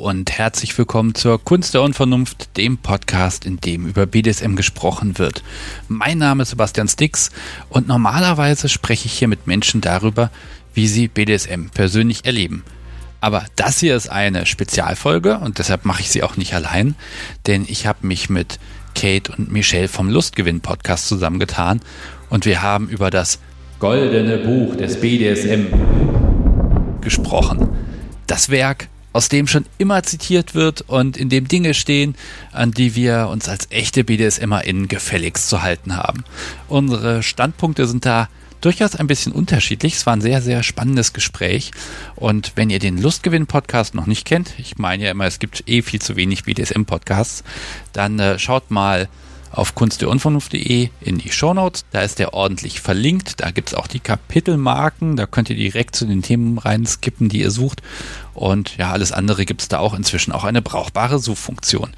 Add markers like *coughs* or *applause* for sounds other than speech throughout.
Und herzlich willkommen zur Kunst der Unvernunft, dem Podcast, in dem über BDSM gesprochen wird. Mein Name ist Sebastian Stix und normalerweise spreche ich hier mit Menschen darüber, wie sie BDSM persönlich erleben. Aber das hier ist eine Spezialfolge und deshalb mache ich sie auch nicht allein, denn ich habe mich mit Kate und Michelle vom Lustgewinn Podcast zusammengetan und wir haben über das goldene Buch des BDSM gesprochen. Das Werk aus dem schon immer zitiert wird und in dem Dinge stehen, an die wir uns als echte BDSMerInnen gefälligst zu halten haben. Unsere Standpunkte sind da durchaus ein bisschen unterschiedlich. Es war ein sehr, sehr spannendes Gespräch. Und wenn ihr den Lustgewinn-Podcast noch nicht kennt, ich meine ja immer, es gibt eh viel zu wenig BDSM-Podcasts, dann äh, schaut mal auf kunstderunvernunft.de in die Shownotes. Da ist der ordentlich verlinkt. Da gibt es auch die Kapitelmarken. Da könnt ihr direkt zu den Themen reinskippen, die ihr sucht. Und ja, alles andere gibt es da auch inzwischen auch eine brauchbare Suchfunktion.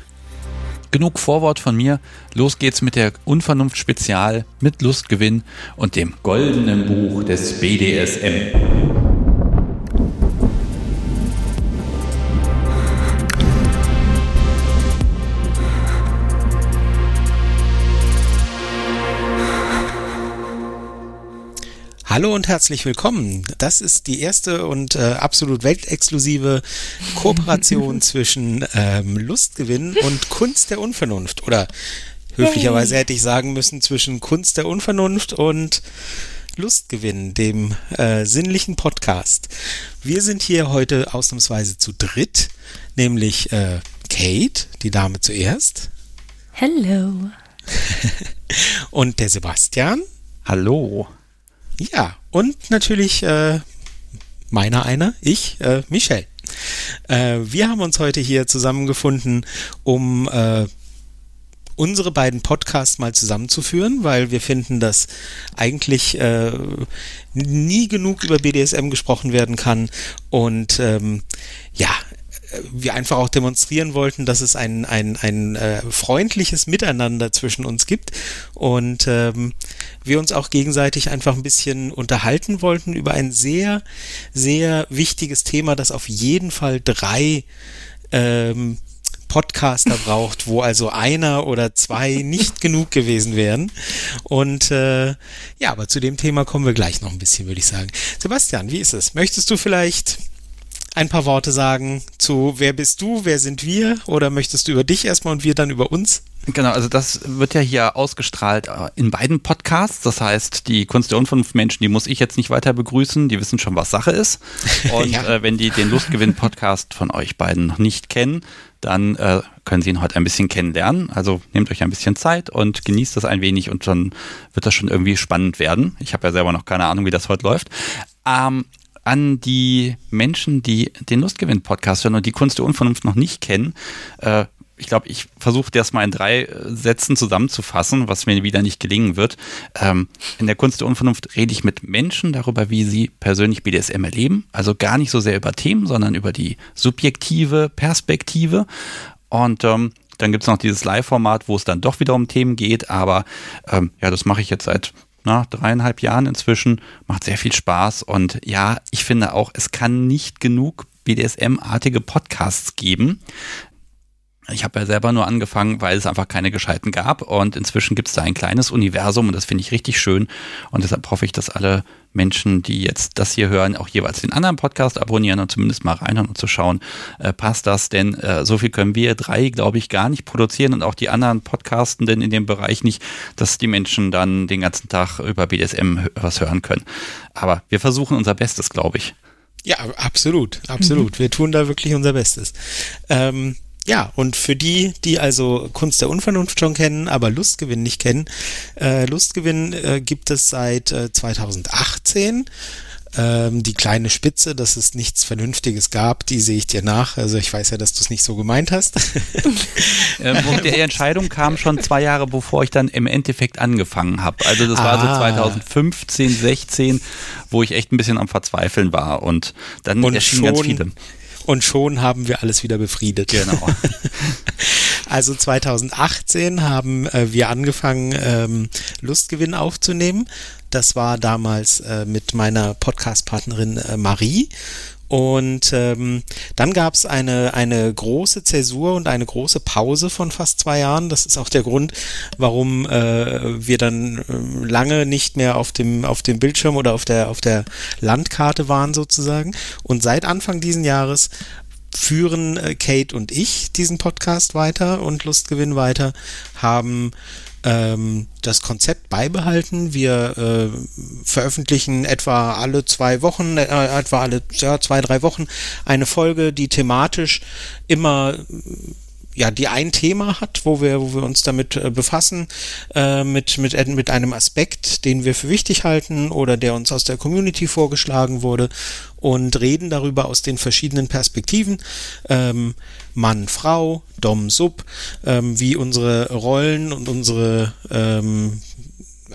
Genug Vorwort von mir. Los geht's mit der Unvernunft Spezial mit Lustgewinn und dem goldenen Buch des BDSM. Hallo und herzlich willkommen. Das ist die erste und äh, absolut weltexklusive Kooperation *laughs* zwischen ähm, Lustgewinn und Kunst der Unvernunft. Oder höflicherweise hätte ich sagen müssen zwischen Kunst der Unvernunft und Lustgewinn, dem äh, sinnlichen Podcast. Wir sind hier heute ausnahmsweise zu dritt, nämlich äh, Kate, die Dame zuerst. Hello. *laughs* und der Sebastian. Hallo. Ja, und natürlich äh, meiner einer, ich, äh, Michelle. Äh, wir haben uns heute hier zusammengefunden, um äh, unsere beiden Podcasts mal zusammenzuführen, weil wir finden, dass eigentlich äh, nie genug über BDSM gesprochen werden kann. Und ähm, ja, wir einfach auch demonstrieren wollten, dass es ein, ein, ein äh, freundliches Miteinander zwischen uns gibt und ähm, wir uns auch gegenseitig einfach ein bisschen unterhalten wollten über ein sehr, sehr wichtiges Thema, das auf jeden Fall drei ähm, Podcaster *laughs* braucht, wo also einer oder zwei nicht genug gewesen wären. Und äh, ja, aber zu dem Thema kommen wir gleich noch ein bisschen, würde ich sagen. Sebastian, wie ist es? Möchtest du vielleicht ein paar Worte sagen zu wer bist du, wer sind wir oder möchtest du über dich erstmal und wir dann über uns? Genau, also das wird ja hier ausgestrahlt äh, in beiden Podcasts. Das heißt, die Kunst der Unvernunft Menschen, die muss ich jetzt nicht weiter begrüßen, die wissen schon, was Sache ist. *laughs* Und ja. äh, wenn die den Lustgewinn-Podcast von euch beiden noch nicht kennen, dann äh, können Sie ihn heute ein bisschen kennenlernen. Also nehmt euch ein bisschen Zeit und genießt das ein wenig und dann wird das schon irgendwie spannend werden. Ich habe ja selber noch keine Ahnung, wie das heute läuft. Ähm, an die Menschen, die den Lustgewinn-Podcast hören und die Kunst der Unvernunft noch nicht kennen. Äh, ich glaube, ich versuche das mal in drei äh, Sätzen zusammenzufassen, was mir wieder nicht gelingen wird. Ähm, in der Kunst der Unvernunft rede ich mit Menschen darüber, wie sie persönlich BDSM erleben. Also gar nicht so sehr über Themen, sondern über die subjektive Perspektive. Und ähm, dann gibt es noch dieses Live-Format, wo es dann doch wieder um Themen geht. Aber ähm, ja, das mache ich jetzt seit nach dreieinhalb Jahren inzwischen. Macht sehr viel Spaß und ja, ich finde auch, es kann nicht genug BDSM-artige Podcasts geben. Ich habe ja selber nur angefangen, weil es einfach keine gescheiten gab und inzwischen gibt es da ein kleines Universum und das finde ich richtig schön und deshalb hoffe ich, dass alle Menschen, die jetzt das hier hören, auch jeweils den anderen Podcast abonnieren und zumindest mal reinhören und zu schauen, äh, passt das denn? Äh, so viel können wir drei, glaube ich, gar nicht produzieren und auch die anderen Podcastenden in dem Bereich nicht, dass die Menschen dann den ganzen Tag über BDSM was hören können. Aber wir versuchen unser Bestes, glaube ich. Ja, absolut, absolut. Mhm. Wir tun da wirklich unser Bestes. Ähm ja, und für die, die also Kunst der Unvernunft schon kennen, aber Lustgewinn nicht kennen, äh, Lustgewinn äh, gibt es seit äh, 2018. Ähm, die kleine Spitze, dass es nichts Vernünftiges gab, die sehe ich dir nach. Also ich weiß ja, dass du es nicht so gemeint hast. *laughs* ähm, und die Entscheidung kam schon zwei Jahre, bevor ich dann im Endeffekt angefangen habe. Also das war ah. so 2015, 16, wo ich echt ein bisschen am Verzweifeln war. Und dann und erschienen ganz viele und schon haben wir alles wieder befriedet. Genau. *laughs* also 2018 haben äh, wir angefangen, ähm, Lustgewinn aufzunehmen. Das war damals äh, mit meiner Podcast-Partnerin äh, Marie. Und ähm, dann gab es eine, eine große Zäsur und eine große Pause von fast zwei Jahren. Das ist auch der Grund, warum äh, wir dann äh, lange nicht mehr auf dem, auf dem Bildschirm oder auf der, auf der Landkarte waren sozusagen. Und seit Anfang diesen Jahres führen äh, Kate und ich diesen Podcast weiter und Lustgewinn weiter, haben ähm, das Konzept beibehalten. Wir äh, veröffentlichen etwa alle zwei Wochen, äh, etwa alle ja, zwei, drei Wochen eine Folge, die thematisch immer ja, die ein Thema hat, wo wir, wo wir uns damit äh, befassen, äh, mit, mit, mit einem Aspekt, den wir für wichtig halten oder der uns aus der Community vorgeschlagen wurde und reden darüber aus den verschiedenen Perspektiven, ähm, Mann, Frau, Dom, Sub, ähm, wie unsere Rollen und unsere ähm,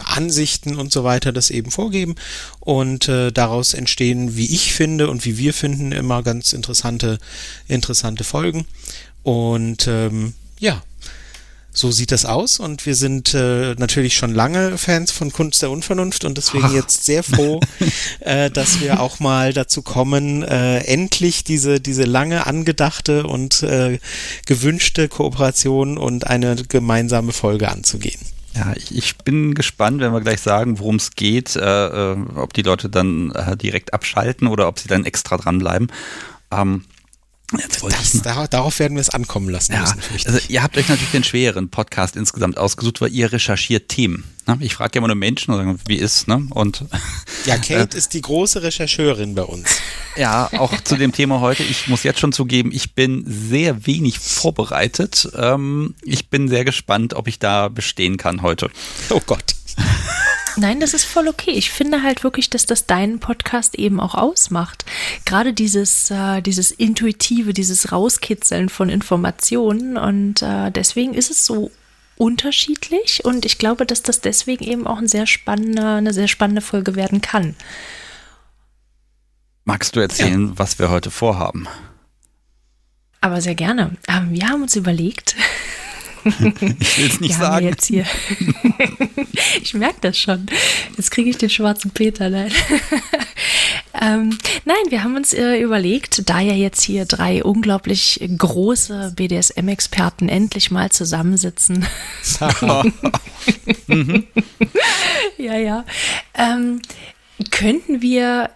Ansichten und so weiter das eben vorgeben und äh, daraus entstehen, wie ich finde und wie wir finden, immer ganz interessante, interessante Folgen. Und ähm, ja, so sieht das aus und wir sind äh, natürlich schon lange Fans von Kunst der Unvernunft und deswegen Ach. *laughs* jetzt sehr froh, äh, dass wir auch mal dazu kommen, äh, endlich diese, diese lange angedachte und äh, gewünschte Kooperation und eine gemeinsame Folge anzugehen. Ja, ich, ich, bin gespannt, wenn wir gleich sagen, worum es geht, äh, äh, ob die Leute dann äh, direkt abschalten oder ob sie dann extra dranbleiben. Ähm, Jetzt das, ich, dar darauf werden wir es ankommen lassen ja, müssen. Also ihr habt euch natürlich den schweren Podcast insgesamt ausgesucht, weil ihr recherchiert Themen. Ne? Ich frage ja immer nur Menschen, sagen, wie ist, ne? Und ja, *laughs* Kate äh, ist die große Rechercheurin bei uns. Ja, auch zu dem Thema heute. Ich muss jetzt schon zugeben, ich bin sehr wenig vorbereitet. Ähm, ich bin sehr gespannt, ob ich da bestehen kann heute. Oh Gott. Nein, das ist voll okay. Ich finde halt wirklich, dass das deinen Podcast eben auch ausmacht. Gerade dieses, äh, dieses Intuitive, dieses Rauskitzeln von Informationen. Und äh, deswegen ist es so unterschiedlich. Und ich glaube, dass das deswegen eben auch ein sehr spannende, eine sehr spannende Folge werden kann. Magst du erzählen, ja. was wir heute vorhaben? Aber sehr gerne. Ähm, wir haben uns überlegt, *laughs* ich will es nicht sagen. Jetzt hier. *laughs* ich merke das schon. Jetzt kriege ich den schwarzen Peter. Nein. *laughs* ähm, nein, wir haben uns äh, überlegt, da ja jetzt hier drei unglaublich große BDSM-Experten endlich mal zusammensitzen. mhm. Ja, ja. Ähm, könnten wir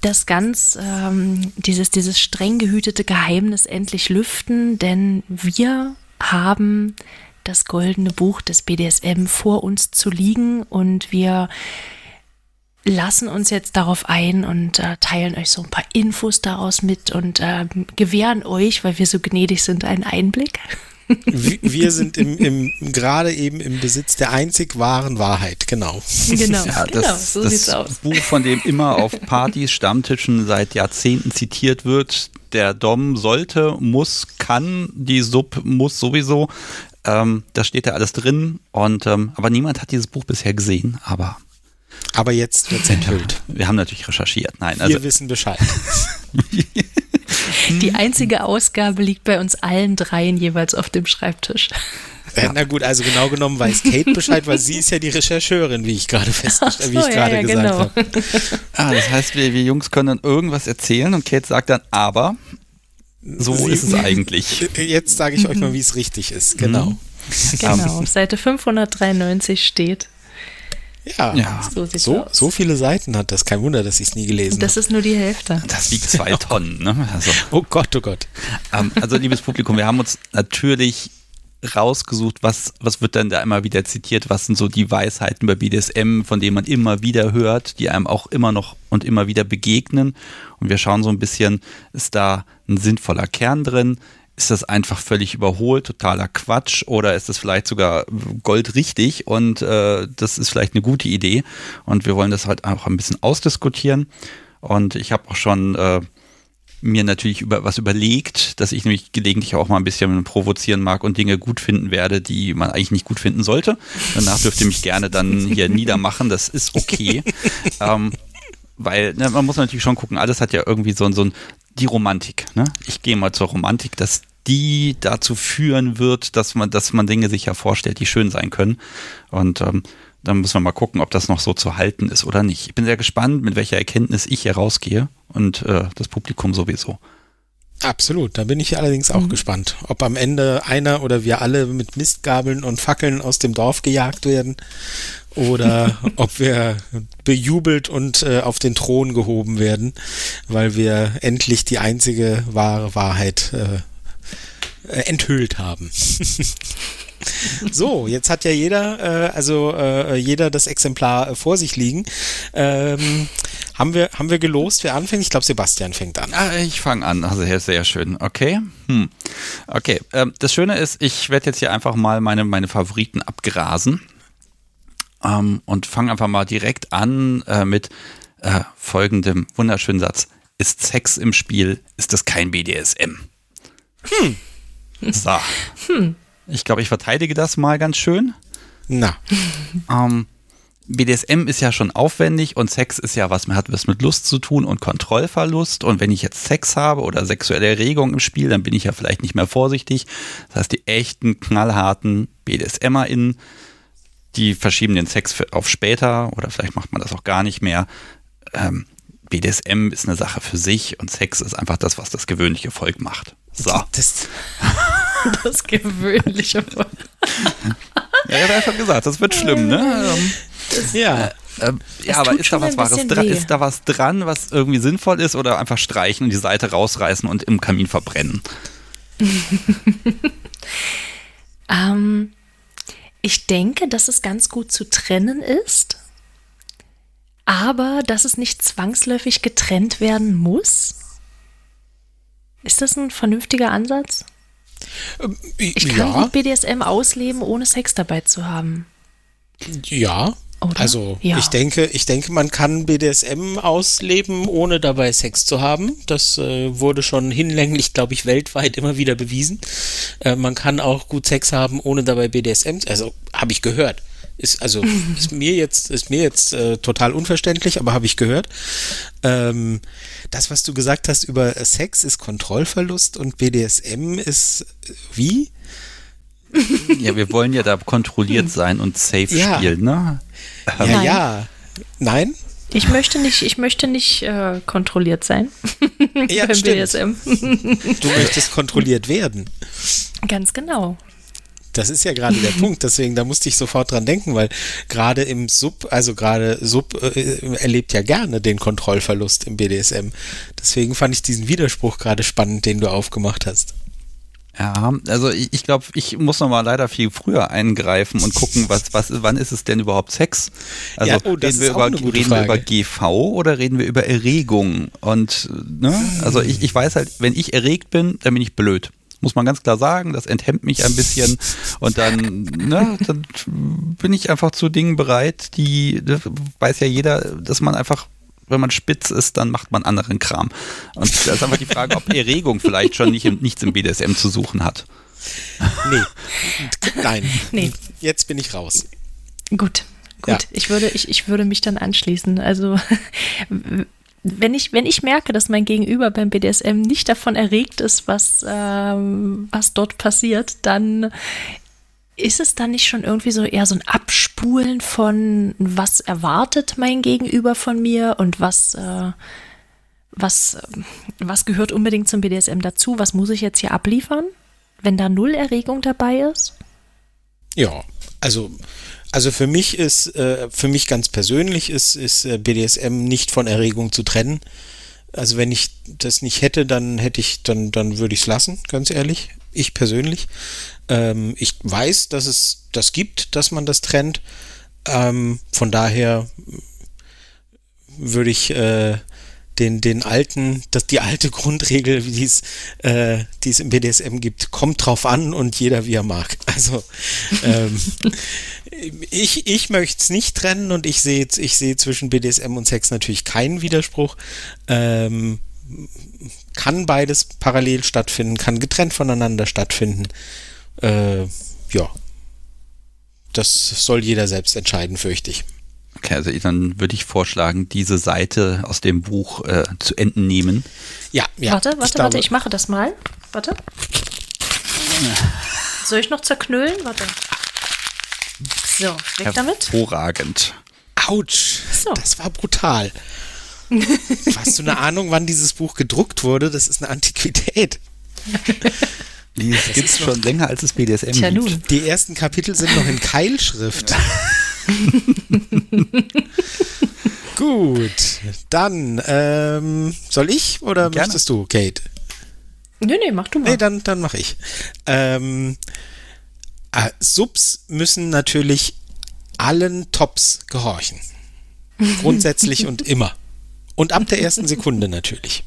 das ganz, ähm, dieses, dieses streng gehütete Geheimnis endlich lüften, denn wir haben das goldene Buch des BDSM vor uns zu liegen und wir lassen uns jetzt darauf ein und äh, teilen euch so ein paar Infos daraus mit und äh, gewähren euch, weil wir so gnädig sind, einen Einblick. Wir sind im, im, gerade eben im Besitz der einzig wahren Wahrheit, genau. Genau, ja, das, genau so das sieht's aus. Buch, von dem immer auf Partys, Stammtischen seit Jahrzehnten zitiert wird. Der Dom sollte, muss, kann, die Sub muss sowieso. Ähm, da steht ja alles drin. Und ähm, aber niemand hat dieses Buch bisher gesehen. Aber aber jetzt wird es enthüllt. Wir haben natürlich recherchiert. Nein, also wir wissen Bescheid. *laughs* Die einzige Ausgabe liegt bei uns allen dreien jeweils auf dem Schreibtisch. Ja. Na gut, also genau genommen weiß Kate Bescheid, weil sie ist ja die Rechercheurin, wie ich gerade festgestellt, so, wie ich gerade ja, gesagt genau. habe. *laughs* Ah, das heißt, wir, wir Jungs können dann irgendwas erzählen und Kate sagt dann, aber so sie, ist es *laughs* eigentlich. Jetzt sage ich euch mal, *laughs* wie es richtig ist. Genau. Mhm. Genau, auf Seite 593 steht. Ja, ja. So, so, so, viele Seiten hat das. Kein Wunder, dass ich es nie gelesen habe. Das ist nur die Hälfte. Das wiegt zwei *laughs* Tonnen. Ne? Also, oh Gott, oh Gott. Ähm, also, liebes Publikum, wir haben uns natürlich rausgesucht, was, was wird denn da immer wieder zitiert, was sind so die Weisheiten bei BDSM, von denen man immer wieder hört, die einem auch immer noch und immer wieder begegnen. Und wir schauen so ein bisschen, ist da ein sinnvoller Kern drin? Ist das einfach völlig überholt, totaler Quatsch oder ist das vielleicht sogar goldrichtig und äh, das ist vielleicht eine gute Idee und wir wollen das halt auch ein bisschen ausdiskutieren und ich habe auch schon äh, mir natürlich über was überlegt, dass ich nämlich gelegentlich auch mal ein bisschen provozieren mag und Dinge gut finden werde, die man eigentlich nicht gut finden sollte. Danach dürft ihr mich gerne dann hier niedermachen, das ist okay. *laughs* ähm, weil ne, man muss natürlich schon gucken, alles hat ja irgendwie so, so ein die Romantik. Ne? Ich gehe mal zur Romantik, dass die dazu führen wird, dass man, dass man Dinge sich ja vorstellt, die schön sein können. Und ähm, dann müssen wir mal gucken, ob das noch so zu halten ist oder nicht. Ich bin sehr gespannt, mit welcher Erkenntnis ich hier rausgehe und äh, das Publikum sowieso. Absolut, da bin ich allerdings auch mhm. gespannt, ob am Ende einer oder wir alle mit Mistgabeln und Fackeln aus dem Dorf gejagt werden oder *laughs* ob wir bejubelt und äh, auf den Thron gehoben werden, weil wir endlich die einzige wahre Wahrheit äh, enthüllt haben. *laughs* So, jetzt hat ja jeder, äh, also äh, jeder das Exemplar äh, vor sich liegen. Ähm, haben wir, haben wir gelost, wer anfängt? Ich glaube, Sebastian fängt an. Ah, ich fange an. Also sehr, sehr schön. Okay. Hm. Okay. Ähm, das Schöne ist, ich werde jetzt hier einfach mal meine, meine Favoriten abgrasen. Ähm, und fange einfach mal direkt an äh, mit äh, folgendem wunderschönen Satz. Ist Sex im Spiel, ist das kein BDSM. Hm. So. Hm. Ich glaube, ich verteidige das mal ganz schön. Na. *laughs* Ähm, BDSM ist ja schon aufwendig und Sex ist ja was, hat was mit Lust zu tun und Kontrollverlust. Und wenn ich jetzt Sex habe oder sexuelle Erregung im Spiel, dann bin ich ja vielleicht nicht mehr vorsichtig. Das heißt, die echten, knallharten BDSMerInnen, die verschieben den Sex auf später oder vielleicht macht man das auch gar nicht mehr. Ähm, BDSM ist eine Sache für sich und Sex ist einfach das, was das gewöhnliche Volk macht. So. Das, *laughs* das gewöhnliche Volk. *laughs* ja, ich habe einfach gesagt, das wird schlimm, ne? Ähm, das, ja. Äh, ja, aber ist da was Wahres dran? Ist da was dran, was irgendwie sinnvoll ist oder einfach streichen und die Seite rausreißen und im Kamin verbrennen? *laughs* ähm, ich denke, dass es ganz gut zu trennen ist, aber dass es nicht zwangsläufig getrennt werden muss. Ist das ein vernünftiger Ansatz? Ähm, ich kann ja. BDSM ausleben, ohne Sex dabei zu haben. Ja, oder? Also ja. ich denke, ich denke, man kann BDSM ausleben, ohne dabei Sex zu haben. Das äh, wurde schon hinlänglich, glaube ich, weltweit immer wieder bewiesen. Äh, man kann auch gut Sex haben, ohne dabei BDSM. Also habe ich gehört. Ist also *laughs* ist mir jetzt ist mir jetzt äh, total unverständlich, aber habe ich gehört. Ähm, das, was du gesagt hast über Sex, ist Kontrollverlust und BDSM ist äh, wie? Ja, wir wollen ja da kontrolliert sein und safe ja. spielen, ne? Ja, Nein. ja. Nein? Ich möchte nicht, ich möchte nicht äh, kontrolliert sein. Ja, beim BDSM. Du möchtest kontrolliert werden. Ganz genau. Das ist ja gerade der Punkt, deswegen, da musste ich sofort dran denken, weil gerade im Sub, also gerade Sub äh, erlebt ja gerne den Kontrollverlust im BDSM. Deswegen fand ich diesen Widerspruch gerade spannend, den du aufgemacht hast. Ja, also ich, ich glaube, ich muss noch mal leider viel früher eingreifen und gucken, was, was, wann ist es denn überhaupt Sex? Also ja, oh, reden, wir über, reden wir über GV oder reden wir über Erregung? Und ne, also ich, ich weiß halt, wenn ich erregt bin, dann bin ich blöd. Muss man ganz klar sagen, das enthemmt mich ein bisschen und dann, ne, dann bin ich einfach zu Dingen bereit, die, weiß ja jeder, dass man einfach wenn man spitz ist, dann macht man anderen Kram. Und da ist einfach die Frage, ob Erregung vielleicht schon nicht im, nichts im BDSM zu suchen hat. Nee. Nein. Nee. Jetzt bin ich raus. Gut. Gut. Ja. Ich, würde, ich, ich würde mich dann anschließen. Also *laughs* wenn ich, wenn ich merke, dass mein Gegenüber beim BDSM nicht davon erregt ist, was, ähm, was dort passiert, dann ist es dann nicht schon irgendwie so eher so ein Abspulen von, was erwartet mein Gegenüber von mir und was, äh, was, was gehört unbedingt zum BDSM dazu? Was muss ich jetzt hier abliefern, wenn da null Erregung dabei ist? Ja, also, also für mich ist, äh, für mich ganz persönlich ist, ist äh, BDSM nicht von Erregung zu trennen. Also wenn ich das nicht hätte, dann hätte ich, dann, dann würde ich es lassen, ganz ehrlich. Ich persönlich. Ähm, ich weiß, dass es das gibt, dass man das trennt. Ähm, von daher würde ich äh, den, den alten, dass die alte Grundregel, die es, äh, die es im BDSM gibt, kommt drauf an und jeder wie er mag. Also ähm, *laughs* ich, ich möchte es nicht trennen und ich sehe ich sehe zwischen BDSM und Sex natürlich keinen Widerspruch. Ähm, kann beides parallel stattfinden, kann getrennt voneinander stattfinden äh, ja, das soll jeder selbst entscheiden, fürchte ich. Okay, also dann würde ich vorschlagen, diese Seite aus dem Buch äh, zu entnehmen. Ja, ja. Warte, warte, ich warte, ich mache das mal. Warte. Soll ich noch zerknüllen? Warte. So, weg damit. Hervorragend. Autsch, So. das war brutal. *laughs* Hast du eine Ahnung, wann dieses Buch gedruckt wurde? Das ist eine Antiquität. Die gibt es schon länger, als es BDSM Tja, gibt. nun. Die ersten Kapitel sind noch in Keilschrift. *laughs* Gut, dann ähm, soll ich oder Gerne. möchtest du, Kate? Nee, nee, mach du mal. Nee, dann, dann mache ich. Ähm, äh, Subs müssen natürlich allen Tops gehorchen. *laughs* Grundsätzlich und immer. Und ab der ersten Sekunde natürlich.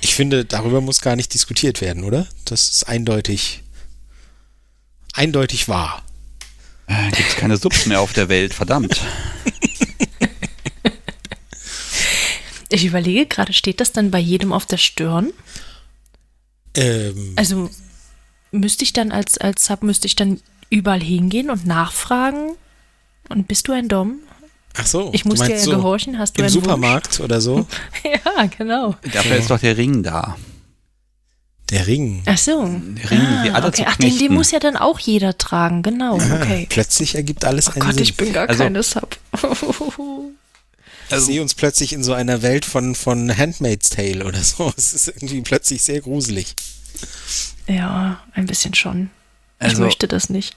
Ich finde, darüber muss gar nicht diskutiert werden, oder? Das ist eindeutig, eindeutig wahr. Äh, Gibt es keine Subs mehr auf der Welt, verdammt. Ich überlege gerade, steht das dann bei jedem auf der Stirn? Ähm, Also müsste ich dann als, als Sub, müsste ich dann überall hingehen und nachfragen? Und bist du ein Dom? Ach so. Ich muss dir ja gehorchen. Hast du Im einen Supermarkt oder so? Wunsch? *laughs* Ja, genau. Dafür ist doch der Ring da. Der Ring. Ach so. Der Ring, die alle okay. zu Ach, den, den muss ja dann auch jeder tragen, genau. Okay. Plötzlich ergibt alles Oh einen Gott, Sinn. ich bin gar Also- keine Sub. *laughs* Ich sehe uns plötzlich in so einer Welt von, von Handmaid's Tale oder so. *laughs* Es ist irgendwie plötzlich sehr gruselig. ja, ein bisschen schon. ich Also- möchte das nicht.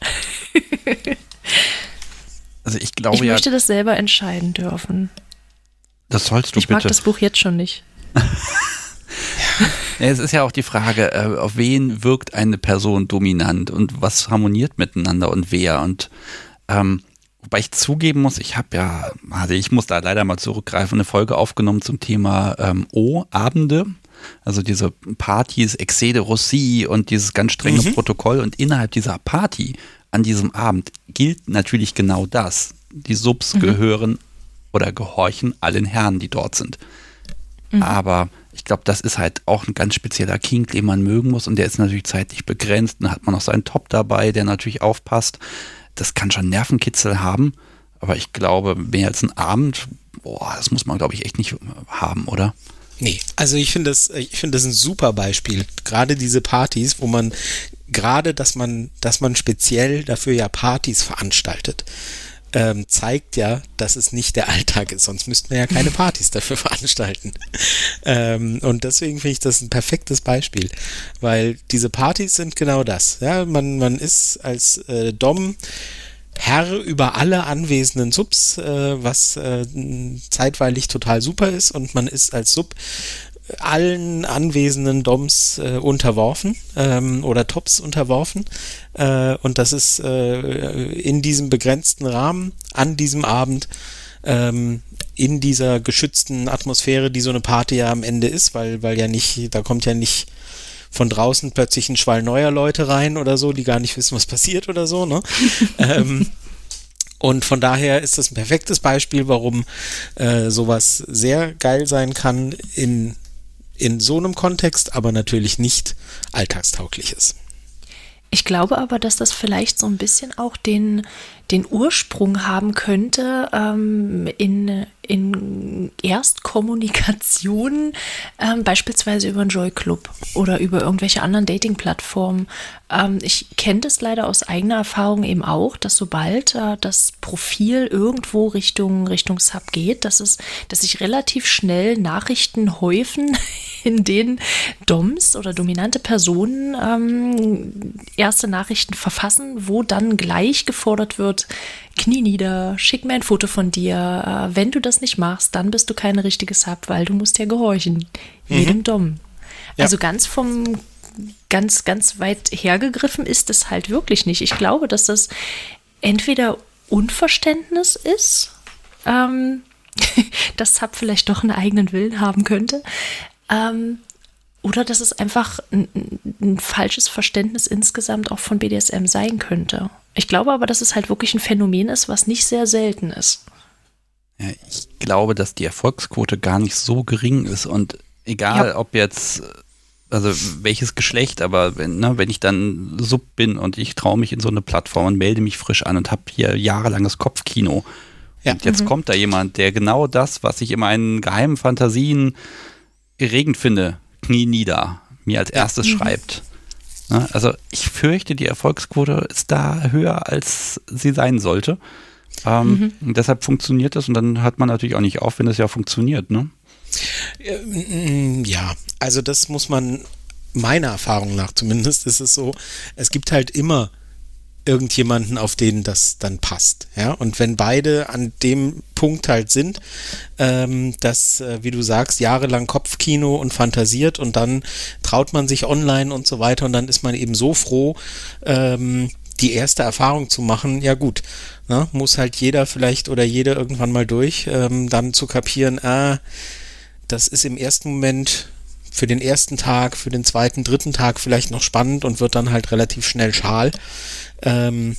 Also ich glaube Ich ja, möchte das selber entscheiden dürfen. das sollst du Ich mag bitte. das Buch jetzt schon nicht. *laughs* Ja, es ist ja auch die Frage, äh, auf wen wirkt eine Person dominant und was harmoniert miteinander und wer. Und ähm, wobei ich zugeben muss, ich habe ja, also ich muss da leider mal zurückgreifen, eine Folge aufgenommen zum Thema ähm, O-Abende. Also diese Partys, Excès de Rossi und dieses ganz strenge Protokoll. Und innerhalb dieser Party an diesem Abend gilt natürlich genau das. Die Subs gehören oder gehorchen allen Herren, die dort sind. Aber ich glaube, das ist halt auch ein ganz spezieller King, den man mögen muss und der ist natürlich zeitlich begrenzt. Dann hat man noch seinen Top dabei, der natürlich aufpasst. Das kann schon Nervenkitzel haben, aber ich glaube, mehr als ein Abend, boah, das muss man, glaube ich, echt nicht haben, oder? Nee, also ich finde das, ich finde das ein super Beispiel. Gerade diese Partys, wo man, gerade, dass man, dass man speziell dafür ja Partys veranstaltet, ähm, zeigt ja, dass es nicht der Alltag ist. Sonst müssten wir ja keine Partys dafür *laughs* veranstalten. ähm, und deswegen finde ich das ein perfektes Beispiel, weil diese Partys sind genau das. Ja, man, man ist als äh, Dom Herr über alle anwesenden Subs, äh, was äh, zeitweilig total super ist und man ist als Sub allen anwesenden Doms äh, unterworfen ähm, oder Tops unterworfen äh, und das ist äh, in diesem begrenzten Rahmen an diesem Abend ähm, in dieser geschützten Atmosphäre, die so eine Party ja am Ende ist, weil weil ja nicht, da kommt ja nicht von draußen plötzlich ein Schwall neuer Leute rein oder so, die gar nicht wissen, was passiert oder so, ne? *laughs* ähm, und von daher ist das ein perfektes Beispiel, warum äh, sowas sehr geil sein kann in, in so einem Kontext, aber natürlich nicht alltagstauglich ist. Ich glaube aber, dass das vielleicht so ein bisschen auch den, den Ursprung haben könnte ähm, in, in Erstkommunikation, ähm, beispielsweise über einen Joy Club oder über irgendwelche anderen Dating-Plattformen. Ähm, ich kenne das leider aus eigener Erfahrung eben auch, dass sobald äh, das Profil irgendwo Richtung, Richtung Sub geht, dass es, dass sich relativ schnell Nachrichten häufen, *laughs* in denen Doms oder dominante Personen ähm, erste Nachrichten verfassen, wo dann gleich gefordert wird, Knie nieder, schick mir ein Foto von dir. Äh, wenn du das nicht machst, dann bist du keine richtige Sub, weil du musst ja gehorchen. Jedem Dom. Ja. Also ganz vom, ganz, ganz weit hergegriffen ist es halt wirklich nicht. Ich glaube, dass das entweder Unverständnis ist, ähm, *laughs* dass Sub vielleicht doch einen eigenen Willen haben könnte, ähm, oder dass es einfach ein, ein falsches Verständnis insgesamt auch von BDSM sein könnte. Ich glaube aber, dass es halt wirklich ein Phänomen ist, was nicht sehr selten ist. Ja, ich glaube, dass die Erfolgsquote gar nicht so gering ist und egal, Ja. ob jetzt, also welches Geschlecht, aber wenn, ne, wenn ich dann Sub bin und ich traue mich in so eine Plattform und melde mich frisch an und habe hier jahrelanges Kopfkino. Ja. Und jetzt kommt da jemand, der genau das, was ich in meinen geheimen Fantasien erregend finde, Knie nieder, mir als erstes schreibt. Ne? Also ich fürchte, die Erfolgsquote ist da höher, als sie sein sollte. Ähm, mhm. deshalb funktioniert das und dann hört man natürlich auch nicht auf, wenn es ja funktioniert. Ne? Ähm, ja, also das muss man meiner Erfahrung nach zumindest ist es so, es gibt halt immer irgendjemanden, auf den das dann passt. Ja, und wenn beide an dem Punkt halt sind, ähm, dass, äh, wie du sagst, jahrelang Kopfkino und fantasiert und dann traut man sich online und so weiter und dann ist man eben so froh, ähm, die erste Erfahrung zu machen, ja gut, ne, muss halt jeder vielleicht oder jede irgendwann mal durch, ähm, dann zu kapieren, ah, das ist im ersten Moment für den ersten Tag, für den zweiten, dritten Tag vielleicht noch spannend und wird dann halt relativ schnell schal ähm,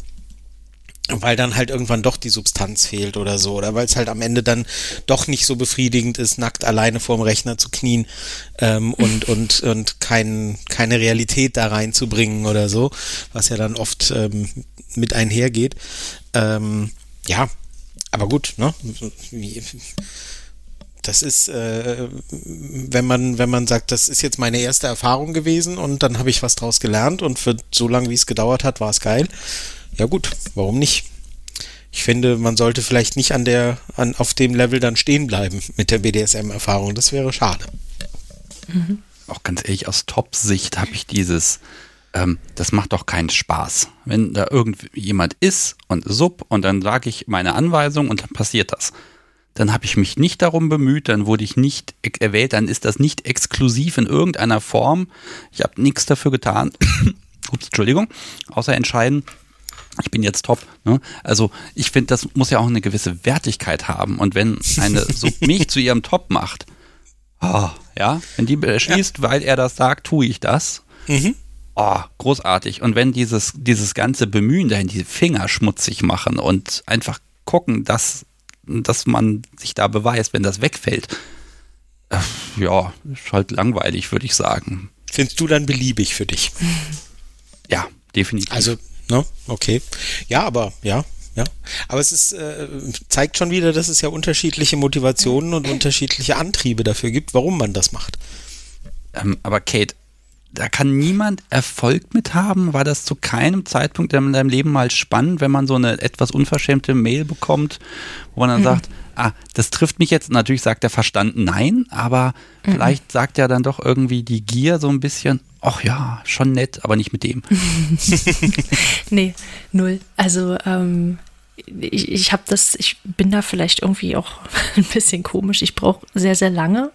weil dann halt irgendwann doch die Substanz fehlt oder so, oder weil es halt am Ende dann doch nicht so befriedigend ist, nackt alleine vorm Rechner zu knien ähm, und, *laughs* und, und kein, keine Realität da reinzubringen oder so, was ja dann oft ähm, mit einhergeht. Ähm, ja, aber gut, ne? Das ist, äh, wenn man, wenn man sagt, das ist jetzt meine erste Erfahrung gewesen und dann habe ich was draus gelernt und für so lange, wie es gedauert hat, war es geil. Ja gut, warum nicht? Ich finde, man sollte vielleicht nicht an der, an, auf dem Level dann stehen bleiben mit der BDSM-Erfahrung. Das wäre schade. Mhm. Auch ganz ehrlich, aus Top-Sicht habe ich dieses, ähm, das macht doch keinen Spaß. Wenn da irgendjemand ist und sub und dann sage ich meine Anweisung und dann passiert das dann habe ich mich nicht darum bemüht, dann wurde ich nicht erwählt, dann ist das nicht exklusiv in irgendeiner Form. Ich habe nichts dafür getan. *coughs* Ups, Entschuldigung, außer entscheiden, ich bin jetzt top. Ne? Also ich finde, das muss ja auch eine gewisse Wertigkeit haben. Und wenn eine so *laughs* mich zu ihrem Top macht, oh, ja, wenn die beschließt, ja. weil er das sagt, tue ich das. Mhm. Oh, großartig. Und wenn dieses, dieses ganze Bemühen dahin, die Finger schmutzig machen und einfach gucken, dass dass man sich da beweist, wenn das wegfällt. Äh, ja, ist halt langweilig, würde ich sagen. Findest du dann beliebig für dich? Ja, definitiv. Also, ne, okay. Ja, aber ja, ja. Aber es ist, äh, zeigt schon wieder, dass es ja unterschiedliche Motivationen und unterschiedliche Antriebe dafür gibt, warum man das macht. Ähm, aber Kate, da kann niemand Erfolg mit haben. War das zu keinem Zeitpunkt in deinem Leben mal spannend, wenn man so eine etwas unverschämte Mail bekommt, wo man dann mhm. sagt, ah, das trifft mich jetzt. Natürlich sagt der Verstand nein, aber mhm. vielleicht sagt ja dann doch irgendwie die Gier so ein bisschen, ach ja, schon nett, aber nicht mit dem. *laughs* *laughs* nee, null. Also ähm, ich, ich habe das, ich bin da vielleicht irgendwie auch *laughs* ein bisschen komisch. Ich brauche sehr, sehr lange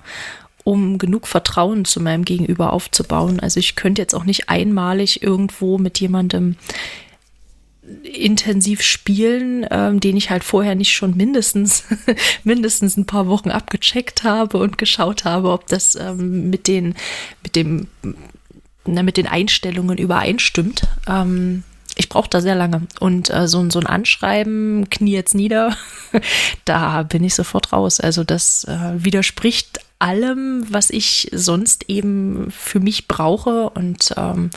um genug Vertrauen zu meinem Gegenüber aufzubauen. Also ich könnte jetzt auch nicht einmalig irgendwo mit jemandem intensiv spielen, ähm, den ich halt vorher nicht schon mindestens *laughs* mindestens ein paar Wochen abgecheckt habe und geschaut habe, ob das ähm, mit den mit dem na, mit den Einstellungen übereinstimmt. Ähm, ich brauche da sehr lange. Und äh, so, so ein Anschreiben, knie jetzt nieder, *laughs* da bin ich sofort raus. Also das äh, widerspricht allem, was ich sonst eben für mich brauche. Und ähm,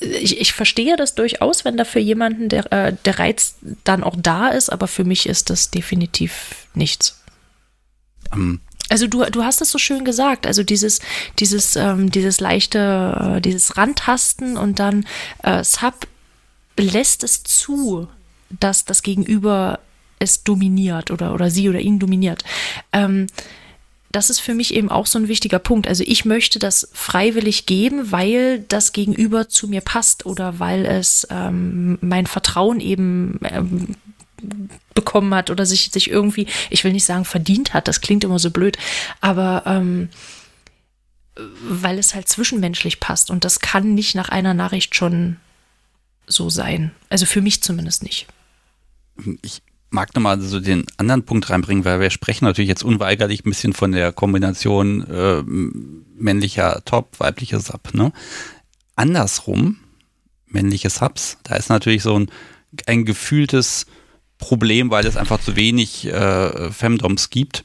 ich, ich, verstehe das durchaus, wenn da für jemanden der, äh, der Reiz dann auch da ist, aber für mich ist das definitiv nichts. Um. Ähm. Also du, du hast es so schön gesagt, also dieses, dieses, ähm, dieses leichte, äh, dieses Randtasten und dann äh, Sub lässt es zu, dass das Gegenüber es dominiert oder, oder sie oder ihn dominiert. Ähm, das ist für mich eben auch so ein wichtiger Punkt. Also ich möchte das freiwillig geben, weil das Gegenüber zu mir passt oder weil es ähm, mein Vertrauen eben ähm, bekommen hat oder sich, sich irgendwie, ich will nicht sagen verdient hat, das klingt immer so blöd, aber ähm, weil es halt zwischenmenschlich passt und das kann nicht nach einer Nachricht schon so sein. Also für mich zumindest nicht. Ich mag nochmal so den anderen Punkt reinbringen, weil wir sprechen natürlich jetzt unweigerlich ein bisschen von der Kombination äh, männlicher Top, weiblicher Sub. Ne? Andersrum, männliche Subs, da ist natürlich so ein, ein gefühltes Problem, weil es einfach zu wenig äh, Femdoms gibt.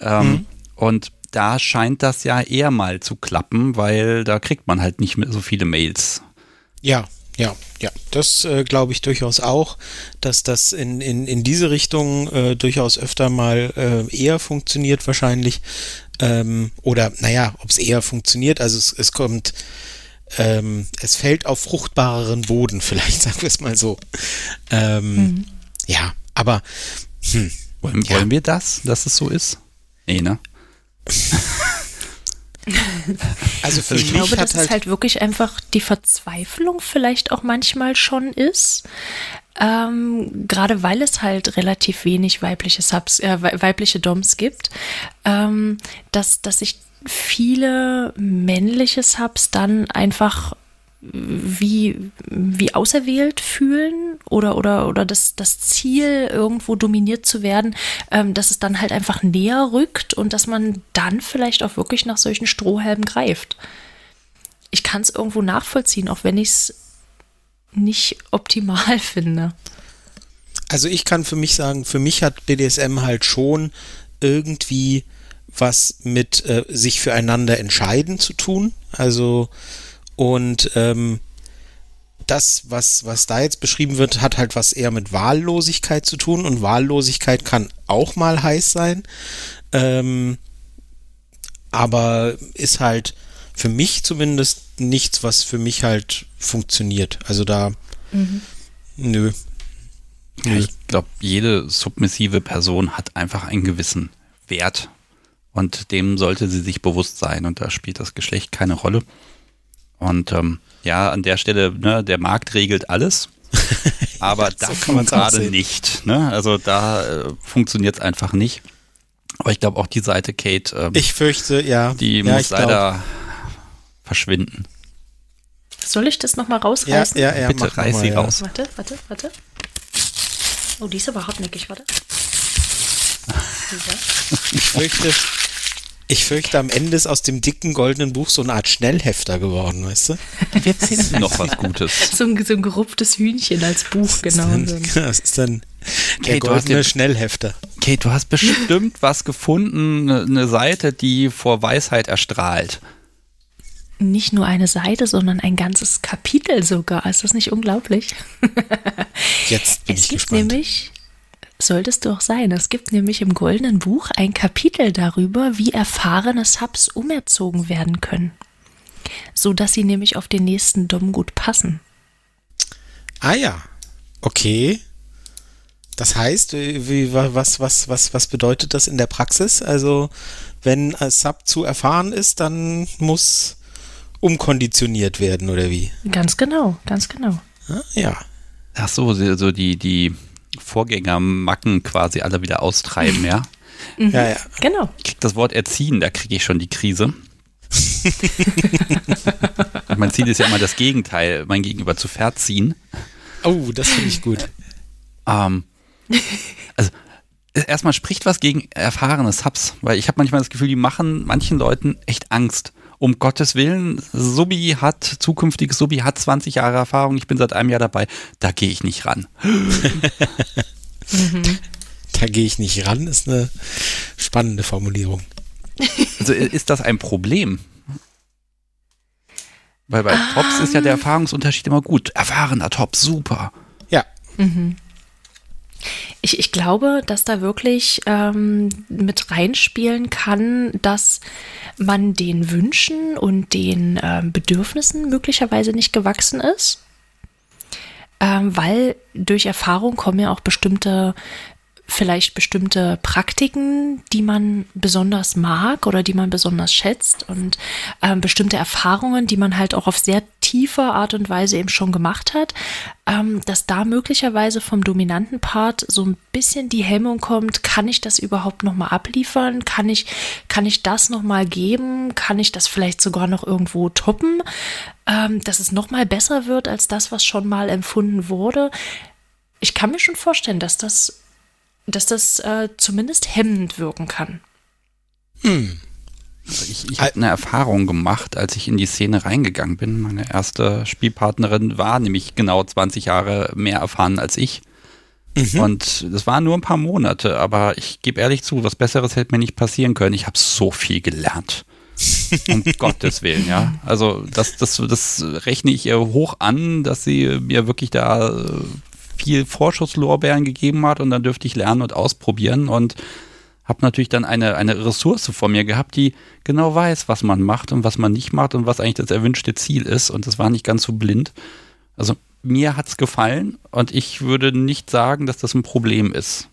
Ähm, mhm. Und da scheint das ja eher mal zu klappen, weil da kriegt man halt nicht mehr so viele Mails. Ja, ja, ja, das äh, glaube ich durchaus auch, dass das in, in, in diese Richtung äh, durchaus öfter mal äh, eher funktioniert wahrscheinlich. Ähm, oder naja, ob es eher funktioniert, also es, es kommt ähm, es fällt auf fruchtbareren Boden, *laughs* vielleicht sagen wir es mal so. Ähm, mhm. Ja, aber hm, wollen, ja. wollen wir das, dass es so ist? Nee, ne? *laughs* *laughs* Also für ich glaube, dass halt es halt wirklich einfach die Verzweiflung vielleicht auch manchmal schon ist. Ähm, gerade weil es halt relativ wenig weibliche Subs, äh, weibliche Doms gibt, ähm, dass, dass sich viele männliche Subs dann einfach wie, wie auserwählt fühlen oder, oder, oder das, das Ziel, irgendwo dominiert zu werden, ähm, dass es dann halt einfach näher rückt und dass man dann vielleicht auch wirklich nach solchen Strohhelmen greift. Ich kann es irgendwo nachvollziehen, auch wenn ich es nicht optimal *laughs* finde. Also ich kann für mich sagen, für mich hat BDSM halt schon irgendwie was mit äh, sich füreinander entscheiden zu tun. Also und ähm, das, was, was da jetzt beschrieben wird, hat halt was eher mit Wahllosigkeit zu tun und Wahllosigkeit kann auch mal heiß sein. Ähm, aber ist halt für mich zumindest nichts, was für mich halt funktioniert. Also da, mhm. nö. Ja, ich glaube, jede submissive Person hat einfach einen gewissen Wert und dem sollte sie sich bewusst sein und da spielt das Geschlecht keine Rolle. Und ähm, ja, an der Stelle, ne, der Markt regelt alles. *laughs* Aber das so kann man gerade nicht. Ne? Also da äh, funktioniert es einfach nicht. Aber ich glaube auch die Seite Kate. Ähm, ich fürchte, ja. Die ja, muss leider verschwinden. Soll ich das nochmal rausreißen? Ja, ja, ja. Bitte reiß sie ja. raus. Warte, warte, warte. Oh, die ist aber hartnäckig, warte. Ich fürchte, ich fürchte, am Ende ist aus dem dicken goldenen Buch so eine Art Schnellhefter geworden, weißt du? Wir finden *laughs* noch *laughs* was Gutes. So ein, so ein gerupftes Hühnchen als Buch, genau. Das *laughs* ist dann der goldene Schnellhefter. Kate, du hast bestimmt was gefunden, eine Seite, die vor Weisheit erstrahlt. Nicht nur eine Seite, sondern ein ganzes Kapitel sogar. Ist das nicht unglaublich? Jetzt bin es ich gibt gespannt. nämlich solltest du auch sein. Es gibt nämlich im Goldenen Buch ein Kapitel darüber, wie erfahrene Subs umerzogen werden können. So dass sie nämlich auf den nächsten Dom gut passen. Ah ja, okay. Das heißt, wie, was, was, was, was bedeutet das in der Praxis? Also, wenn ein Sub zu erfahren ist, dann muss umkonditioniert werden, oder wie? Ganz genau, ganz genau. Ah, ja. Ach so, so die, die Vorgängermacken quasi alle wieder austreiben, ja? *laughs* Mhm. Ja, ja. Genau. Ich krieg das Wort erziehen, da kriege ich schon die Krise. *laughs* mein Ziel ist ja immer das Gegenteil, mein Gegenüber zu verziehen. Oh, das finde ich gut. Ähm, also erstmal spricht was gegen erfahrene Subs, weil ich habe manchmal das Gefühl, die machen manchen Leuten echt Angst um Gottes Willen, Subi hat, zukünftiges Subi hat 20 Jahre Erfahrung, ich bin seit einem Jahr dabei, da gehe ich nicht ran. *laughs* Da gehe ich nicht ran, ist eine spannende Formulierung. Also ist das ein Problem? Weil bei um. Tops ist ja der Erfahrungsunterschied immer gut. Erfahrener Top, super. Ja. Mhm. Ich, ich glaube, dass da wirklich ähm, mit reinspielen kann, dass man den Wünschen und den ähm, Bedürfnissen möglicherweise nicht gewachsen ist. Ähm, weil durch Erfahrung kommen ja auch bestimmte vielleicht bestimmte Praktiken, die man besonders mag oder die man besonders schätzt und ähm, bestimmte Erfahrungen, die man halt auch auf sehr tiefe Art und Weise eben schon gemacht hat, ähm, dass da möglicherweise vom dominanten Part so ein bisschen die Hemmung kommt, kann ich das überhaupt nochmal abliefern? Kann ich, kann ich das nochmal geben? Kann ich das vielleicht sogar noch irgendwo toppen? Ähm, dass es nochmal besser wird als das, was schon mal empfunden wurde. Ich kann mir schon vorstellen, dass das dass das äh, zumindest hemmend wirken kann. Hm. Also ich, ich habe eine Erfahrung gemacht, als ich in die Szene reingegangen bin. Meine erste Spielpartnerin war nämlich genau 20 Jahre mehr erfahren als ich. Mhm. Und das waren nur ein paar Monate, aber ich gebe ehrlich zu, was Besseres hätte mir nicht passieren können. Ich habe so viel gelernt. *laughs* um Gottes Willen, ja. Also das, das, das rechne ich ihr hoch an, dass sie mir wirklich da viel Vorschusslorbeeren gegeben hat und dann dürfte ich lernen und ausprobieren und habe natürlich dann eine, eine Ressource vor mir gehabt, die genau weiß, was man macht und was man nicht macht und was eigentlich das erwünschte Ziel ist. Und das war nicht ganz so blind. Also mir hat es gefallen und ich würde nicht sagen, dass das ein Problem ist.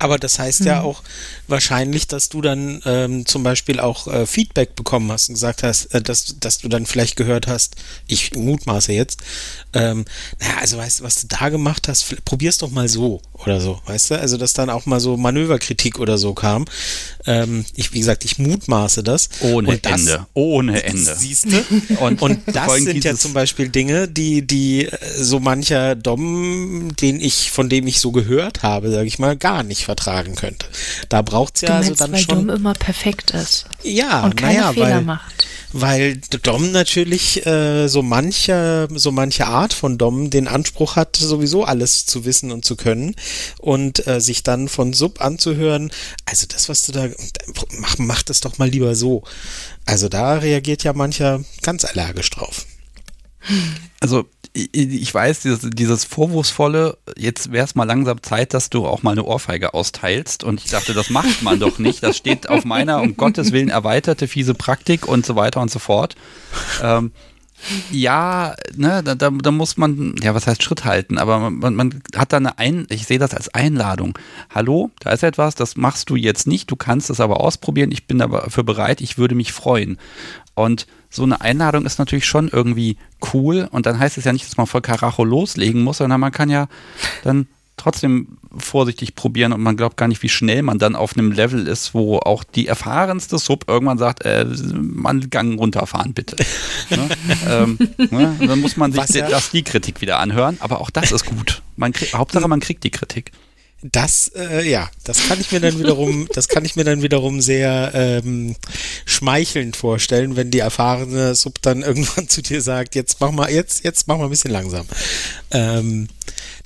Aber das heißt mhm. ja auch wahrscheinlich, dass du dann ähm, zum Beispiel auch äh, Feedback bekommen hast und gesagt hast, äh, dass, dass du dann vielleicht gehört hast, ich mutmaße jetzt, ähm, naja, also weißt du, was du da gemacht hast, probier's doch mal so oder so, weißt du? Also, dass dann auch mal so Manöverkritik oder so kam. Ähm, ich, wie gesagt, ich mutmaße das. Ohne das, Ende. Ohne Ende. Siehst du? *laughs* Und, und das sind ja zum Beispiel Dinge, die, die äh, so mancher Dom, den ich, von dem ich so gehört habe, sage ich mal, gar nicht vertragen könnte. Da braucht's ja du meinst, also dann weil schon. Dom immer perfekt ist. Ja, und keine naja, Fehler weil, macht weil Dom natürlich äh, so manche so manche Art von Dom den Anspruch hat sowieso alles zu wissen und zu können und äh, sich dann von Sub anzuhören also das was du da mach mach das doch mal lieber so also da reagiert ja mancher ganz allergisch drauf also ich weiß, dieses, dieses Vorwurfsvolle, jetzt wäre es mal langsam Zeit, dass du auch mal eine Ohrfeige austeilst. Und ich dachte, das macht man doch nicht. Das steht auf meiner, um Gottes Willen, erweiterte fiese Praktik und so weiter und so fort. Ähm, ja, ne, da, da, muss man, ja, was heißt Schritt halten, aber man, man hat da eine Ein, ich sehe das als Einladung. Hallo, da ist etwas, das machst du jetzt nicht, du kannst es aber ausprobieren, ich bin dafür bereit, ich würde mich freuen. Und so eine Einladung ist natürlich schon irgendwie cool und dann heißt es ja nicht, dass man voll Karacho loslegen muss, sondern man kann ja dann trotzdem vorsichtig probieren und man glaubt gar nicht, wie schnell man dann auf einem Level ist, wo auch die erfahrenste Sub irgendwann sagt, äh, man Gang runterfahren bitte. *laughs* ne? ähm, ne? Dann muss man sich ja? das, die Kritik wieder anhören, aber auch das ist gut. Man krieg, Hauptsache, man kriegt die Kritik. Das, äh, ja, das kann ich mir dann wiederum, *laughs* das kann ich mir dann wiederum sehr ähm, schmeichelnd vorstellen, wenn die erfahrene Sub dann *laughs* irgendwann zu dir sagt, jetzt mach mal, jetzt, jetzt mach mal ein bisschen langsam. Ähm,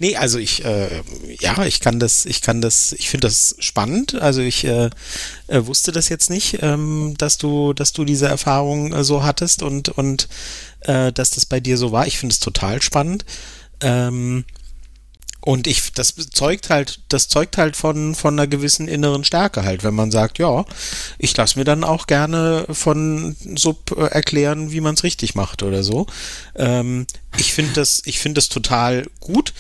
nee, also ich, äh, ja, ich kann das, ich kann das, ich finde das spannend. Also ich äh, äh, wusste das jetzt nicht, ähm, dass du, dass du diese Erfahrung äh, so hattest und und äh, dass das bei dir so war. Ich finde es total spannend. Ähm, und ich, das zeugt halt, das zeugt halt von, von einer gewissen inneren Stärke halt, wenn man sagt, ja, ich lasse mir dann auch gerne von Sub äh, erklären, wie man es richtig macht oder so. Ähm, ich finde das, ich finde das total gut.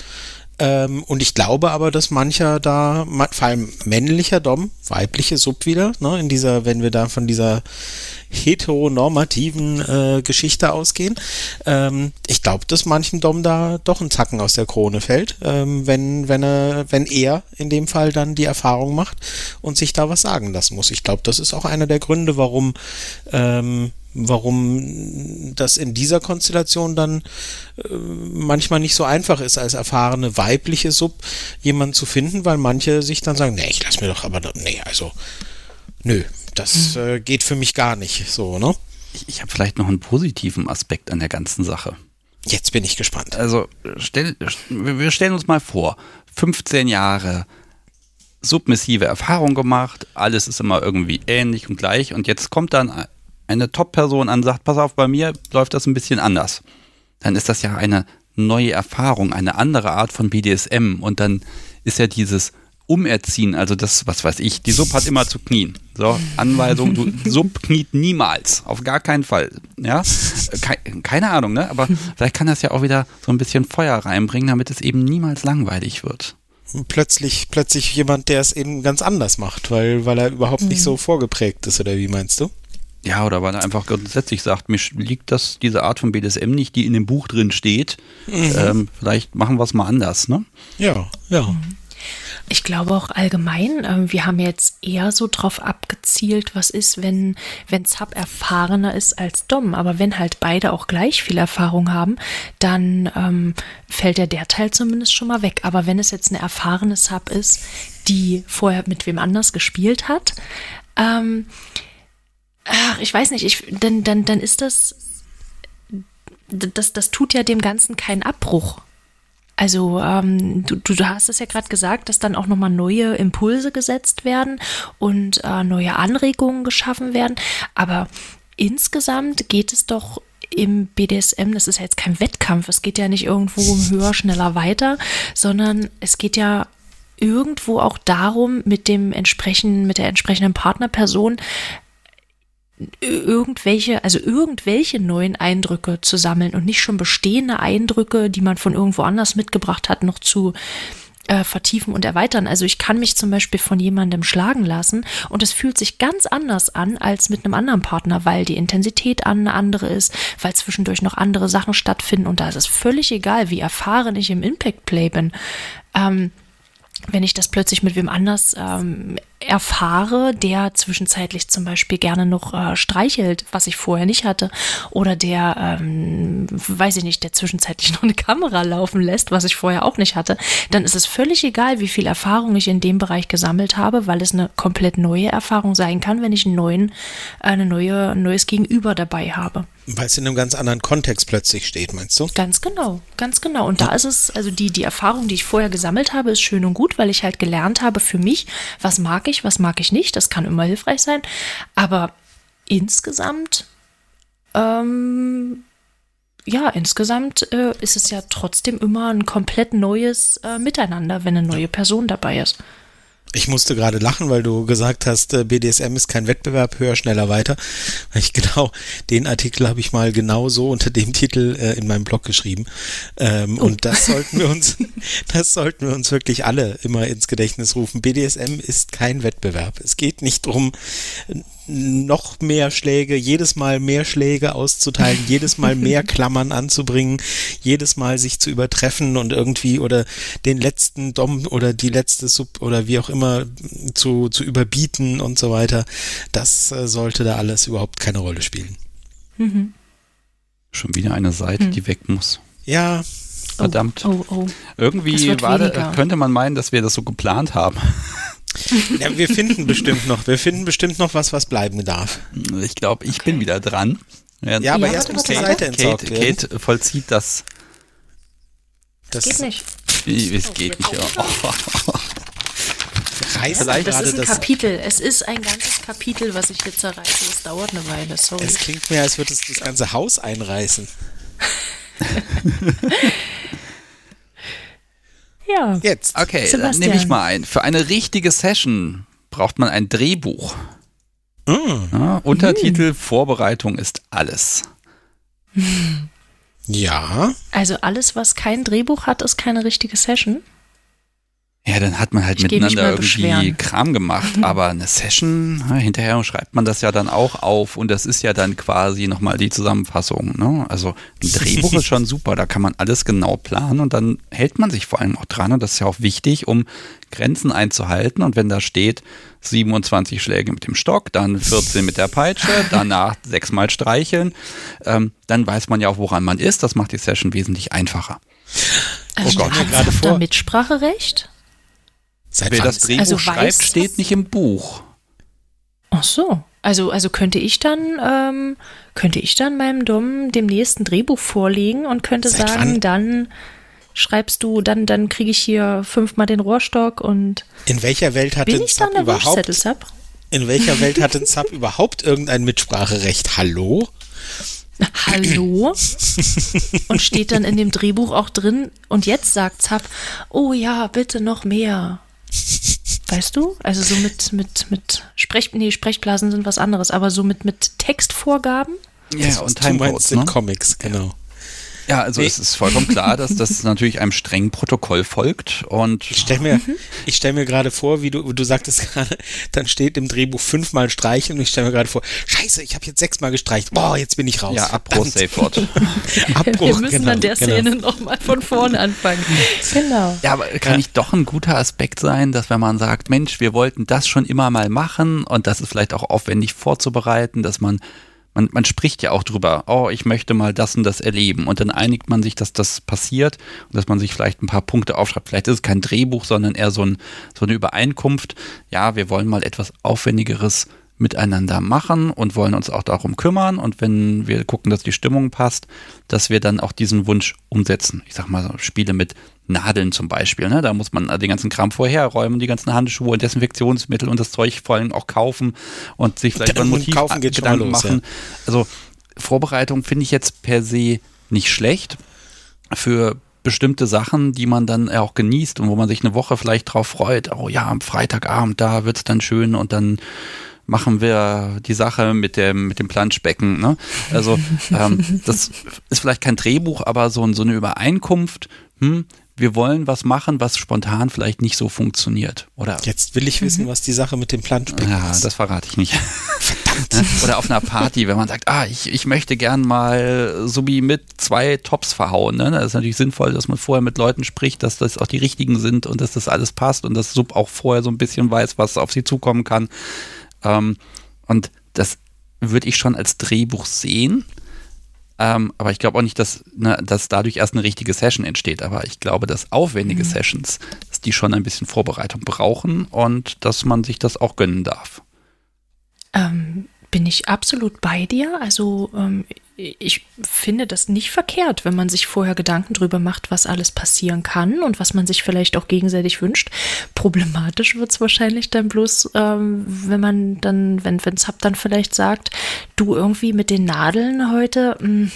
Ähm, und ich glaube aber, dass mancher da, vor allem männlicher Dom, weibliche Sub wieder, ne, in dieser, wenn wir da von dieser heteronormativen äh, Geschichte ausgehen, ähm, ich glaube, dass manchen Dom da doch ein Zacken aus der Krone fällt, ähm, wenn, wenn er, wenn er in dem Fall dann die Erfahrung macht und sich da was sagen lassen muss. Ich glaube, das ist auch einer der Gründe, warum ähm, warum das in dieser Konstellation dann äh, manchmal nicht so einfach ist, als erfahrene weibliche Sub jemanden zu finden, weil manche sich dann sagen, nee, ich lass mir doch aber, nee, also, nö, das äh, geht für mich gar nicht so, ne? Ich, ich habe vielleicht noch einen positiven Aspekt an der ganzen Sache. Jetzt bin ich gespannt. Also, stell, wir stellen uns mal vor, 15 Jahre submissive Erfahrung gemacht, alles ist immer irgendwie ähnlich und gleich und jetzt kommt dann eine Top-Person an sagt, pass auf, bei mir läuft das ein bisschen anders, dann ist das ja eine neue Erfahrung, eine andere Art von BDSM und dann ist ja dieses Umerziehen, also das, was weiß ich, die Sub hat immer zu knien. So, Anweisung, du Sub kniet niemals, auf gar keinen Fall. Ja, keine, keine Ahnung, ne? Aber *laughs* vielleicht kann das ja auch wieder so ein bisschen Feuer reinbringen, damit es eben niemals langweilig wird plötzlich plötzlich jemand, der es eben ganz anders macht, weil weil er überhaupt nicht mhm. so vorgeprägt ist oder wie meinst du? Ja, oder weil er einfach grundsätzlich sagt, mir liegt das, diese Art von BDSM nicht, die in dem Buch drin steht. Mhm. Ähm, vielleicht machen wir es mal anders, ne? Ja, ja. Ich glaube auch allgemein, äh, wir haben jetzt eher so drauf abgezielt, was ist, wenn, wenn Sub erfahrener ist als Dom. Aber wenn halt beide auch gleich viel Erfahrung haben, dann ähm, fällt ja der Teil zumindest schon mal weg. Aber wenn es jetzt eine erfahrene Sub ist, die vorher mit wem anders gespielt hat, ähm, ach, ich weiß nicht, ich, dann, dann, dann ist das, das, das tut ja dem Ganzen keinen Abbruch. Also ähm, du, du hast es ja gerade gesagt, dass dann auch nochmal neue Impulse gesetzt werden und äh, neue Anregungen geschaffen werden. Aber insgesamt geht es doch im BDSM, das ist ja jetzt kein Wettkampf, es geht ja nicht irgendwo um höher, schneller, weiter, sondern es geht ja irgendwo auch darum, mit dem entsprechenden, mit der entsprechenden Partnerperson irgendwelche, also irgendwelche neuen Eindrücke zu sammeln und nicht schon bestehende Eindrücke, die man von irgendwo anders mitgebracht hat, noch zu äh, vertiefen und erweitern. Also ich kann mich zum Beispiel von jemandem schlagen lassen und es fühlt sich ganz anders an als mit einem anderen Partner, weil die Intensität eine andere ist, weil zwischendurch noch andere Sachen stattfinden und da ist es völlig egal, wie erfahren ich im Impact Play bin. Ähm, wenn ich das plötzlich mit wem anders ähm, erfahre, der zwischenzeitlich zum Beispiel gerne noch äh, streichelt, was ich vorher nicht hatte, oder der, ähm, weiß ich nicht, der zwischenzeitlich *laughs* noch eine Kamera laufen lässt, was ich vorher auch nicht hatte, dann ist es völlig egal, wie viel Erfahrung ich in dem Bereich gesammelt habe, weil es eine komplett neue Erfahrung sein kann, wenn ich einen neuen, eine neue, ein neues Gegenüber dabei habe. Weil es in einem ganz anderen Kontext plötzlich steht, meinst du? Ganz genau, ganz genau. Und da ist es, also die, die Erfahrung, die ich vorher gesammelt habe, ist schön und gut, weil ich halt gelernt habe für mich, was mag ich, was mag ich nicht. Das kann immer hilfreich sein. Aber insgesamt, ähm, ja, insgesamt äh, ist es ja trotzdem immer ein komplett neues äh, Miteinander, wenn eine neue Person dabei ist. Ich musste gerade lachen, weil du gesagt hast, äh, BDSM ist kein Wettbewerb, höher, schneller, weiter. Ich genau, den Artikel habe ich mal genau so unter dem Titel äh, in meinem Blog geschrieben. Ähm, oh. Und das sollten wir uns, *laughs* das sollten wir uns wirklich alle immer ins Gedächtnis rufen. BDSM ist kein Wettbewerb. Es geht nicht darum, noch mehr Schläge, jedes Mal mehr Schläge auszuteilen, *laughs* jedes Mal mehr Klammern anzubringen, jedes Mal sich zu übertreffen und irgendwie oder den letzten Dom oder die letzte Sub oder wie auch immer zu, zu überbieten und so weiter. Das äh, sollte da alles überhaupt keine Rolle spielen. Mhm. Schon wieder eine Seite, mhm. die weg muss. Ja. Verdammt. Oh, oh, oh. Irgendwie war, könnte man meinen, dass wir das so geplant haben. Ja, wir finden bestimmt noch, wir finden bestimmt noch was, was bleiben darf. Ich glaube, ich bin wieder dran. Ja, ja aber erst muss die Seite entsorgt Kate, werden. Kate vollzieht das. Das geht nicht. Es geht nicht. Oh. *laughs* Reiß das, das ist ein Kapitel. Es ist ein ganzes Kapitel, was ich hier zerreiße. Es dauert eine Weile, sorry. Es klingt mir, als würde es das ganze Haus einreißen. *laughs* Ja. Jetzt. Okay, Sebastian. dann nehme ich mal ein. Für eine richtige Session braucht man ein Drehbuch. Mm. Ja, Untertitel mm. Vorbereitung ist alles. *laughs* Ja. Also alles, was kein Drehbuch hat, ist keine richtige Session. Ja, dann hat man halt ich miteinander irgendwie beschweren. Kram gemacht. Aber eine Session, hinterher schreibt man das ja dann auch auf und das ist ja dann quasi nochmal die Zusammenfassung. Ne? Also ein Drehbuch ist schon super, da kann man alles genau planen und dann hält man sich vor allem auch dran und das ist ja auch wichtig, um Grenzen einzuhalten. Und wenn da steht 27 Schläge mit dem Stock, dann 14 mit der Peitsche, danach *laughs* sechsmal streicheln, ähm, dann weiß man ja auch, woran man ist. Das macht die Session wesentlich einfacher. Also oh Gott, hat gerade vor. Mitspracherecht? Seit Wer das Drehbuch also schreibt, steht nicht im Buch. Ach so. Also, also könnte ich dann, ähm, könnte ich dann meinem Dom dem nächsten Drehbuch vorlegen und könnte Seit sagen, wann? dann schreibst du, dann, dann kriege ich hier fünfmal den Rohrstock und. In welcher Welt hat denn Sub überhaupt? Sub? In welcher Welt hat denn *laughs* Sub überhaupt irgendein Mitspracherecht? Hallo? Hallo? und steht dann in dem Drehbuch auch drin, und jetzt sagt Zap, oh ja, bitte noch mehr. Weißt du? Also so mit, mit, mit Sprech, nee, Sprechblasen sind was anderes, aber so mit, mit Textvorgaben. Ja, und Timecodes ne? Comics, genau. Ja, also nee. es ist vollkommen klar, dass das natürlich einem strengen Protokoll folgt und ich stelle mir, mhm. ich stell mir gerade vor, wie du, du sagtest *laughs* gerade, dann steht im Drehbuch fünfmal streichen und ich stelle mir gerade vor, scheiße, ich habe jetzt sechsmal gestreicht, boah, jetzt bin ich raus. Ja, Abbruch, Safe Wort. *laughs* Abbruch, Wir müssen genau, an der Szene genau. nochmal von vorne anfangen. *laughs* genau. Ja, aber kann ja. nicht doch ein guter Aspekt sein, dass wenn man sagt, Mensch, wir wollten das schon immer mal machen und das ist vielleicht auch aufwendig vorzubereiten, dass man man, man spricht ja auch drüber, oh, ich möchte mal das und das erleben. Und dann einigt man sich, dass das passiert und dass man sich vielleicht ein paar Punkte aufschreibt. Vielleicht ist es kein Drehbuch, sondern eher so, ein, so eine Übereinkunft. Ja, wir wollen mal etwas Aufwendigeres miteinander machen und wollen uns auch darum kümmern. Und wenn wir gucken, dass die Stimmung passt, dass wir dann auch diesen Wunsch umsetzen. Ich sag mal, Spiele mit Nadeln zum Beispiel. Ne? Da muss man den ganzen Kram vorher räumen, die ganzen Handschuhe und Desinfektionsmittel und das Zeug vor allem auch kaufen und sich vielleicht über ein Motiv Gedanken los, machen. Ja. Also Vorbereitung finde ich jetzt per se nicht schlecht. Für bestimmte Sachen, die man dann auch genießt und wo man sich eine Woche vielleicht drauf freut. Oh ja, am Freitagabend, da wird's dann schön und dann machen wir die Sache mit dem, mit dem Planschbecken. Ne? Also ähm, das ist vielleicht kein Drehbuch, aber so, so eine Übereinkunft, hm, wir wollen was machen, was spontan vielleicht nicht so funktioniert. Oder Jetzt will ich wissen, mhm. was die Sache mit dem Planschbecken ja, ist. Ja, das verrate ich nicht. Verdammt. *laughs* Oder auf einer Party, wenn man sagt, ah, ich, ich möchte gern mal so wie mit zwei Tops verhauen. Ne? Das ist natürlich sinnvoll, dass man vorher mit Leuten spricht, dass das auch die richtigen sind und dass das alles passt und dass Sub auch vorher so ein bisschen weiß, was auf sie zukommen kann. Ähm, und das würde ich schon als Drehbuch sehen. Ähm, aber ich glaube auch nicht, dass, ne, dass dadurch erst eine richtige Session entsteht. Aber ich glaube, dass aufwendige mhm. Sessions, dass die schon ein bisschen Vorbereitung brauchen und dass man sich das auch gönnen darf. Ähm, bin ich absolut bei dir. Also ähm, ich finde das nicht verkehrt, wenn man sich vorher Gedanken drüber macht, was alles passieren kann und was man sich vielleicht auch gegenseitig wünscht. Problematisch wird es wahrscheinlich dann bloß, ähm, wenn man dann, wenn, wenn Zap dann vielleicht sagt, du irgendwie mit den Nadeln heute, mh, hm,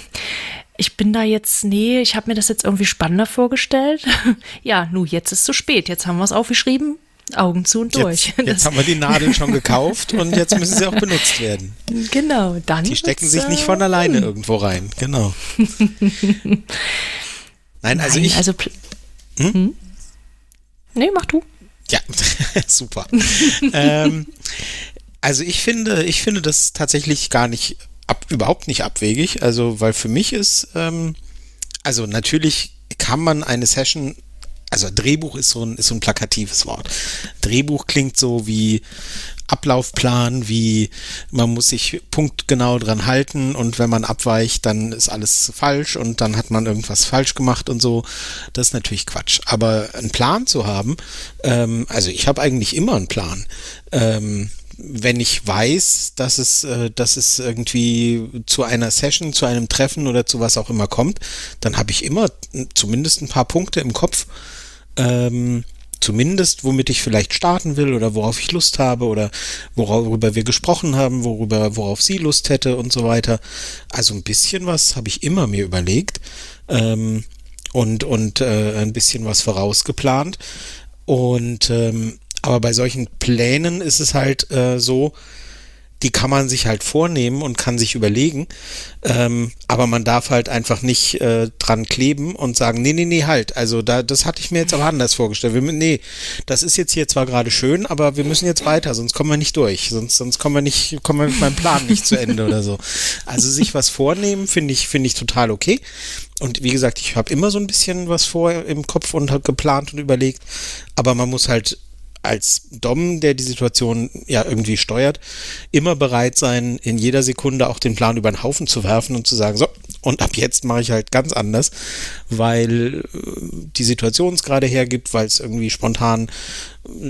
ich bin da jetzt, nee, ich habe mir das jetzt irgendwie spannender vorgestellt. *laughs* ja, nu, jetzt ist zu spät. Jetzt haben wir es aufgeschrieben. Augen zu und durch. *laughs* Jetzt, jetzt haben wir die Nadeln schon gekauft und jetzt müssen sie auch benutzt werden. Genau, dann. Die stecken sich nicht von alleine äh, irgendwo rein, genau. *laughs* Nein, also Nein, ich. Also, hm? Hm? Nee, mach du. Ja, *laughs* super. ähm, also ich finde, ich finde das tatsächlich gar nicht ab, überhaupt nicht abwegig. Also, weil für mich ist, ähm, also natürlich kann man eine Session also Drehbuch ist so ein, ist so ein plakatives Wort. Drehbuch klingt so wie Ablaufplan, wie man muss sich punktgenau dran halten und wenn man abweicht, dann ist alles falsch und dann hat man irgendwas falsch gemacht und so. Das ist natürlich Quatsch. Aber einen Plan zu haben, ähm, also ich habe eigentlich immer einen Plan. Ähm, wenn ich weiß, dass es, äh, dass es irgendwie zu einer Session, zu einem Treffen oder zu was auch immer kommt, dann habe ich immer zumindest ein paar Punkte im Kopf, ähm, zumindest, womit ich vielleicht starten will oder worauf ich Lust habe oder worüber wir gesprochen haben, worüber, worauf sie Lust hätte und so weiter. Also ein bisschen was habe ich immer mir überlegt ähm, und, und äh, ein bisschen was vorausgeplant. Und ähm, aber bei solchen Plänen ist es halt äh, so, die kann man sich halt vornehmen und kann sich überlegen, ähm, aber man darf halt einfach nicht äh, dran kleben und sagen, nee, nee, nee, halt, also da, das hatte ich mir jetzt aber anders vorgestellt. Wir, nee, das ist jetzt hier zwar gerade schön, aber wir müssen jetzt weiter, sonst kommen wir nicht durch, sonst, sonst kommen wir nicht, kommen wir mit meinem Plan nicht zu Ende oder so. Also sich was vornehmen, finde ich, finde ich total okay. Und wie gesagt, ich habe immer so ein bisschen was vor im Kopf und habe geplant und überlegt, aber man muss halt als Dom, der die Situation ja irgendwie steuert, immer bereit sein, in jeder Sekunde auch den Plan über den Haufen zu werfen und zu sagen, so, und ab jetzt mache ich halt ganz anders, weil äh, die Situation es gerade hergibt, weil es irgendwie spontan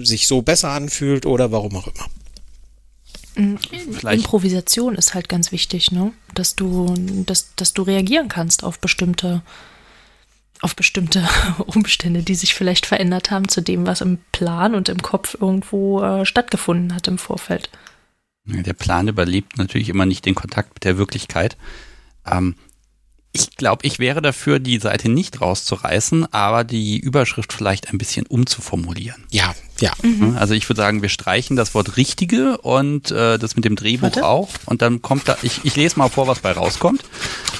sich so besser anfühlt oder warum auch immer. Mhm. Vielleicht. Improvisation ist halt ganz wichtig, ne? Dass du, dass, dass du reagieren kannst auf bestimmte auf bestimmte *laughs* Umstände, die sich vielleicht verändert haben zu dem, was im Plan und im Kopf irgendwo äh, stattgefunden hat im Vorfeld. Der Plan überlebt natürlich immer nicht den Kontakt mit der Wirklichkeit. Ähm, ich glaube, ich wäre dafür, die Seite nicht rauszureißen, aber die Überschrift vielleicht ein bisschen umzuformulieren. Ja, ja. Mhm. Also ich würde sagen, wir streichen das Wort richtige und äh, das mit dem Drehbuch Warte. auch. Und dann kommt da, ich, ich lese mal vor, was bei rauskommt.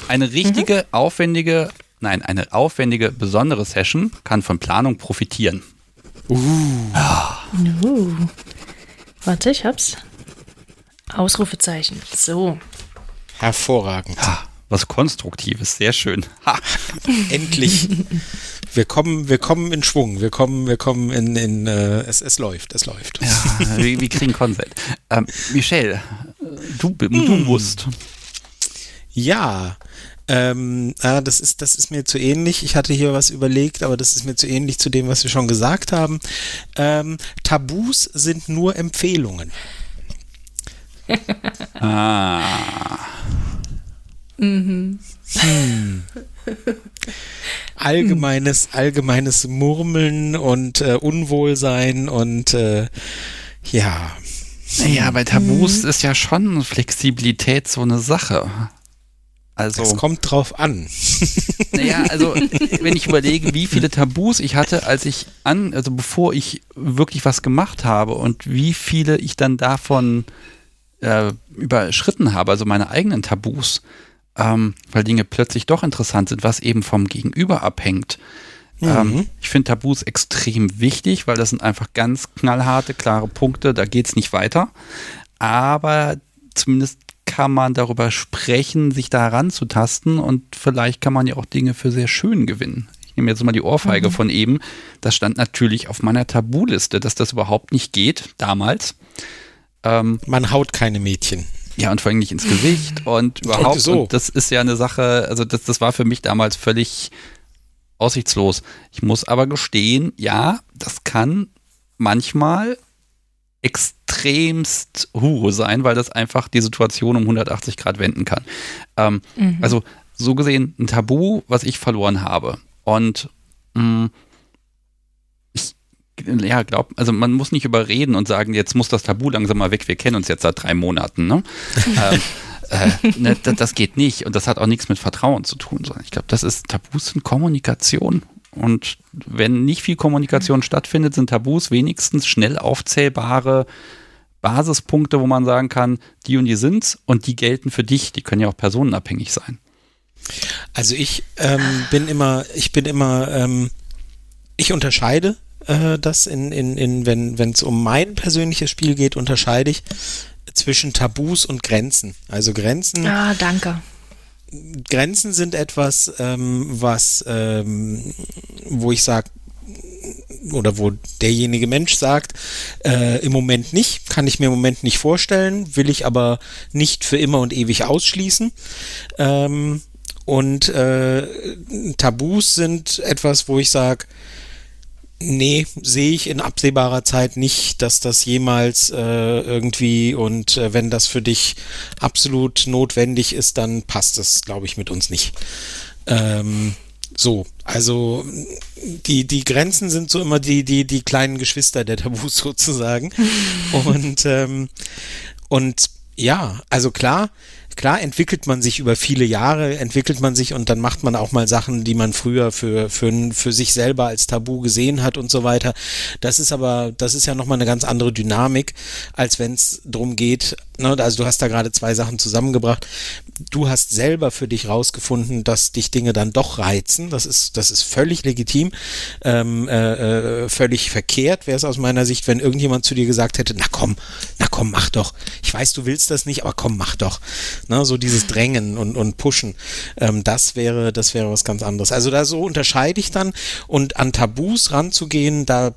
Eine richtige, mhm. aufwendige Nein, eine aufwendige, besondere Session kann von Planung profitieren. Uh. uh. Warte, ich hab's. Ausrufezeichen. So. Hervorragend. Ha, was Konstruktives, sehr schön. Ha. *laughs* Endlich. Wir kommen, wir kommen in Schwung. Wir kommen, wir kommen in, in äh, es, es läuft, es läuft. Ja, wir, wir kriegen Konsent. Ähm, Michelle, du, du mm. musst. Ja, ähm, ah, das ist, das ist mir zu ähnlich. Ich hatte hier was überlegt, aber das ist mir zu ähnlich zu dem, was wir schon gesagt haben. Ähm, Tabus sind nur Empfehlungen. *laughs* ah. Mhm. Hm. Allgemeines, allgemeines Murmeln und äh, Unwohlsein und äh, ja. Naja, bei Tabus mhm. ist ja schon Flexibilität so eine Sache. Also, es kommt drauf an. *laughs* Naja, also wenn ich überlege, wie viele Tabus ich hatte, als ich an, also bevor ich wirklich was gemacht habe und wie viele ich dann davon äh, überschritten habe, also meine eigenen Tabus, ähm, weil Dinge plötzlich doch interessant sind, was eben vom Gegenüber abhängt. Ähm, mhm. Ähm, ich finde Tabus extrem wichtig, weil das sind einfach ganz knallharte, klare Punkte, da geht es nicht weiter. Aber zumindest kann man darüber sprechen, sich da heranzutasten und vielleicht kann man ja auch Dinge für sehr schön gewinnen. Ich nehme jetzt mal die Ohrfeige mhm. von eben. Das stand natürlich auf meiner Tabuliste, dass das überhaupt nicht geht, damals. Ähm, man haut keine Mädchen. Ja, und vor allem nicht ins Gesicht *laughs* und überhaupt. Und so. Und das ist ja eine Sache, also das, das war für mich damals völlig aussichtslos. Ich muss aber gestehen, ja, das kann manchmal extremst Hure sein, weil das einfach die Situation um 180 Grad wenden kann. Ähm, mhm. Also so gesehen ein Tabu, was ich verloren habe. Und mh, mm, ich ja, glaube, also man muss nicht überreden und sagen, jetzt muss das Tabu langsam mal weg, wir kennen uns jetzt seit drei Monaten. Ne? *laughs* ähm, äh, ne, das geht nicht und das hat auch nichts mit Vertrauen zu tun, sondern ich glaube, das ist Tabus sind Kommunikation und wenn nicht viel Kommunikation stattfindet, sind Tabus wenigstens schnell aufzählbare Basispunkte, wo man sagen kann, die und die sind's und die gelten für dich. Die können ja auch personenabhängig sein. Also ich ähm, bin immer, ich bin immer, ähm, ich unterscheide äh, das in, in, in wenn es um mein persönliches Spiel geht, unterscheide ich zwischen Tabus und Grenzen. Also Grenzen. Ah, danke. Grenzen sind etwas, ähm, was, ähm, wo ich sage, oder wo derjenige Mensch sagt, äh, im Moment nicht, kann ich mir im Moment nicht vorstellen, will ich aber nicht für immer und ewig ausschließen. Ähm, und äh, Tabus sind etwas, wo ich sage, Nee, sehe ich in absehbarer Zeit nicht, dass das jemals äh, irgendwie und äh, wenn das für dich absolut notwendig ist, dann passt es, glaube ich, mit uns nicht. Ähm, so, also die, die Grenzen sind so immer die, die, die kleinen Geschwister der Tabus *laughs* sozusagen. *laughs* und, ähm, und ja, also klar, klar entwickelt man sich über viele Jahre, entwickelt man sich und dann macht man auch mal Sachen, die man früher für, für, für sich selber als Tabu gesehen hat und so weiter. Das ist aber, das ist ja nochmal eine ganz andere Dynamik, als wenn es darum geht, also du hast da gerade zwei Sachen zusammengebracht. Du hast selber für dich rausgefunden, dass dich Dinge dann doch reizen. Das ist, das ist völlig legitim, ähm, äh, äh völlig verkehrt wäre es aus meiner Sicht, wenn irgendjemand zu dir gesagt hätte, na komm, na komm, mach doch. Ich weiß, du willst das nicht, aber komm, mach doch. Ne, so dieses Drängen und, und Pushen, ähm, das wäre, das wäre was ganz anderes. Also da so unterscheide ich dann und an Tabus ranzugehen, da,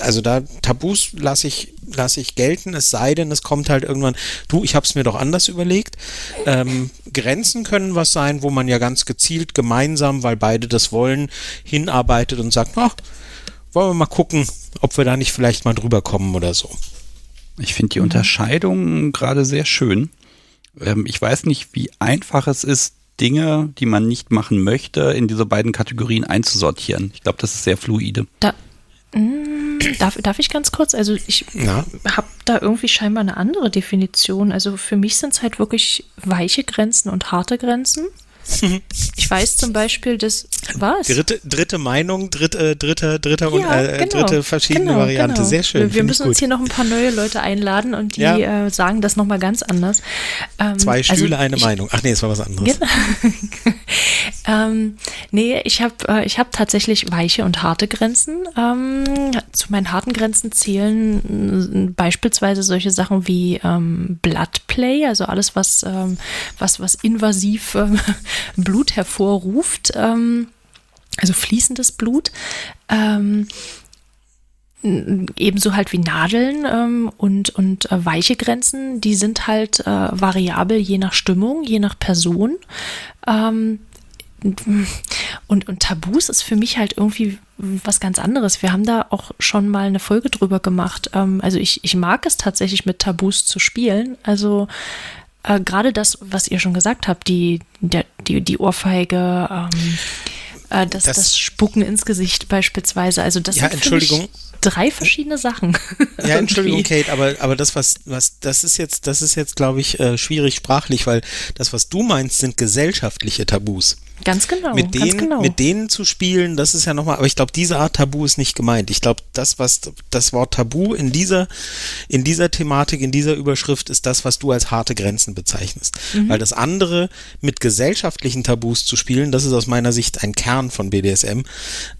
also da Tabus lasse ich, lasse ich gelten, es sei denn, es kommt halt irgendwann, du, ich habe es mir doch anders überlegt. Ähm, Grenzen können was sein, wo man ja ganz gezielt gemeinsam, weil beide das wollen, hinarbeitet und sagt, ach, wollen wir mal gucken, ob wir da nicht vielleicht mal drüber kommen oder so. Ich finde die Unterscheidung gerade sehr schön. Ähm, ich weiß nicht, wie einfach es ist, Dinge, die man nicht machen möchte, in diese beiden Kategorien einzusortieren. Ich glaube, das ist sehr fluide. Da, darf, darf ich ganz kurz? Also ich ja. habe da irgendwie scheinbar eine andere Definition. Also für mich sind es halt wirklich weiche Grenzen und harte Grenzen. *laughs* Ich weiß zum Beispiel, dass was? Dritte, dritte Meinung, dritte, dritte, dritte, ja, äh, genau, dritte verschiedene genau, Variante. Genau. Sehr schön. Wir, wir müssen uns hier noch ein paar neue Leute einladen und die ja. äh, sagen das nochmal ganz anders. Ähm, Zwei also Stühle, also eine ich, Meinung. Ach nee, es war was anderes. Genau. *laughs* ähm, nee, ich habe äh, ich hab tatsächlich weiche und harte Grenzen. Ähm, zu meinen harten Grenzen zählen äh, beispielsweise solche Sachen wie ähm, Bloodplay, also alles, was, ähm, was, was invasiv ähm, Blut hervorruft, ähm, also fließendes Blut. Ähm, ebenso halt wie Nadeln ähm, und, und äh, weiche Grenzen, die sind halt äh, variabel je nach Stimmung, je nach Person. Ähm, und, und Tabus ist für mich halt irgendwie was ganz anderes. Wir haben da auch schon mal eine Folge drüber gemacht. Ähm, also ich, ich mag es tatsächlich mit Tabus zu spielen. Also äh, gerade das, was ihr schon gesagt habt, die, der, die, die Ohrfeige, ähm, äh, das, das, das, Spucken ins Gesicht beispielsweise. Also das ja, Entschuldigung. Mich, drei verschiedene Sachen. Ja, *laughs* Entschuldigung, Kate, aber, aber das, was, was, das ist jetzt, das ist jetzt, glaube ich, äh, schwierig sprachlich, weil das, was du meinst, sind gesellschaftliche Tabus. Ganz genau. Mit denen, ganz genau. mit denen zu spielen, das ist ja nochmal, aber ich glaube, diese Art Tabu ist nicht gemeint. Ich glaube, das, was das Wort Tabu in dieser, in dieser Thematik, in dieser Überschrift ist das, was du als harte Grenzen bezeichnest. Mhm. Weil das andere mit gesellschaftlichen Tabus zu spielen, das ist aus meiner Sicht ein Kern von BDSM,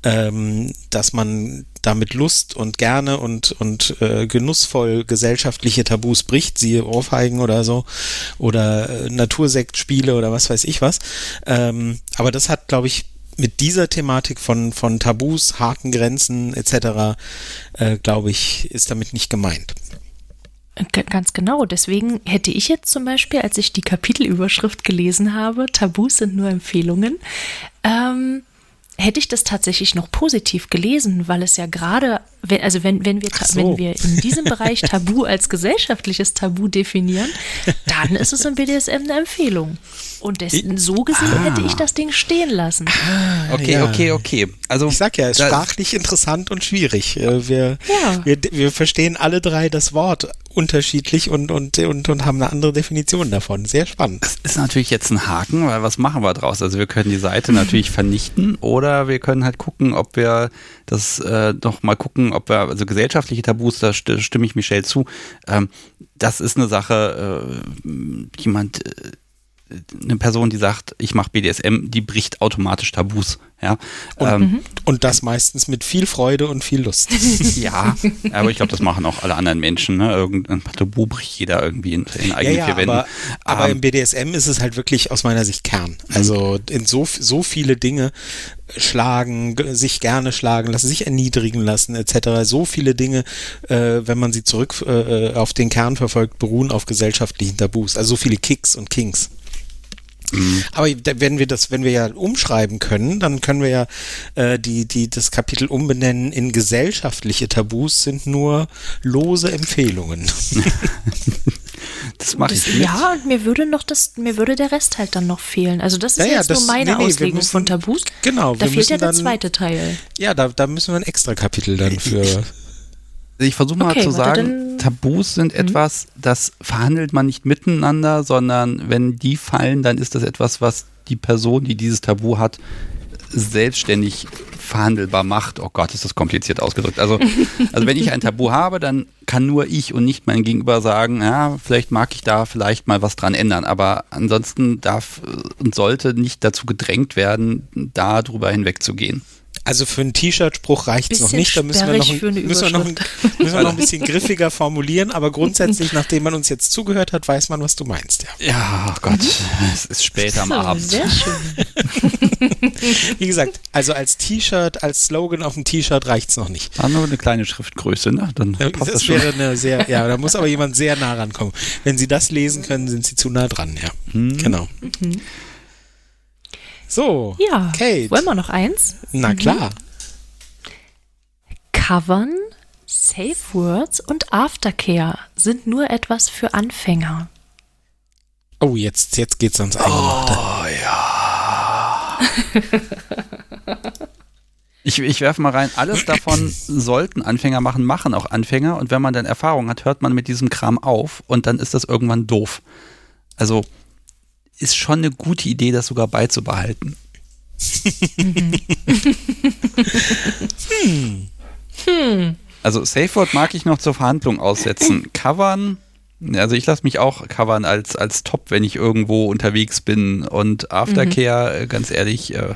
ähm, dass man damit Lust und gerne und, und äh, genussvoll gesellschaftliche Tabus bricht, siehe Ohrfeigen oder so, oder äh, Natursektspiele oder was weiß ich was. Ähm, aber das hat, glaube ich, mit dieser Thematik von, von Tabus, harten Grenzen etc., äh, glaube ich, ist damit nicht gemeint. Ganz genau. Deswegen hätte ich jetzt zum Beispiel, als ich die Kapitelüberschrift gelesen habe, Tabus sind nur Empfehlungen, ähm, hätte ich das tatsächlich noch positiv gelesen, weil es ja gerade, wenn, also wenn, wenn, wir, so. wenn wir in diesem Bereich Tabu als gesellschaftliches Tabu definieren, dann ist es im BDSM eine Empfehlung. Und des, so gesehen ah. hätte ich das Ding stehen lassen. Ah, okay, ja. okay, okay. Also ich sag ja, es ist sprachlich interessant und schwierig. Äh, wir, ja. wir, wir verstehen alle drei das Wort unterschiedlich und, und, und, und haben eine andere Definition davon. Sehr spannend. Das ist natürlich jetzt ein Haken, weil was machen wir draus? Also wir können die Seite natürlich vernichten oder wir können halt gucken, ob wir das äh, noch mal gucken, ob wir, also gesellschaftliche Tabus, da stimme ich Michelle zu, ähm, das ist eine Sache, äh, jemand äh, eine Person, die sagt, ich mache BDSM, die bricht automatisch Tabus. Ja, und, ähm, und, das meistens mit viel Freude und viel Lust. *laughs* ja, aber ich glaube, das machen auch alle anderen Menschen. Ne? Irgendein Tabu bricht jeder irgendwie in, in eigenen ja, ja, vier Wänden. Aber, aber ähm, im BDSM ist es halt wirklich aus meiner Sicht Kern. Also in so, so viele Dinge schlagen, sich gerne schlagen lassen, sich erniedrigen lassen, etc. So viele Dinge, äh, wenn man sie zurück äh, auf den Kern verfolgt, beruhen auf gesellschaftlichen Tabus. Also so viele Kicks und Kings. Mhm. Aber wenn wir das, wenn wir ja umschreiben können, dann können wir ja äh, die, die, das Kapitel umbenennen in gesellschaftliche Tabus sind nur lose Empfehlungen. *laughs* das mache ich nicht. Ja, und mir würde noch das, mir würde der Rest halt dann noch fehlen. Also das ist ja, jetzt ja, das, nur meine nee, nee, Auslegung müssen, von Tabus. Genau. Da fehlt ja der dann, zweite Teil. Ja, da, da müssen wir ein extra Kapitel dann für. *laughs* Ich versuche mal okay, zu sagen, Tabus sind mhm. etwas, das verhandelt man nicht miteinander, sondern wenn die fallen, dann ist das etwas, was die Person, die dieses Tabu hat, selbstständig verhandelbar macht. Oh Gott, ist das kompliziert ausgedrückt. Also, *laughs* also wenn ich ein Tabu habe, dann kann nur ich und nicht mein Gegenüber sagen, ja, vielleicht mag ich da vielleicht mal was dran ändern. Aber ansonsten darf und sollte nicht dazu gedrängt werden, da drüber hinwegzugehen. Also für einen T-Shirt-Spruch reicht es noch nicht. Da müssen wir noch, ein, müssen, wir noch ein, *laughs* müssen wir noch ein bisschen *laughs* griffiger formulieren. Aber grundsätzlich, nachdem man uns jetzt zugehört hat, weiß man, was du meinst. Ja, ja oh Gott, mhm. es ist spät am Abend. Sehr schön. *laughs* Wie gesagt, also als T-Shirt, als Slogan auf dem T-Shirt reicht es noch nicht. War nur eine kleine Schriftgröße, ne? Dann passt das, das schon. wäre eine sehr, ja, da muss aber jemand sehr nah rankommen. Wenn Sie das lesen können, sind Sie zu nah dran, ja. Hm. Genau. Mhm. So, ja, Kate. Wollen wir noch eins? Na mhm. klar. Covern, Safe Words und Aftercare sind nur etwas für Anfänger. Oh, jetzt, jetzt geht's ans Eingemachte. Oh, ja. *laughs* ich, ich werfe mal rein, alles davon sollten Anfänger machen, machen auch Anfänger. Und wenn man dann Erfahrung hat, hört man mit diesem Kram auf und dann ist das irgendwann doof. Also ist schon eine gute Idee, das sogar beizubehalten. hm. Hm. Also Safe Word mag ich noch zur Verhandlung aussetzen. *laughs* Covern, also ich lasse mich auch covern als, als Top, wenn ich irgendwo unterwegs bin. Und Aftercare, mhm. ganz ehrlich, äh,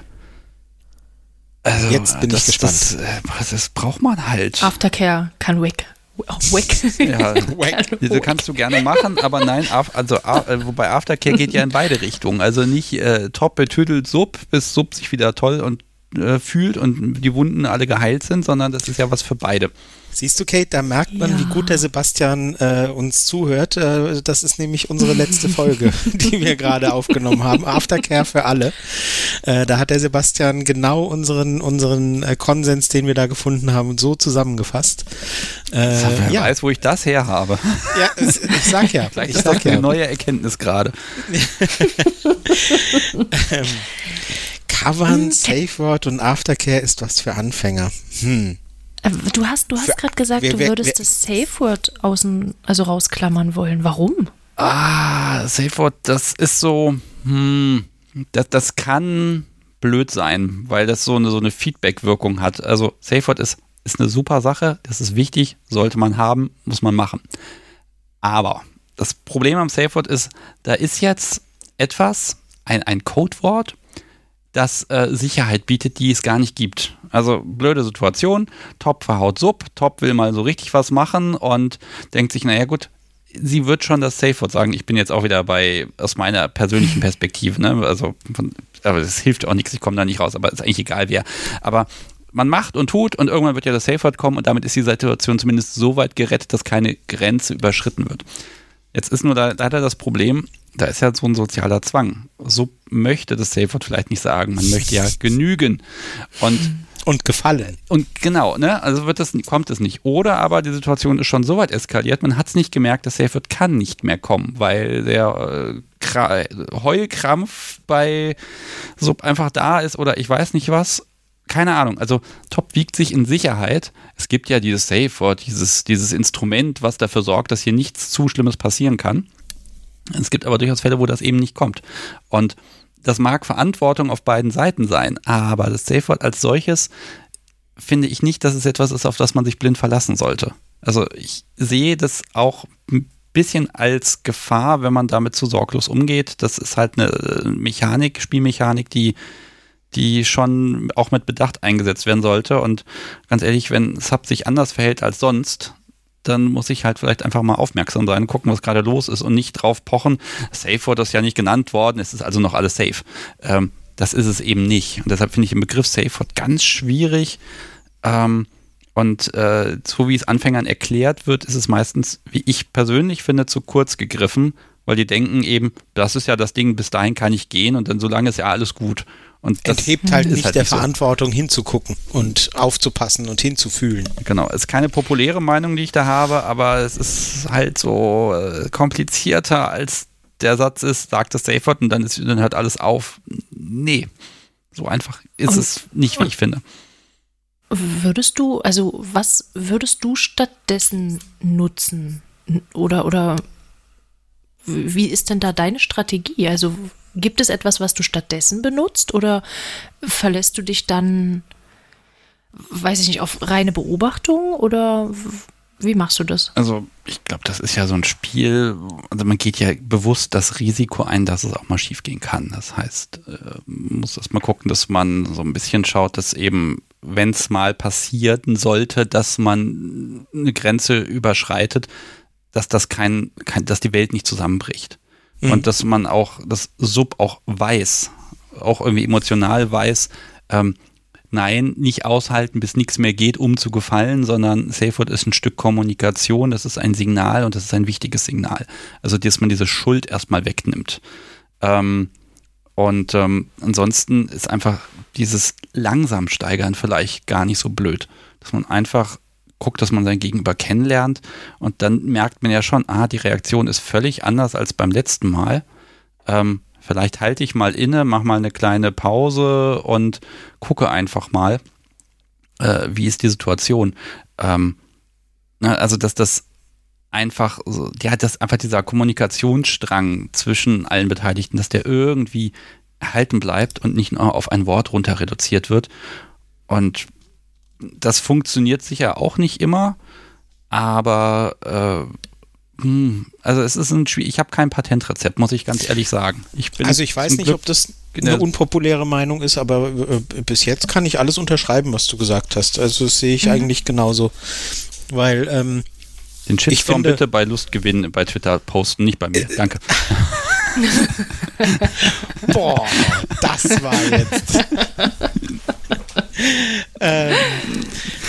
also jetzt bin das, ich gespannt. Das, das, das, braucht man halt. Aftercare kann weg. Wack. Ja, *laughs* Wack. Diese kannst du gerne machen, aber nein, also äh, wobei Aftercare geht ja in beide Richtungen. Also nicht äh, top betüdelt Sub, bis Sub sich wieder toll und äh, fühlt und die Wunden alle geheilt sind, sondern das ist ja was für beide. Siehst du, Kate, da merkt man, ja. wie gut der Sebastian äh, uns zuhört. Äh, das ist nämlich unsere letzte *laughs* Folge, die wir gerade aufgenommen haben. Aftercare für alle. Äh, da hat der Sebastian genau unseren, unseren äh, Konsens, den wir da gefunden haben, so zusammengefasst. Äh, wer ja. weiß, wo ich das her habe. Ja, ich sag ja. Vielleicht ich ist sag das ja. eine neue Erkenntnis gerade. *laughs* *laughs* ähm, Covern, Safe Word und Aftercare ist was für Anfänger. Hm. Äh, du hast, du hast gerade gesagt, wer, wer, du würdest wer, das Safe Word außen, also rausklammern wollen. Warum? Ah, Safe Word, das ist so, hm, das, das kann blöd sein, weil das so eine, so eine Feedback-Wirkung hat. Also Safe Word ist, ist eine super Sache, das ist wichtig, sollte man haben, muss man machen. Aber das Problem am Safe Word ist, da ist jetzt etwas, ein, ein Codewort, das äh, Sicherheit bietet, die es gar nicht gibt. Also blöde Situation, Top verhaut Sub, Top will mal so richtig was machen und denkt sich, naja gut, sie wird schon das Safe Word sagen. Ich bin jetzt auch wieder bei, aus meiner persönlichen Perspektive, ne? also von, aber das hilft auch nichts, ich komme da nicht raus, aber ist eigentlich egal wer. Aber man macht und tut und irgendwann wird ja das Safe Word kommen und damit ist die Situation zumindest so weit gerettet, dass keine Grenze überschritten wird. Jetzt ist nur da leider das Problem, da ist ja so ein sozialer Zwang. So möchte das Safe Word vielleicht nicht sagen. Man möchte ja genügen. Und und gefallen. Und genau, ne? Also wird das, kommt es nicht. Oder aber die Situation ist schon so weit eskaliert, man hat es nicht gemerkt, das Safe Word kann nicht mehr kommen, weil der äh, Heulkrampf bei Sub einfach da ist oder ich weiß nicht was. Keine Ahnung. Also Top wiegt sich in Sicherheit. Es gibt ja dieses Safe Word, dieses, dieses Instrument, was dafür sorgt, dass hier nichts zu Schlimmes passieren kann. Es gibt aber durchaus Fälle, wo das eben nicht kommt. Und das mag Verantwortung auf beiden Seiten sein, aber das Safe Word als solches finde ich nicht, dass es etwas ist, auf das man sich blind verlassen sollte. Also ich sehe das auch ein bisschen als Gefahr, wenn man damit zu sorglos umgeht. Das ist halt eine Mechanik, Spielmechanik, die die schon auch mit Bedacht eingesetzt werden sollte. Und ganz ehrlich, wenn Sub sich anders verhält als sonst, dann muss ich halt vielleicht einfach mal aufmerksam sein, gucken, was gerade los ist und nicht drauf pochen. Safe Word ist ja nicht genannt worden, es ist also noch alles safe. Ähm, das ist es eben nicht. Und deshalb finde ich den Begriff Safe Word ganz schwierig. Ähm, und äh, so wie es Anfängern erklärt wird, ist es meistens, wie ich persönlich finde, zu kurz gegriffen, weil die denken eben, das ist ja das Ding, bis dahin kann ich gehen und dann solange ist ja alles gut. Und das enthebt halt nicht halt der nicht Verantwortung so. hinzugucken und aufzupassen und hinzufühlen. Genau, es ist keine populäre Meinung, die ich da habe, aber es ist halt so äh, komplizierter als der Satz ist, sagt das Safe Word und dann, ist, dann hört alles auf. Nee, so einfach ist und, es nicht, wie ich finde. Würdest du, also was würdest du stattdessen nutzen? Oder, oder wie ist denn da deine Strategie? Also Gibt es etwas, was du stattdessen benutzt oder verlässt du dich dann, weiß ich nicht, auf reine Beobachtung oder wie machst du das? Also ich glaube, das ist ja so ein Spiel, also man geht ja bewusst das Risiko ein, dass es auch mal schiefgehen kann. Das heißt, man äh, muss erst mal gucken, dass man so ein bisschen schaut, dass eben, wenn es mal passieren sollte, dass man eine Grenze überschreitet, dass das kein, kein dass die Welt nicht zusammenbricht mhm. und dass man auch das Sub auch weiß, auch irgendwie emotional weiß, ähm, nein, nicht aushalten, bis nichts mehr geht, um zu gefallen, sondern Safewood ist ein Stück Kommunikation, das ist ein Signal und das ist ein wichtiges Signal. Also, dass man diese Schuld erstmal wegnimmt. Ähm, und ähm, ansonsten ist einfach dieses langsam steigern vielleicht gar nicht so blöd, dass man einfach guckt, dass man sein Gegenüber kennenlernt und dann merkt man ja schon, ah, die Reaktion ist völlig anders als beim letzten Mal. Ähm, vielleicht halte ich mal inne, mach mal eine kleine Pause und gucke einfach mal, äh, wie ist die Situation. Ähm, also, dass das einfach, so, ja, dass einfach dieser Kommunikationsstrang zwischen allen Beteiligten, dass der irgendwie erhalten bleibt und nicht nur auf ein Wort runter reduziert wird. Und das funktioniert sicher auch nicht immer, aber äh, hm, also es ist ein Spiel, ich habe kein Patentrezept, muss ich ganz ehrlich sagen. Ich bin also ich weiß nicht, Glück ob das eine unpopuläre Meinung ist, aber äh, bis jetzt kann ich alles unterschreiben, was du gesagt hast. Also das sehe ich mhm. eigentlich genauso. Weil ähm, den Shitstorm bitte bei Lustgewinn bei Twitter posten, nicht bei mir. Äh, Danke. *laughs* Boah, das war jetzt. *laughs* *laughs* ähm,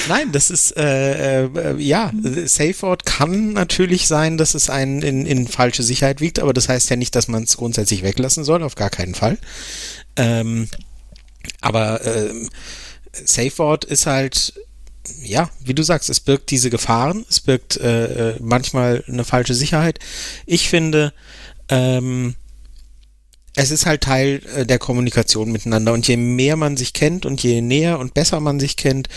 nein, das ist äh, äh, ja, Safeword kann natürlich sein, dass es einen in, in falsche Sicherheit wiegt, aber das heißt ja nicht, dass man es grundsätzlich weglassen soll, auf gar keinen Fall. Ähm, aber äh, Safeword ist halt ja, wie du sagst, es birgt diese Gefahren, es birgt äh, äh manchmal eine falsche Sicherheit. Ich finde, ähm, es ist halt Teil äh, der Kommunikation miteinander. Und je mehr man sich kennt und je näher und besser man sich kennt,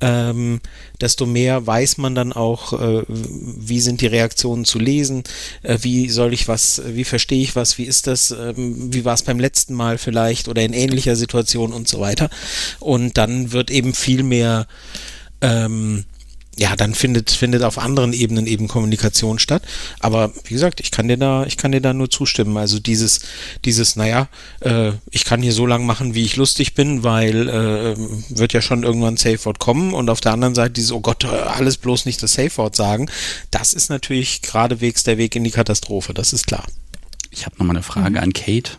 ähm, desto mehr weiß man dann auch, äh, wie sind die Reaktionen zu lesen, äh, wie soll ich was, wie verstehe ich was, wie ist das, ähm, wie war es beim letzten Mal vielleicht oder in ähnlicher Situation und so weiter. Und dann wird eben viel mehr ähm, ja, dann findet, findet auf anderen Ebenen eben Kommunikation statt. Aber wie gesagt, ich kann dir da, ich kann dir da nur zustimmen. Also dieses, dieses, naja, äh, ich kann hier so lang machen, wie ich lustig bin, weil äh, wird ja schon irgendwann Safe Word kommen und auf der anderen Seite dieses, oh Gott, alles bloß nicht das Safe Word sagen, das ist natürlich geradewegs der Weg in die Katastrophe, das ist klar. Ich habe nochmal eine Frage mhm. an Kate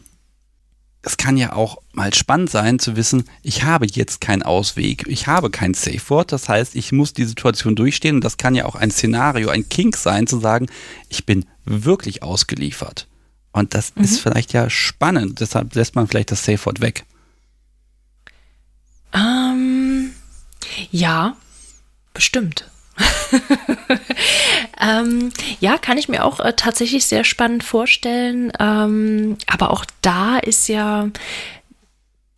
es kann ja auch mal spannend sein zu wissen, ich habe jetzt keinen Ausweg, ich habe kein Safe Word, das heißt, ich muss die Situation durchstehen und das kann ja auch ein Szenario, ein Kink sein, zu sagen, ich bin wirklich ausgeliefert. Und das mhm. ist vielleicht ja spannend, deshalb lässt man vielleicht das Safe Word weg. Ähm, ja, bestimmt. *laughs* ähm, ja, kann ich mir auch äh, tatsächlich sehr spannend vorstellen. Ähm, aber auch da ist ja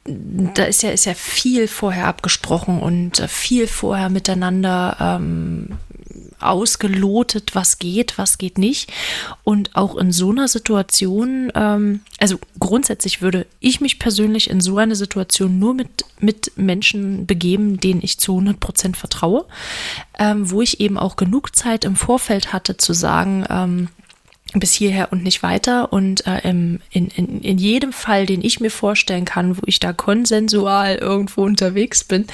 da ist ja, ist ja viel vorher abgesprochen und äh, viel vorher miteinander ähm, ausgelotet, was geht, was geht nicht. Und auch in so einer Situation, ähm, also grundsätzlich würde ich mich persönlich in so eine Situation nur mit, mit Menschen begeben, denen ich zu 100 Prozent vertraue, ähm, wo ich eben auch genug Zeit im Vorfeld hatte zu sagen, ähm, bis hierher und nicht weiter. Und äh, in, in, in jedem Fall, den ich mir vorstellen kann, wo ich da konsensual irgendwo unterwegs bin,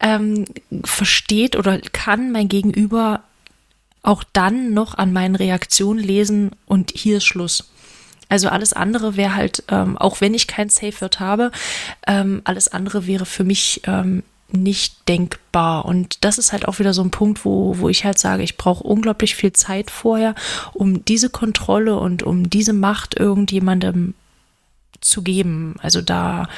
ähm, versteht oder kann mein Gegenüber auch dann noch an meinen Reaktionen lesen und hier ist Schluss. Also alles andere wäre halt, ähm, auch wenn ich kein Safe Word habe, ähm, alles andere wäre für mich ähm, nicht denkbar. Und das ist halt auch wieder so ein Punkt, wo, wo ich halt sage, ich brauche unglaublich viel Zeit vorher, um diese Kontrolle und um diese Macht irgendjemandem zu geben. Also da,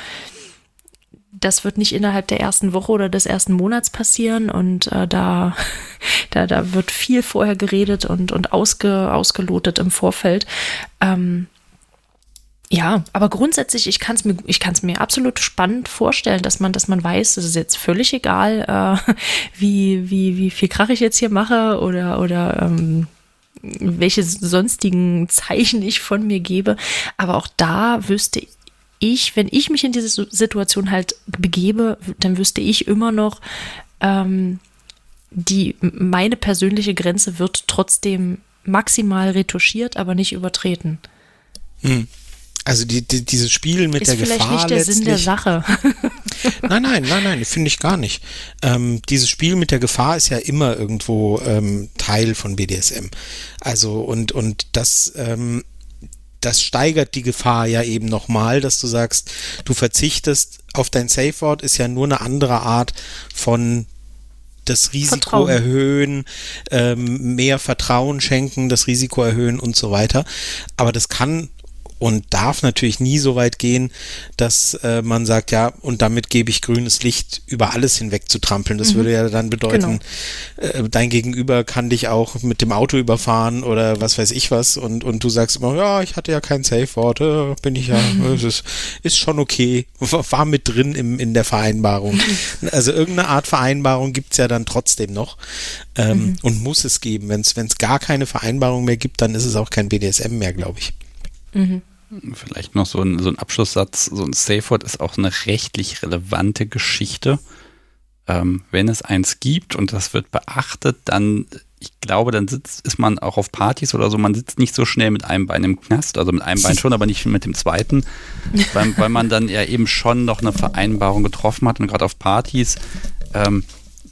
das wird nicht innerhalb der ersten Woche oder des ersten Monats passieren und äh, da, *laughs* da, da wird viel vorher geredet und, und ausge, ausgelotet im Vorfeld. Ähm, ja, aber grundsätzlich, ich kann es mir, ich mir absolut spannend vorstellen, dass man, dass man weiß, es ist jetzt völlig egal, äh, *laughs* wie, wie, wie viel Krach ich jetzt hier mache oder, oder ähm, welche sonstigen Zeichen ich von mir gebe. Aber auch da wüsste ich, wenn ich mich in diese Situation halt begebe, dann wüsste ich immer noch, ähm, die, meine persönliche Grenze wird trotzdem maximal retuschiert, aber nicht übertreten. Hm. Also die, die, dieses Spiel mit ist der vielleicht Gefahr nicht der Sinn der Sache. *laughs* nein, nein, nein, nein, finde ich gar nicht. Ähm, dieses Spiel mit der Gefahr ist ja immer irgendwo ähm, Teil von BDSM. Also und und das ähm, das steigert die Gefahr ja eben nochmal, dass du sagst, du verzichtest auf dein Safe Word, ist ja nur eine andere Art von das Risiko Vertrauen. erhöhen, ähm, mehr Vertrauen schenken, das Risiko erhöhen und so weiter. Aber das kann und darf natürlich nie so weit gehen, dass äh, man sagt, ja, und damit gebe ich grünes Licht über alles hinweg zu trampeln. Das mhm. würde ja dann bedeuten, genau. äh, dein Gegenüber kann dich auch mit dem Auto überfahren oder was weiß ich was und, und du sagst immer, ja, ich hatte ja kein Safe-Wort, äh, bin ich ja, *laughs* es ist, ist schon okay, war mit drin im, in der Vereinbarung. *laughs* also irgendeine Art Vereinbarung gibt's ja dann trotzdem noch ähm, mhm. und muss es geben. Wenn es gar keine Vereinbarung mehr gibt, dann ist es auch kein BDSM mehr, glaube ich. Mhm. Vielleicht noch so ein, so ein Abschlusssatz. So ein Safe Word ist auch eine rechtlich relevante Geschichte. Ähm, wenn es eins gibt und das wird beachtet, dann, ich glaube, dann sitzt, ist man auch auf Partys oder so, man sitzt nicht so schnell mit einem Bein im Knast, also mit einem Bein schon, aber nicht mit dem zweiten, weil, weil man dann ja eben schon noch eine Vereinbarung getroffen hat und gerade auf Partys ähm,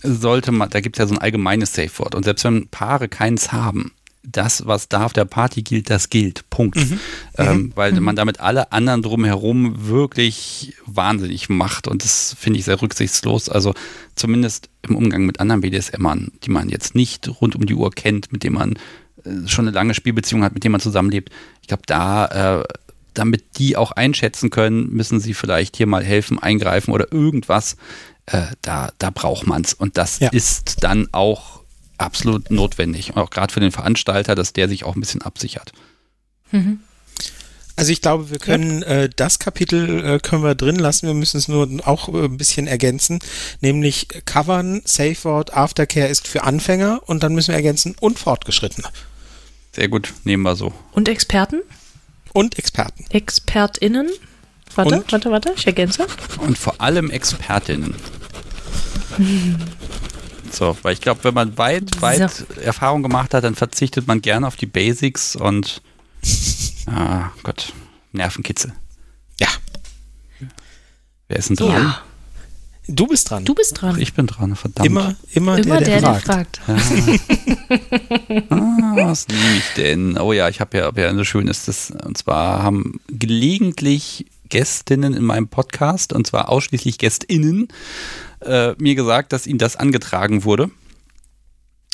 sollte man, da gibt es ja so ein allgemeines Safe Word und selbst wenn Paare keins haben, das, was da auf der Party gilt, das gilt. Punkt. Mhm. Ähm, mhm. weil mhm. man damit alle anderen drumherum wirklich wahnsinnig macht. Und das finde ich sehr rücksichtslos. Also zumindest im Umgang mit anderen BDSMern, die man jetzt nicht rund um die Uhr kennt, mit denen man äh, schon eine lange Spielbeziehung hat, mit denen man zusammenlebt. Ich glaube, da, äh, damit die auch einschätzen können, müssen sie vielleicht hier mal helfen, eingreifen oder irgendwas. Äh, da, da braucht man es. Und das ja. ist dann auch absolut notwendig. Und auch gerade für den Veranstalter, dass der sich auch ein bisschen absichert. Mhm. Also ich glaube, wir können äh, das Kapitel äh, können wir drin lassen. Wir müssen es nur auch äh, ein bisschen ergänzen, nämlich covern, Safe Word, Aftercare ist für Anfänger und dann müssen wir ergänzen und Fortgeschrittene. Sehr gut, nehmen wir so. Und Experten? Und Experten. ExpertInnen? Warte, und? warte, warte, ich ergänze. Und vor allem Expertinnen. *laughs* So, weil ich glaube, wenn man weit, weit so. Erfahrung gemacht hat, dann verzichtet man gerne auf die Basics und ah, Gott, Nervenkitzel. Ja. Wer ist denn dran? Ja. Du bist dran. Du bist dran. Ich bin dran, verdammt. Immer, immer, immer der, der, der fragt. Der fragt. Ja. ah, was nehme ich denn? Oh ja, ich habe ja, hab ja ein schönes, das, und zwar haben gelegentlich Gästinnen in meinem Podcast, und zwar ausschließlich Gästinnen, äh, mir gesagt, dass ihnen das angetragen wurde.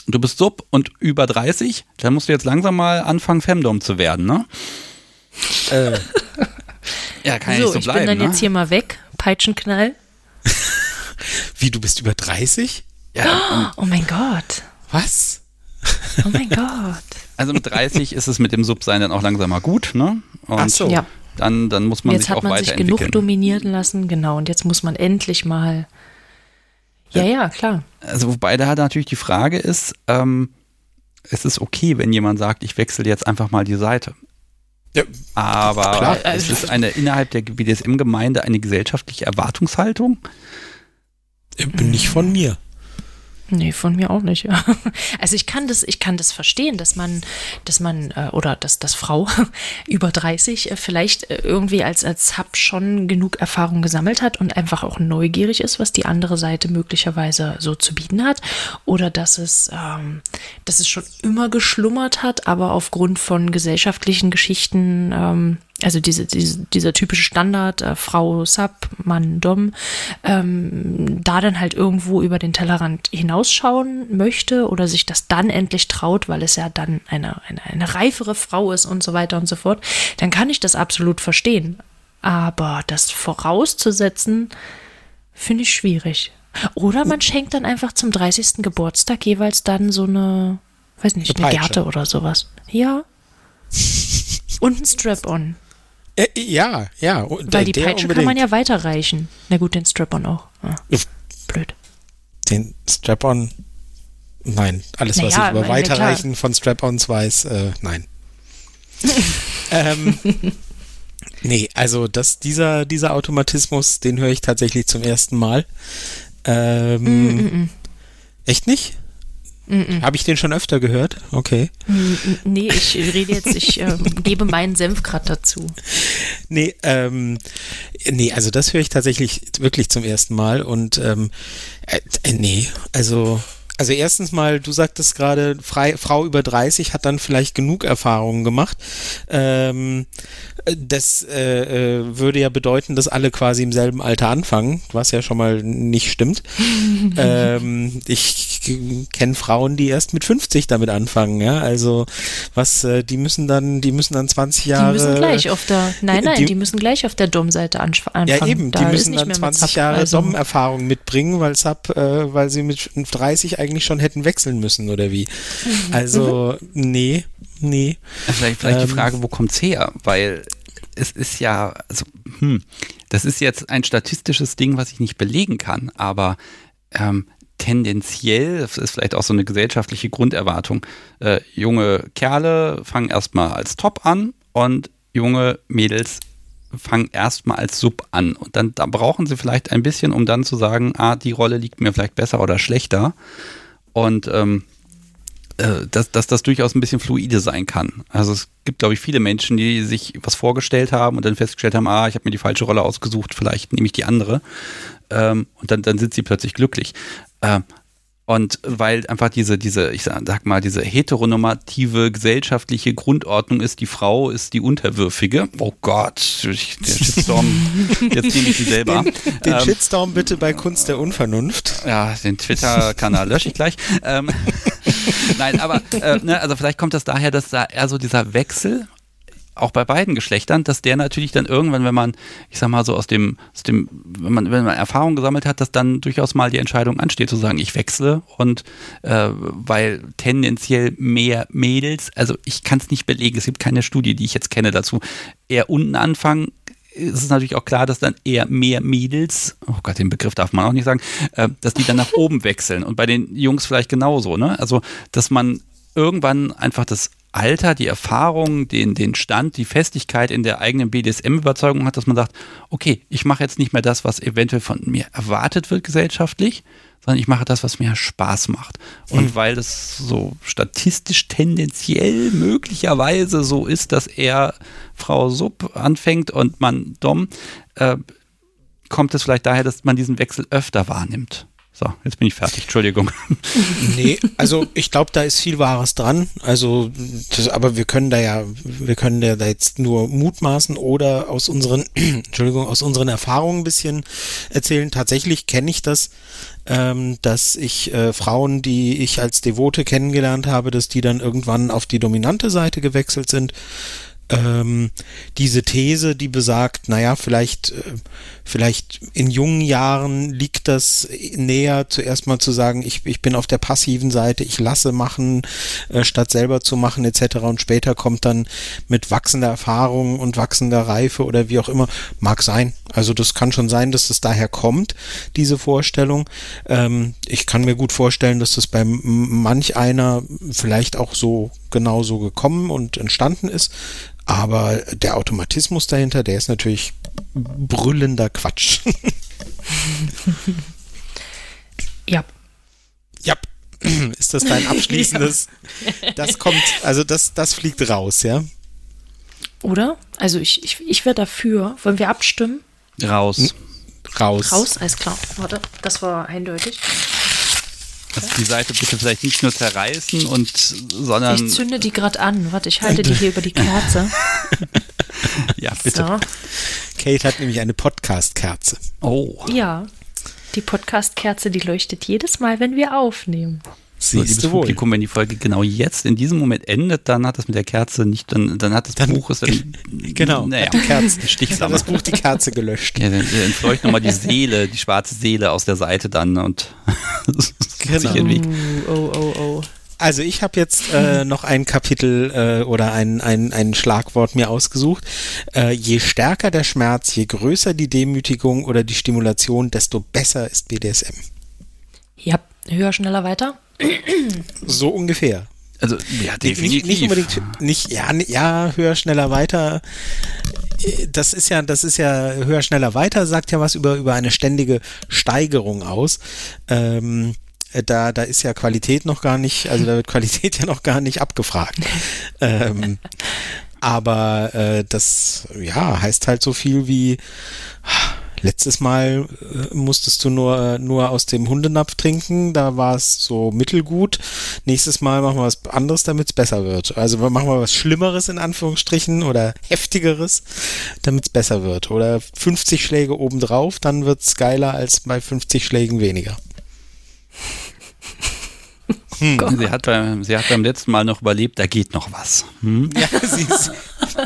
Du bist sub und über 30, dann musst du jetzt langsam mal anfangen, Femdom zu werden, ne? Äh. *laughs* ja, kann so, ja nicht so bleiben. Ich bin dann ne? jetzt hier mal weg, Peitschenknall. *laughs* Wie, du bist über 30? Ja. Oh, *gasps* oh mein Gott. Was? Oh mein *laughs* Gott. Also mit 30 ist es mit dem Subsein dann auch langsam mal gut, ne? Und Ach so. Ja. Dann, dann muss man jetzt sich auch weiterentwickeln. Jetzt hat man sich genug dominieren lassen, genau. Und jetzt muss man endlich mal ja, ja, klar. Also wobei da natürlich die Frage ist, ähm, es ist okay, wenn jemand sagt, ich wechsle jetzt einfach mal die Seite. Ja, Aber klar. es ist eine innerhalb der BDSM-Gemeinde eine gesellschaftliche Erwartungshaltung. Nicht von mir. Nee, von mir auch nicht. *laughs* Also ich kann das, ich kann das verstehen, dass man, dass man, äh, oder dass das Frau *laughs* über 30 äh, vielleicht äh, irgendwie als, als Hub schon genug Erfahrung gesammelt hat und einfach auch neugierig ist, was die andere Seite möglicherweise so zu bieten hat. Oder dass es, ähm, dass es schon immer geschlummert hat, aber aufgrund von gesellschaftlichen Geschichten ähm, also diese, diese, dieser typische Standard, äh, Frau Sub, Mann Dom, ähm, da dann halt irgendwo über den Tellerrand hinausschauen möchte oder sich das dann endlich traut, weil es ja dann eine, eine, eine reifere Frau ist und so weiter und so fort, dann kann ich das absolut verstehen. Aber das vorauszusetzen, finde ich schwierig. Oder man schenkt dann einfach zum 30. Geburtstag jeweils dann so eine, weiß nicht, eine Gerte oder sowas. Ja. Und ein Strap-on. Äh, ja, ja. Weil die Peitsche unbedingt. kann man ja weiterreichen. Na gut, den Strap-on auch. Ah, blöd. Den Strap-on, nein. Alles, naja, was ich über Weiterreichen von Strap-ons weiß, äh, nein. *laughs* ähm, nee, also das, dieser, dieser Automatismus, den höre ich tatsächlich zum ersten Mal. Ähm, mm -mm. mm. Echt nicht? Habe ich den schon öfter gehört? Okay. Nee, ich rede jetzt, ich äh, *laughs* gebe meinen Senf gerade dazu. Nee, ähm, nee, also das höre ich tatsächlich wirklich zum ersten Mal und ähm, äh, äh nee, also also erstens mal, du sagtest gerade, Frau über 30 hat dann vielleicht genug Erfahrungen gemacht. Ähm, das äh, äh, würde ja bedeuten, dass alle quasi im selben Alter anfangen, was ja schon mal nicht stimmt. *laughs* ähm, ich kenne Frauen, die erst mit 50 damit anfangen, ja. Also was, äh, die müssen dann, die müssen dann 20 Jahre. Die müssen gleich auf der, nein, nein, die, die müssen gleich auf der Dom-Seite anfangen. Ja, eben, da die müssen dann 20 Jahre also. Dom-Erfahrung mitbringen, weil äh, weil sie mit 30 eigentlich schon hätten wechseln müssen, oder wie? Mhm. Also, nee, nee. Vielleicht, vielleicht ähm, die Frage, wo kommt's her? Weil es ist ja, also, hm, das ist jetzt ein statistisches Ding, was ich nicht belegen kann, aber ähm, tendenziell, das ist vielleicht auch so eine gesellschaftliche Grunderwartung, äh, junge Kerle fangen erstmal als Top an und junge Mädels fangen erstmal als Sub an. Und dann da brauchen sie vielleicht ein bisschen, um dann zu sagen, ah, die Rolle liegt mir vielleicht besser oder schlechter. Und ähm, äh, dass, dass das durchaus ein bisschen fluide sein kann. Also es gibt, glaube ich, viele Menschen, die sich was vorgestellt haben und dann festgestellt haben, ah, ich habe mir die falsche Rolle ausgesucht, vielleicht nehme ich die andere. Ähm, und dann, dann sind sie plötzlich glücklich. Ähm, und weil einfach diese, diese, ich sag mal, diese heteronormative gesellschaftliche Grundordnung ist, die Frau ist die Unterwürfige. Oh Gott, der Shitstorm, *laughs* jetzt nehme ich die selber. Den, den ähm, Shitstorm bitte bei Kunst der Unvernunft. Ja, den Twitter-Kanal lösche ich gleich. Ähm, *laughs* Nein, aber äh, ne, also vielleicht kommt das daher, dass da eher so dieser Wechsel auch bei beiden Geschlechtern, dass der natürlich dann irgendwann, wenn man, ich sag mal so aus dem, aus dem, wenn man, wenn man Erfahrung gesammelt hat, dass dann durchaus mal die Entscheidung ansteht, zu sagen, ich wechsle und äh, weil tendenziell mehr Mädels, also ich kann es nicht belegen, es gibt keine Studie, die ich jetzt kenne dazu, eher unten anfangen, ist es natürlich auch klar, dass dann eher mehr Mädels, oh Gott, den Begriff darf man auch nicht sagen, äh, dass die dann nach *laughs* oben wechseln und bei den Jungs vielleicht genauso, ne? Also, dass man irgendwann einfach das Alter, die Erfahrung, den, den Stand, die Festigkeit in der eigenen BDSM-Überzeugung hat, dass man sagt, okay, ich mache jetzt nicht mehr das, was eventuell von mir erwartet wird gesellschaftlich, sondern ich mache das, was mir Spaß macht. Und mhm. weil das so statistisch tendenziell möglicherweise so ist, dass er Frau Sub anfängt und man Dom, äh, kommt es vielleicht daher, dass man diesen Wechsel öfter wahrnimmt. So, jetzt bin ich fertig. Entschuldigung. *laughs* Nee, also ich glaube, da ist viel Wahres dran. Also, das, aber wir können da ja, wir können da jetzt nur mutmaßen oder aus unseren, *clears throat* Entschuldigung, aus unseren Erfahrungen ein bisschen erzählen. Tatsächlich kenne ich das, ähm, dass ich äh, Frauen, die ich als Devote kennengelernt habe, dass die dann irgendwann auf die dominante Seite gewechselt sind ähm, diese These, die besagt, naja, vielleicht, äh, vielleicht in jungen Jahren liegt das näher, zuerst mal zu sagen, ich, ich bin auf der passiven Seite, ich lasse machen, äh, statt selber zu machen, etc. Und später kommt dann mit wachsender Erfahrung und wachsender Reife oder wie auch immer, mag sein. Also das kann schon sein, dass das daher kommt, diese Vorstellung. Ähm, ich kann mir gut vorstellen, dass das bei manch einer vielleicht auch so genauso gekommen und entstanden ist. Aber der Automatismus dahinter, der ist natürlich brüllender Quatsch. *laughs* ja. Ja. Ist das dein *laughs* abschließendes? Ja. Das kommt, also das, das fliegt raus, ja? Oder? Also ich, ich, ich wäre dafür. Wollen wir abstimmen? Raus. Raus. Raus, alles klar. Warte, das war eindeutig. Also die Seite bitte vielleicht nicht nur zerreißen und sondern. Ich zünde die gerade an. Warte, ich halte die hier über die Kerze. *laughs* ja, bitte. So. Kate hat nämlich eine Podcast-Kerze. Oh. Ja. Die Podcast-Kerze, die leuchtet jedes Mal, wenn wir aufnehmen. So, liebes Publikum, wenn die Folge genau jetzt in diesem Moment endet, dann hat das mit der Kerze nicht, dann, dann hat das dann, Buch ist dann, genau, naja, die Kerze, dann das Buch die Kerze gelöscht. Ja, dann entfleucht nochmal die Seele, die schwarze Seele aus der Seite dann und *laughs* genau. Oh, oh, oh. Also ich habe jetzt äh, noch ein Kapitel äh, oder ein, ein, ein Schlagwort mir ausgesucht. Äh, je stärker der Schmerz, je größer die Demütigung oder die Stimulation, desto besser ist BDSM. Ja, höher, schneller, weiter. So ungefähr. Also, ja, definitiv. Nicht, nicht unbedingt, nicht, ja, ja, höher, schneller, weiter. Das ist ja, das ist ja höher, schneller, weiter, sagt ja was über, über eine ständige Steigerung aus. Ähm, da, da ist ja Qualität noch gar nicht, also da wird Qualität *laughs* ja noch gar nicht abgefragt. ähm, aber äh, das, ja, heißt halt so viel wie, Letztes Mal äh, musstest du nur, nur aus dem Hundenapf trinken, da war es so mittelgut. Nächstes Mal machen wir was anderes, damit es besser wird. Also machen wir was Schlimmeres in Anführungsstrichen oder heftigeres, damit es besser wird. Oder 50 Schläge obendrauf, dann wird es geiler als bei 50 Schlägen weniger. Hm. Sie, hat beim, sie hat beim letzten Mal noch überlebt, da geht noch was. Hm? *laughs* Ja, sie ist,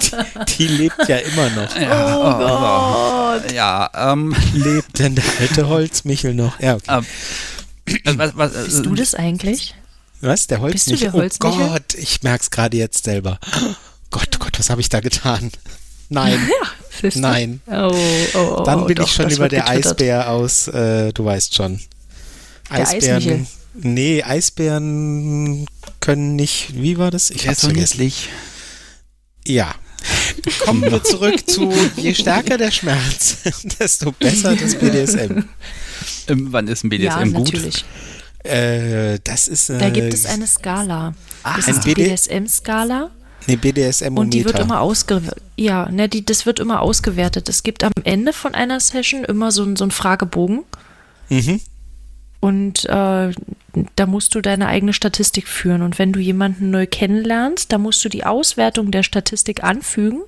die, die, lebt ja immer noch. Ja, oh, oh Gott. Ja, ähm, lebt denn der alte Holzmichel noch? Ja, okay. Ähm, was, was, Bist du das eigentlich? Was? Der Holzmichel? Bist du der Holzmichel? Oh Gott, ich merk's gerade jetzt selber. Gott, Gott, was habe ich da getan? Nein. *laughs* Ja, Nein. Oh, oh, oh, Dann bin ich schon über der Eisbär aus, äh, du weißt schon. Der Eisbären. Eismichel. Nee, Eisbären können nicht. Wie war das? Ich hab's vergessen. Ja. Kommen wir *laughs* zurück zu je stärker der Schmerz, *laughs* desto besser das BDSM. Ähm, wann ist ein BDSM ja, gut? Natürlich. Äh, das ist. Äh, da gibt es eine Skala. Ach, das ist die BDSM-Skala. Nee, BDSM und die wird immer ausgewertet. Ja, ne, die, das wird immer ausgewertet. Es gibt am Ende von einer Session immer so, so einen Fragebogen. Mhm. Und äh, da musst du deine eigene Statistik führen. Und wenn du jemanden neu kennenlernst, da musst du die Auswertung der Statistik anfügen.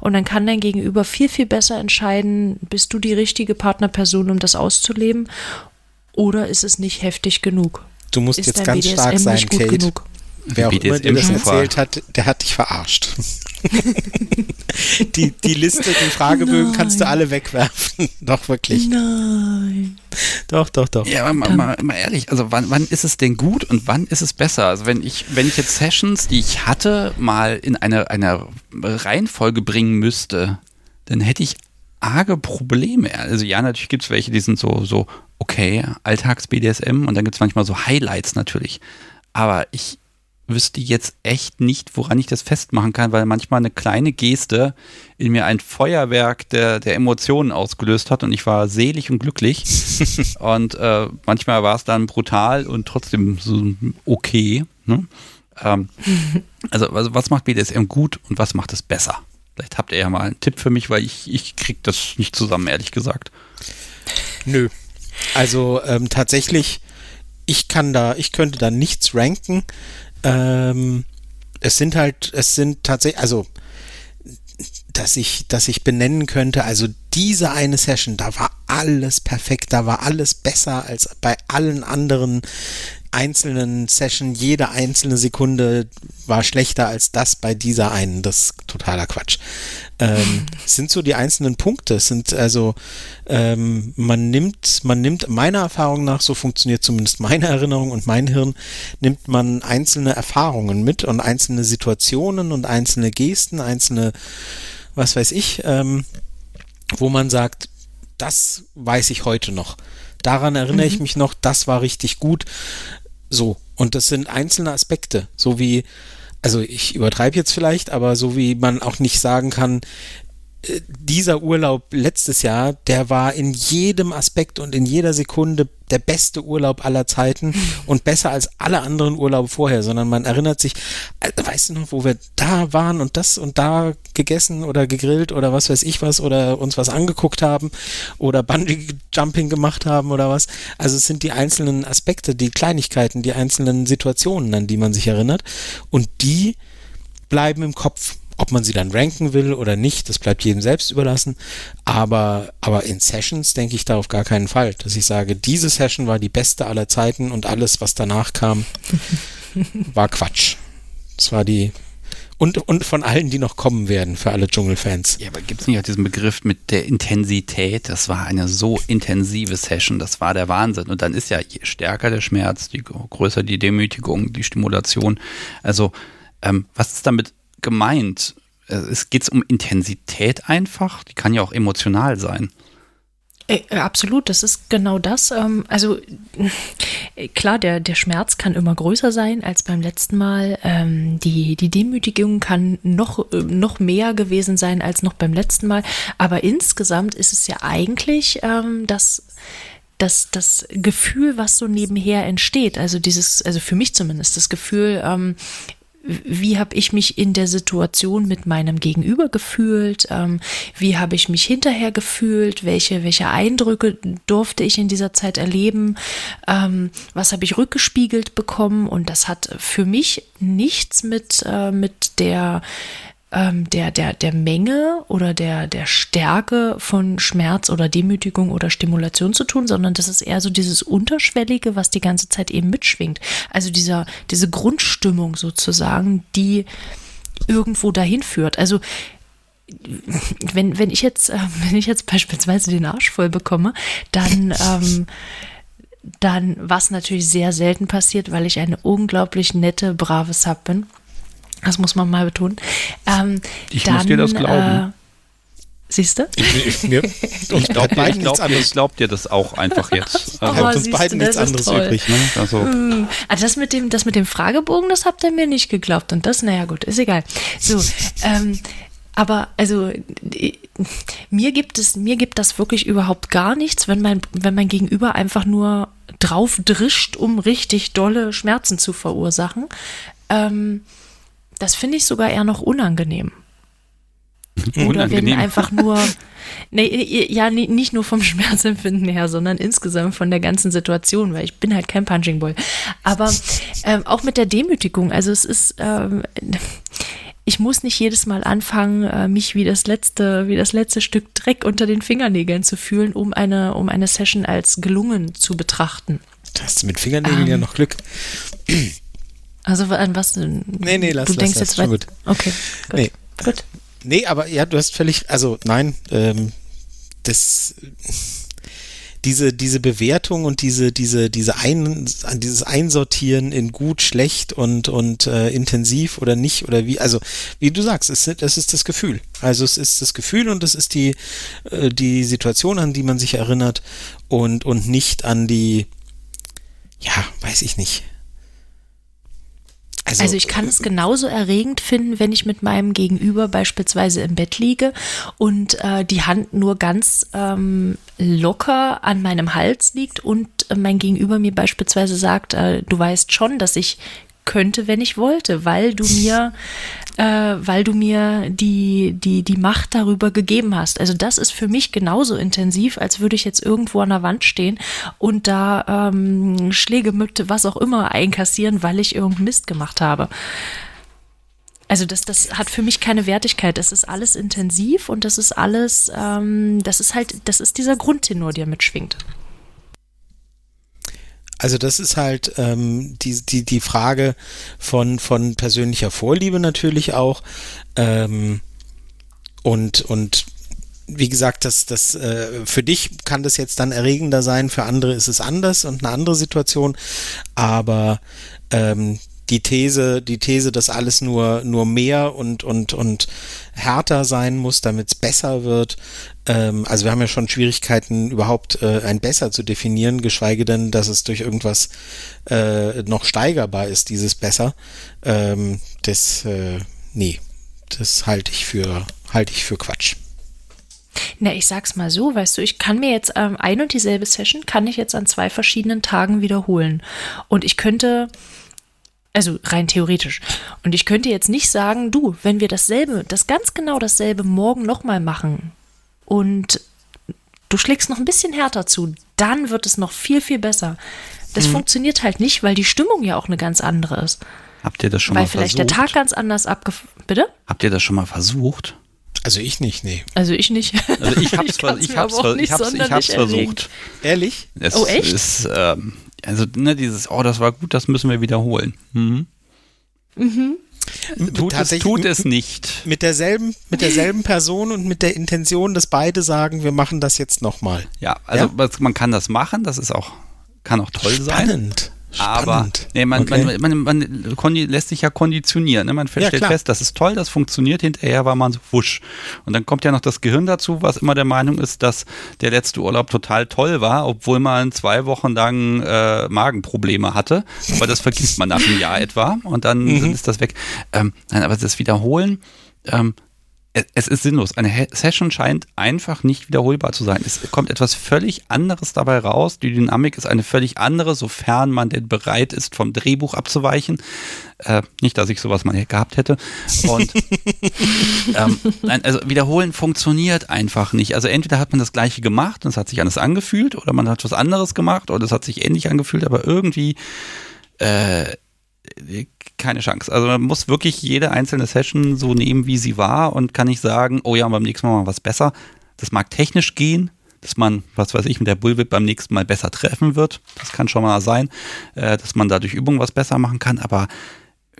Und dann kann dein Gegenüber viel, viel besser entscheiden, bist du die richtige Partnerperson, um das auszuleben? Oder ist es nicht heftig genug? Du musst ist jetzt ganz BDSM stark sein, Kate. Genug? Wer auch immer dir das erzählt hat, der hat dich verarscht. *laughs* die, die Liste, die Fragebögen Nein. kannst du alle wegwerfen. *laughs* doch, wirklich. Nein. Doch, doch, doch. Ja, aber mal, mal, mal, ehrlich, also wann, wann ist es denn gut und wann ist es besser? Also wenn ich, wenn ich jetzt Sessions, die ich hatte, mal in eine, eine Reihenfolge bringen müsste, dann hätte ich arge Probleme. Also ja, natürlich gibt es welche, die sind so, so okay, Alltags-BDSM und dann gibt es manchmal so Highlights natürlich. Aber ich wüsste jetzt echt nicht, woran ich das festmachen kann, weil manchmal eine kleine Geste in mir ein Feuerwerk der, der Emotionen ausgelöst hat und ich war selig und glücklich. *laughs* und äh, manchmal war es dann brutal und trotzdem so okay. Ne? Ähm, also, also was macht BDSM gut und was macht es besser? Vielleicht habt ihr ja mal einen Tipp für mich, weil ich, ich krieg das nicht zusammen, ehrlich gesagt. Nö. Also ähm, tatsächlich, ich kann da, ich könnte da nichts ranken. Ähm, es sind halt, es sind tatsächlich, also dass ich, dass ich benennen könnte, also diese eine Session, da war alles perfekt, da war alles besser als bei allen anderen einzelnen Session, jede einzelne Sekunde war schlechter als das bei dieser einen. Das ist totaler Quatsch. Ähm, *laughs* sind so die einzelnen Punkte. Es sind also, ähm, man nimmt, man nimmt meiner Erfahrung nach, so funktioniert zumindest meine Erinnerung und mein Hirn, nimmt man einzelne Erfahrungen mit und einzelne Situationen und einzelne Gesten, einzelne, was weiß ich, ähm, wo man sagt, das weiß ich heute noch. Daran erinnere mhm. ich mich noch, das war richtig gut. So. Und das sind einzelne Aspekte, so wie, also ich übertreibe jetzt vielleicht, aber so wie man auch nicht sagen kann, dieser Urlaub letztes Jahr, der war in jedem Aspekt und in jeder Sekunde der beste Urlaub aller Zeiten *laughs* und besser als alle anderen Urlaube vorher, sondern man erinnert sich, äh, weißt du noch, wo wir da waren und das und da gegessen oder gegrillt oder was weiß ich was oder uns was angeguckt haben oder Bungee Jumping gemacht haben oder was. Also es sind die einzelnen Aspekte, die Kleinigkeiten, die einzelnen Situationen, an die man sich erinnert und die bleiben im Kopf ob man sie dann ranken will oder nicht, das bleibt jedem selbst überlassen. Aber, aber in Sessions denke ich da auf gar keinen Fall, dass ich sage, diese Session war die beste aller Zeiten und alles, was danach kam, *laughs* war Quatsch. Das war die und, und von allen, die noch kommen werden, für alle Dschungelfans. Ja, aber gibt es nicht auch diesen Begriff mit der Intensität? Das war eine so intensive Session, das war der Wahnsinn. Und dann ist ja je stärker der Schmerz, je größer die Demütigung, die Stimulation. Also, ähm, was ist damit gemeint. Äh, es geht um Intensität einfach, die kann ja auch emotional sein. Äh, äh, absolut, das ist genau das. Ähm, also *laughs* klar, der, der Schmerz kann immer größer sein als beim letzten Mal. Ähm, die, die Demütigung kann noch, noch mehr gewesen sein als noch beim letzten Mal. Aber insgesamt ist es ja eigentlich ähm, das das, das Gefühl, was so nebenher entsteht, also dieses, also für mich zumindest, das Gefühl, wie habe ich mich in der Situation mit meinem Gegenüber gefühlt, ähm, wie habe ich mich hinterher gefühlt, welche, welche Eindrücke durfte ich in dieser Zeit erleben, ähm, was habe ich rückgespiegelt bekommen? Und das hat für mich nichts mit, äh, mit der ähm, der, der, der Menge oder der, der Stärke von Schmerz oder Demütigung oder Stimulation zu tun, sondern das ist eher so dieses Unterschwellige, was die ganze Zeit eben mitschwingt. Also dieser, diese Grundstimmung sozusagen, die irgendwo dahin führt. Also wenn, wenn ich jetzt, äh, wenn ich jetzt beispielsweise den Arsch voll bekomme, dann ähm, dann, was natürlich sehr selten passiert, weil ich eine unglaublich nette, brave Sub bin, das muss man mal betonen. Ähm, ich dann, muss dir das glauben. Äh, Siehst du? Ich, ich, mir, ich glaube *laughs* ich glaub, ich glaub dir das auch einfach jetzt. *laughs* Also, oh, uns beiden nichts anderes toll. übrig. Ne? Also. Also das, mit dem, das mit dem Fragebogen, das habt ihr mir nicht geglaubt. Und das, naja gut, ist egal. So, ähm, aber also mir gibt es, mir gibt das wirklich überhaupt gar nichts, wenn mein, wenn mein Gegenüber einfach nur drauf drischt, um richtig dolle Schmerzen zu verursachen. Ähm, das finde ich sogar eher noch unangenehm. *laughs* Oder unangenehm. wenn einfach nur, nee, ja, nicht nur vom *laughs* Schmerzempfinden her, sondern insgesamt von der ganzen Situation, weil ich bin halt kein Punching Ball. Aber ähm, auch mit der Demütigung, also es ist, ähm, ich muss nicht jedes Mal anfangen, äh, mich wie das letzte, wie das letzte Stück Dreck unter den Fingernägeln zu fühlen, um eine, um eine Session als gelungen zu betrachten. Da hast du mit Fingernägeln ähm, ja noch Glück. Also an was? Nee, nee, lass, du lass, denkst lass, jetzt weiter. gut. Okay, gut. Nee. gut. Nee, aber ja, du hast völlig, also nein, ähm, das, diese, diese Bewertung und diese, diese, diese ein, dieses Einsortieren in gut, schlecht und, und äh, intensiv oder nicht oder wie, also wie du sagst, es, das ist das Gefühl. Also es ist das Gefühl und es ist die, äh, die Situation, an die man sich erinnert und, und nicht an die, ja, weiß ich nicht. Also, ich kann es genauso erregend finden, wenn ich mit meinem Gegenüber beispielsweise im Bett liege und äh, die Hand nur ganz ähm, locker an meinem Hals liegt und äh, mein Gegenüber mir beispielsweise sagt, äh, du weißt schon, dass ich könnte, wenn ich wollte, weil du mir, äh, weil du mir die, die, die Macht darüber gegeben hast. Also das ist für mich genauso intensiv, als würde ich jetzt irgendwo an der Wand stehen und da ähm, Schläge, Mütte, was auch immer einkassieren, weil ich irgendeinen Mist gemacht habe. Also das, das hat für mich keine Wertigkeit. Das ist alles intensiv und das ist alles, ähm, das ist halt, das ist dieser Grundtenor, der mitschwingt. Also das ist halt ähm, die, die, die Frage von, von persönlicher Vorliebe natürlich auch. Ähm, und, und wie gesagt, das, das, äh, für dich kann das jetzt dann erregender sein, für andere ist es anders und eine andere Situation. Aber ähm, die These, die These, dass alles nur, nur mehr und, und, und härter sein muss, damit es besser wird. Ähm, also wir haben ja schon Schwierigkeiten, überhaupt äh, ein besser zu definieren, geschweige denn, dass es durch irgendwas äh, noch steigerbar ist, dieses besser. Ähm, das, äh, nee, das halte ich für, halte ich für Quatsch. Na, ich sag's mal so, weißt du, ich kann mir jetzt ähm, ein und dieselbe Session kann ich jetzt an zwei verschiedenen Tagen wiederholen. Und ich könnte, also rein theoretisch. Und ich könnte jetzt nicht sagen, du, wenn wir dasselbe, das ganz genau dasselbe morgen nochmal machen und du schlägst noch ein bisschen härter zu, dann wird es noch viel, viel besser. Das Mhm. funktioniert halt nicht, weil die Stimmung ja auch eine ganz andere ist. Habt ihr das schon weil mal vielleicht versucht? der Tag ganz anders abgef... Bitte? Habt ihr das schon mal versucht? Also ich nicht, nee. Also ich nicht. Also ich *laughs* hab's, ich mir hab's, ver nicht ich hab's, ich hab's versucht. Ehrlich? Es Oh, echt? Ist, ähm, also ne, dieses, oh, das war gut, das müssen wir wiederholen. Mhm. Tut, es, tut es nicht. Mit derselben, mit derselben Person und mit der Intention, dass beide sagen, wir machen das jetzt nochmal. Ja, also Ja? man kann das machen, das ist auch, kann auch toll sein. Spannend. Aber Spannend. nee, man, Okay. man, man, man lässt sich ja konditionieren. Ne? Man stellt klar. fest, das ist toll, das funktioniert, hinterher war man so wusch. Und dann kommt ja noch das Gehirn dazu, was immer der Meinung ist, dass der letzte Urlaub total toll war, obwohl man zwei Wochen lang äh, Magenprobleme hatte. Aber das vergisst man nach einem Jahr etwa und dann Mhm. ist das weg. Ähm, nein, aber das Wiederholen, ähm, es- ist sinnlos. Eine Session scheint einfach nicht wiederholbar zu sein. Es kommt etwas völlig anderes dabei raus. Die Dynamik ist eine völlig andere, sofern man denn bereit ist, vom Drehbuch abzuweichen. Äh, nicht, dass ich sowas mal gehabt hätte. Und *laughs* ähm, nein, also wiederholen funktioniert einfach nicht. Also entweder hat man das gleiche gemacht und es hat sich anders angefühlt, oder man hat was anderes gemacht oder es hat sich ähnlich angefühlt, aber irgendwie äh, keine Chance. Also man muss wirklich jede einzelne Session so nehmen, wie sie war und kann nicht sagen, oh ja, beim nächsten Mal wir was besser. Das mag technisch gehen, dass man, was weiß ich, mit der Bullwhip beim nächsten Mal besser treffen wird. Das kann schon mal sein, äh, dass man dadurch Übungen was besser machen kann, aber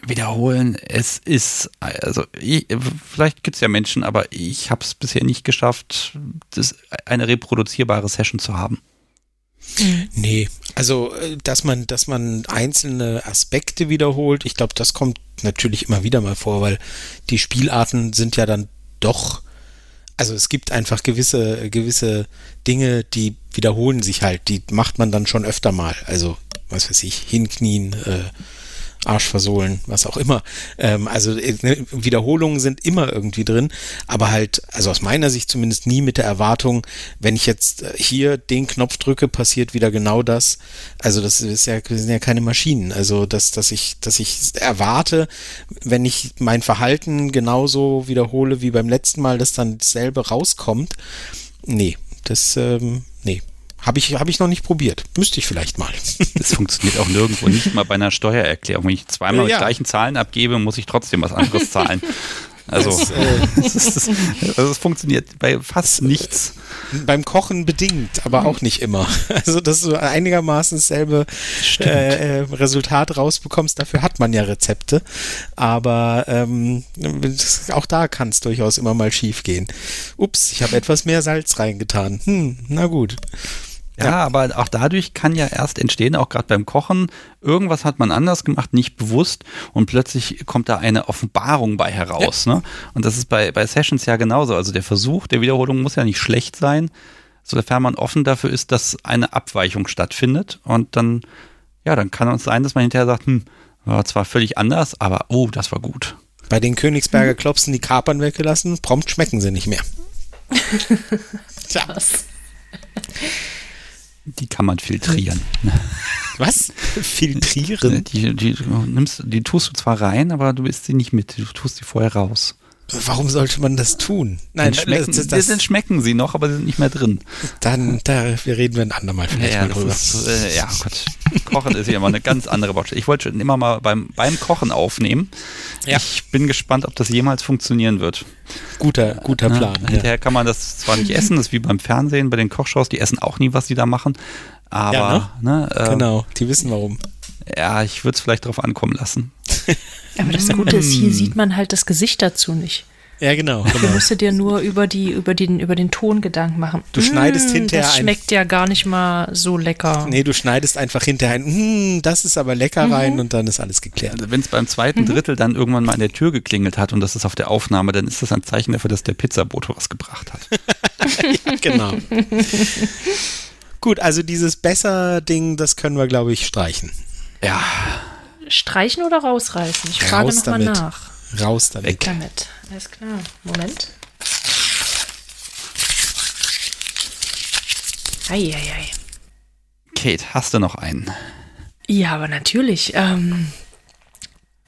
wiederholen, es ist, also ich, vielleicht gibt es ja Menschen, aber ich habe es bisher nicht geschafft, das, eine reproduzierbare Session zu haben. Nee, also äh, dass man, dass man einzelne Aspekte wiederholt, ich glaube, das kommt natürlich immer wieder mal vor, weil die Spielarten sind ja dann doch, also es gibt einfach gewisse, gewisse Dinge, die wiederholen sich halt, die macht man dann schon öfter mal. Also, was weiß ich, hinknien, äh, Arsch versohlen, was auch immer. Ähm, also äh, ne, Wiederholungen sind immer irgendwie drin, aber halt, also aus meiner Sicht zumindest nie mit der Erwartung, wenn ich jetzt äh, hier den Knopf drücke, passiert wieder genau das. Also das ist ja, wir sind ja keine Maschinen. Also dass, dass ich, dass ich erwarte, wenn ich mein Verhalten genauso wiederhole wie beim letzten Mal, dass dann dasselbe rauskommt. Nee, das, ähm. Habe ich, hab ich noch nicht probiert. Müsste ich vielleicht mal. *laughs* Das funktioniert auch nirgendwo, nicht mal bei einer Steuererklärung. Wenn ich zweimal Ja. die gleichen Zahlen abgebe, muss ich trotzdem was anderes zahlen. *laughs* Also, es, äh, *laughs* also es funktioniert bei fast nichts. Beim Kochen bedingt, aber auch nicht immer. Also, dass du einigermaßen dasselbe äh, äh, Resultat rausbekommst, dafür hat man ja Rezepte. Aber ähm, auch da kann es durchaus immer mal schief gehen. Ups, ich habe etwas mehr Salz reingetan. Hm, na gut. Ja, ja, aber auch dadurch kann ja erst entstehen, auch gerade beim Kochen, irgendwas hat man anders gemacht, nicht bewusst und plötzlich kommt da eine Offenbarung bei heraus. Ja. Ne? Und das ist bei, bei Sessions ja genauso. Also der Versuch der Wiederholung muss ja nicht schlecht sein, sofern man offen dafür ist, dass eine Abweichung stattfindet. Und dann, ja, dann kann es sein, dass man hinterher sagt, hm, war zwar völlig anders, aber oh, das war gut. Bei den Königsberger Klopsen die Kapern weggelassen, prompt schmecken sie nicht mehr. *laughs* Tja. Die kann man filtrieren. *laughs* Was? Filtrieren? Die, die, nimmst, die tust du zwar rein, aber du isst sie nicht mit. Du tust sie vorher raus. Warum sollte man das tun? Nein, dann schmecken, das, das, dann schmecken sie noch, aber sie sind nicht mehr drin. Dann, da, wir reden wir ein andermal vielleicht ja, mal drüber. Ist, äh, ja, Gott. Kochen ist ja immer eine ganz andere Baustelle. Ich wollte schon immer mal beim, beim Kochen aufnehmen. Ja. Ich bin gespannt, ob das jemals funktionieren wird. Guter, guter Plan. Ja, hinterher kann man das zwar nicht essen, das ist wie beim Fernsehen, bei den Kochshows, die essen auch nie, was sie da machen. Aber, ja, ne? ne äh, genau, die wissen warum. Ja, ich würde es vielleicht darauf ankommen lassen. *laughs* Aber das Gute ist, hier sieht man halt das Gesicht dazu nicht. Ja, genau. genau. Du musst dir nur über, die, über, den, über den Ton Gedanken machen. Du schneidest mmh, hinterher Das schmeckt ja gar nicht mal so lecker. Nee, du schneidest einfach hinterher ein, mmh, das ist aber lecker mhm. rein und dann ist alles geklärt. Also wenn es beim zweiten mhm. Drittel dann irgendwann mal an der Tür geklingelt hat und das ist auf der Aufnahme, dann ist das ein Zeichen dafür, dass der Pizzabote was gebracht hat. *laughs* ja, genau. *laughs* Gut, also dieses Besser-Ding, das können wir, glaube ich, streichen. Ja. Streichen oder rausreißen? Ich frage nochmal nach. Raus damit. Weg damit. Alles klar. Moment. Eieiei. Kate, hast du noch einen? Ja, aber natürlich. Ähm,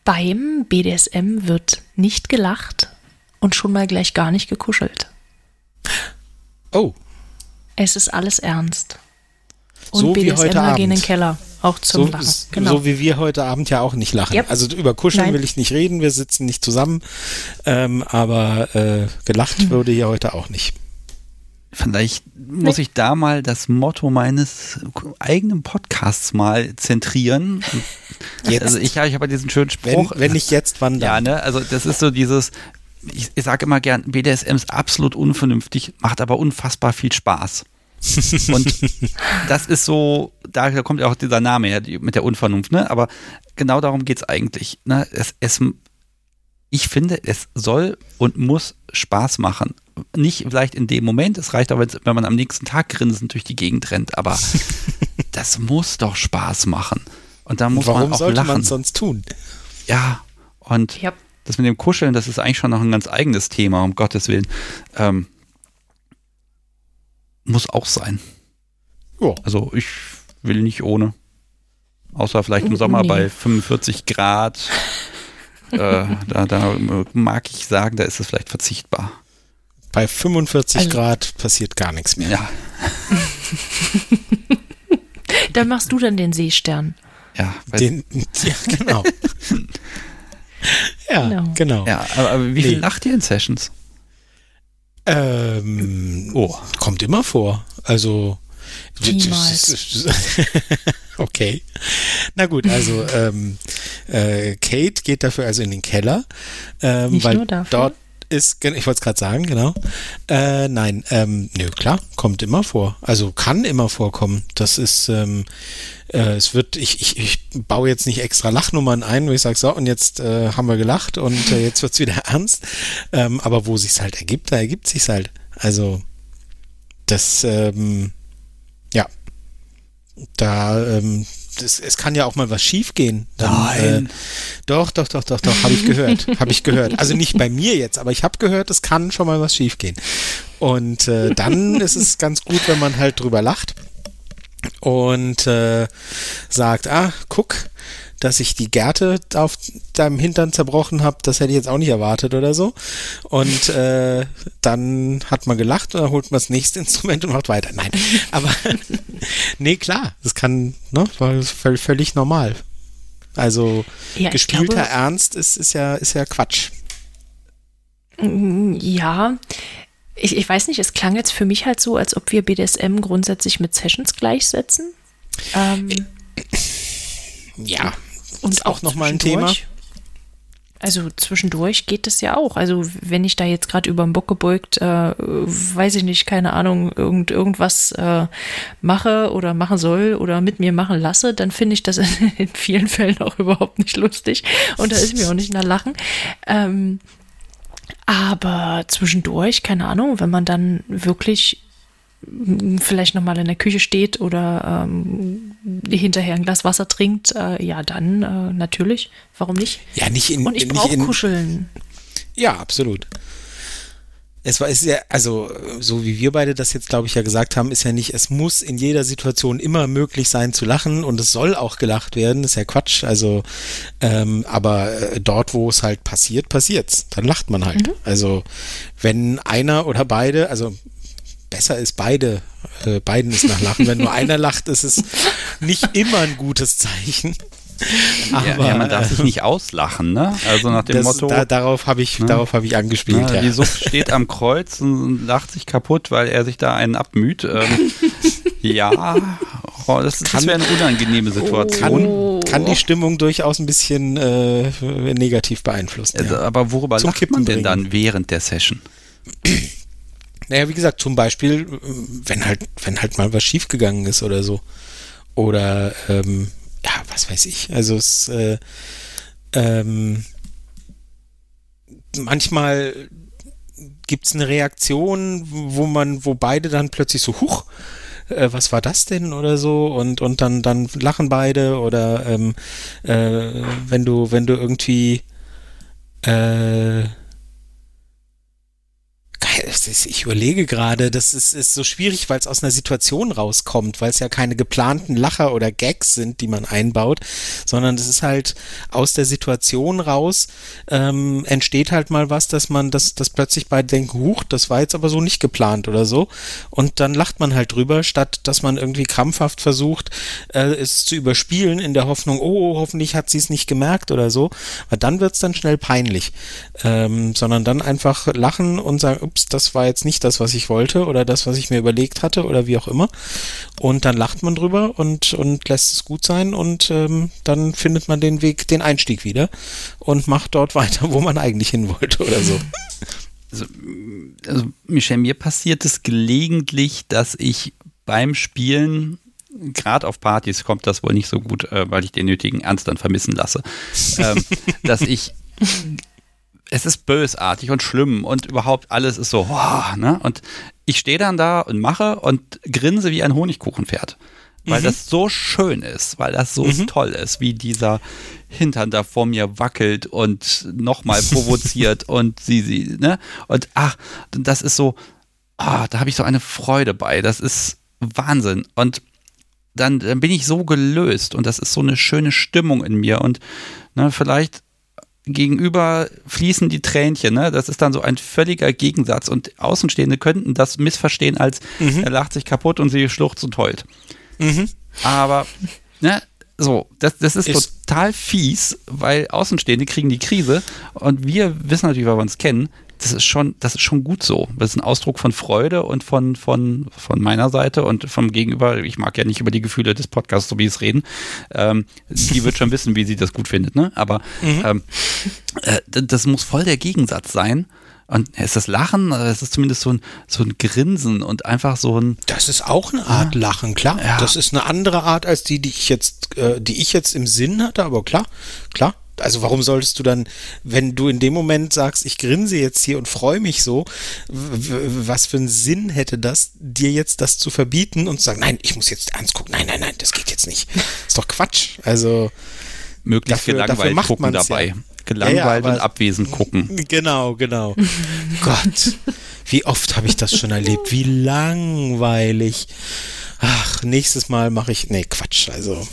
beim BDSM wird nicht gelacht und schon mal gleich gar nicht gekuschelt. Oh. Es ist alles ernst. Und so wie heute Abend. gehen in den Keller, auch zum so, Lachen. Genau. So wie wir heute Abend ja auch nicht lachen. Yep. Also über Kuscheln Nein. will ich nicht reden, wir sitzen nicht zusammen, ähm, aber äh, gelacht hm. würde hier heute auch nicht. Vielleicht muss ich da mal das Motto meines eigenen Podcasts mal zentrieren. Jetzt. Also ich, ich habe diesen schönen Spruch. Wenn, wenn nicht jetzt, wann dann? Ja, ne? Also das ist so dieses, ich, ich sage immer gern, BDSM ist absolut unvernünftig, macht aber unfassbar viel Spaß. *laughs* Und das ist so, da kommt ja auch dieser Name her, mit der Unvernunft, ne? Aber genau darum geht es eigentlich. Ne? Es, es, ich finde, es soll und muss Spaß machen. Nicht vielleicht in dem Moment, es reicht auch, wenn man am nächsten Tag grinsend durch die Gegend rennt, aber *laughs* das muss doch Spaß machen. Und da muss Warum man auch sollte lachen. man sonst tun? Ja, und yep. das mit dem Kuscheln, das ist eigentlich schon noch ein ganz eigenes Thema, um Gottes Willen. Ähm, muss auch sein. Ja. Also ich will nicht ohne. Außer vielleicht im Sommer nee. bei 45 Grad. *laughs* äh, da, da mag ich sagen, da ist es vielleicht verzichtbar. Bei 45 also, Grad passiert gar nichts mehr. Ja. *laughs* dann machst du dann den Seestern. Ja, den, *laughs* ja genau. ja, genau. genau. Ja, aber, aber wie nee. viel lacht ihr in Sessions? Ähm, oh. Kommt immer vor. Also. Niemals. *laughs* okay. Na gut, also ähm, äh, Kate geht dafür also in den Keller, ähm, Nicht weil nur dafür. dort ist, ich wollte es gerade sagen, genau. Äh, nein, ähm, nö, klar, kommt immer vor. Also kann immer vorkommen. Das ist, ähm, äh, es wird, ich, ich, ich baue jetzt nicht extra Lachnummern ein, wo ich sage, so, und jetzt äh, haben wir gelacht und äh, jetzt wird's wieder *laughs* ernst. Ähm, aber wo sich's halt ergibt, da ergibt sich's halt. Also, das, ähm, da, ähm, das, es kann ja auch mal was schiefgehen. Dann, Nein. Äh, doch, doch, doch, doch, doch, habe ich gehört. habe ich gehört. Also nicht bei mir jetzt, aber ich habe gehört, es kann schon mal was schiefgehen. Und äh, dann ist es ganz gut, wenn man halt drüber lacht und äh, sagt, ah, guck, dass ich die Gärte auf deinem Hintern zerbrochen habe, das hätte ich jetzt auch nicht erwartet oder so. Und äh, dann hat man gelacht und dann holt man das nächste *laughs* Instrument und macht weiter. Nein, aber *laughs* nee, klar, das kann, ne, war völlig normal. Also ja, gespielter glaube, Ernst ist, ist ja ist ja Quatsch. Mm, ja, ich, ich weiß nicht, es klang jetzt für mich halt so, als ob wir BDSM grundsätzlich mit Sessions gleichsetzen. Ähm, ja, und auch nochmal ein Thema. Also zwischendurch geht das ja auch. Also wenn ich da jetzt gerade über den Bock gebeugt, äh, weiß ich nicht, keine Ahnung, irgend, irgendwas äh, mache oder machen soll oder mit mir machen lasse, dann finde ich das in, *laughs* in, vielen Fällen auch überhaupt nicht lustig. Und da ist mir auch nicht nach Lachen. Ähm, aber zwischendurch, keine Ahnung, wenn man dann wirklich vielleicht nochmal in der Küche steht oder ähm, hinterher ein Glas Wasser trinkt, äh, ja, dann äh, natürlich. Warum nicht? Ja, nicht in. Und ich brauche Kuscheln. Ja, absolut. Es war, ist ja, also, so wie wir beide das jetzt, glaube ich, ja gesagt haben, ist ja nicht, es muss in jeder Situation immer möglich sein zu lachen und es soll auch gelacht werden, ist ja Quatsch. Also, ähm, aber äh, dort, wo es halt passiert, passiert's. Dann lacht man halt. Mhm. Also, wenn einer oder beide, also besser ist beide, äh, beiden ist nach Lachen. Wenn nur einer lacht, ist es nicht immer ein gutes Zeichen. Aber, ja, man darf sich nicht auslachen, ne? Also nach dem das, Motto. Da, darauf habe ich, ne? darauf habe ich angespielt. Na, ja. Die Sucht steht am Kreuz und lacht sich kaputt, weil er sich da einen abmüht. Ähm, *laughs* ja, oh, das, das wäre eine unangenehme Situation. Kann, kann, die Stimmung durchaus ein bisschen äh, negativ beeinflussen. Also, ja. Aber worüber Zum lacht Kippen man denn dann während der Session? *clears throat* Naja, wie gesagt, zum Beispiel, wenn halt, wenn halt mal was schiefgegangen ist oder so. Oder, ähm, ja, was weiß ich. Also es, äh, ähm, manchmal gibt es eine Reaktion, wo man, wo beide dann plötzlich so, huch, äh, was war das denn oder so und und dann dann lachen beide oder ähm, äh, wenn du wenn du irgendwie äh, ich überlege gerade, das ist, ist so schwierig, weil es aus einer Situation rauskommt, weil es ja keine geplanten Lacher oder Gags sind, die man einbaut, sondern es ist halt aus der Situation raus, ähm, entsteht halt mal was, dass man, das dass plötzlich beide denken, huch, das war jetzt aber so nicht geplant oder so. Und dann lacht man halt drüber, statt dass man irgendwie krampfhaft versucht, äh, es zu überspielen, in der Hoffnung, oh, hoffentlich hat sie es nicht gemerkt oder so. Weil dann wird es dann schnell peinlich. Ähm, sondern dann einfach lachen und sagen, ups, das war jetzt nicht das, was ich wollte oder das, was ich mir überlegt hatte oder wie auch immer. Und dann lacht man drüber und, und lässt es gut sein und ähm, dann findet man den Weg, den Einstieg wieder und macht dort *laughs* weiter, wo man eigentlich hin wollte oder so. Also, also Michel, mir passiert es gelegentlich, dass ich beim Spielen gerade auf Partys kommt das wohl nicht so gut, äh, weil ich den nötigen Ernst dann vermissen lasse, *laughs* ähm, dass ich es ist bösartig und schlimm und überhaupt alles ist so, oh, ne? Und ich stehe dann da und mache und grinse wie ein Honigkuchenpferd. Weil mhm. das so schön ist, weil das so mhm. toll ist, wie dieser Hintern da vor mir wackelt und nochmal provoziert *laughs* und sie, sie, ne? Und ach, das ist so, ah, da habe ich so eine Freude bei. Das ist Wahnsinn. Und dann, dann bin ich so gelöst und das ist so eine schöne Stimmung in mir. Und ne, vielleicht gegenüber fließen die Tränchen. Ne? Das ist dann so ein völliger Gegensatz. Und Außenstehende könnten das missverstehen als mhm. er lacht sich kaputt und sie schluchzt und heult. Mhm. Aber ne, so, das, das ist, ist, total fies, weil Außenstehende kriegen die Krise und wir wissen natürlich, weil wir uns kennen, das ist schon, das ist schon gut so. Das ist ein Ausdruck von Freude und von, von, von meiner Seite und vom Gegenüber. Ich mag ja nicht über die Gefühle des Podcasts, so wie es reden. Ähm, die wird schon wissen, wie sie das gut findet, ne? Aber mhm. ähm, äh, das muss voll der Gegensatz sein. Und ist das Lachen, es ist zumindest so ein, so ein Grinsen und einfach so ein. Das ist auch eine Art ja. Lachen, klar. Ja. Das ist eine andere Art als die, die ich jetzt, äh, die ich jetzt im Sinn hatte, aber klar, klar also warum solltest du dann, wenn du in dem Moment sagst, ich grinse jetzt hier und freue mich so, was für einen Sinn hätte das, dir jetzt das zu verbieten und zu sagen, nein, ich muss jetzt ernst gucken, nein, nein, nein, das geht jetzt nicht. *laughs* ist doch Quatsch. Also möglichst dafür, gelangweilt dafür gucken dabei. Ja. Gelangweilt ja, ja, und abwesend gucken. *laughs* Genau, genau. *laughs* Gott, wie oft habe ich das schon erlebt? Wie langweilig ach, nächstes Mal mache ich, nee, Quatsch, also.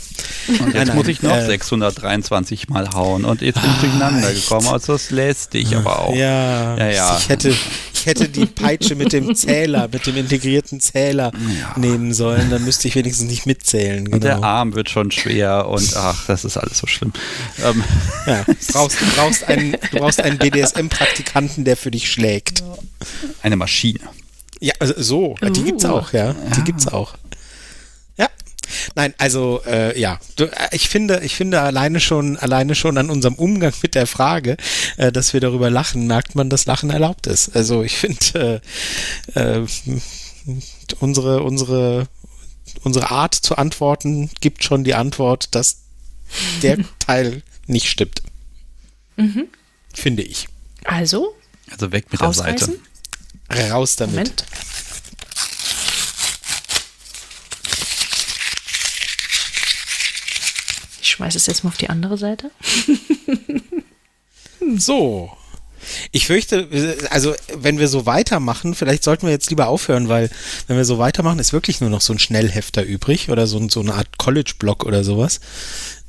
Und jetzt nein, muss ich noch äh, 623 Mal hauen und jetzt bin ich durcheinander gekommen, also das lässt dich aber auch. Ja, ja, ja. Ich hätte, ich hätte die Peitsche mit dem Zähler, mit dem integrierten Zähler ja. nehmen sollen, dann müsste ich wenigstens nicht mitzählen. Genau. Und der genau. Arm wird schon schwer und ach, das ist alles so schlimm. Ähm. Ja, du *laughs* brauchst, du brauchst einen, du brauchst einen BDSM-Praktikanten, der für dich schlägt. Eine Maschine. Ja, also so, die gibt's uh. auch, ja. Die gibt's auch. Nein, also äh, ja, du, äh, ich finde, ich finde alleine schon, alleine schon an unserem Umgang mit der Frage, äh, dass wir darüber lachen, merkt man, dass Lachen erlaubt ist. Also ich finde äh, äh, unsere unsere unsere Art zu antworten gibt schon die Antwort, dass der *laughs* Teil nicht stimmt. Mhm. Finde ich. Also? Also weg mit der Seite. Raus damit. Moment. Schmeiße es jetzt mal auf die andere Seite. *laughs* so. Ich fürchte, also wenn wir so weitermachen, vielleicht sollten wir jetzt lieber aufhören, weil wenn wir so weitermachen, ist wirklich nur noch so ein Schnellhefter übrig oder so, so eine Art College-Block oder sowas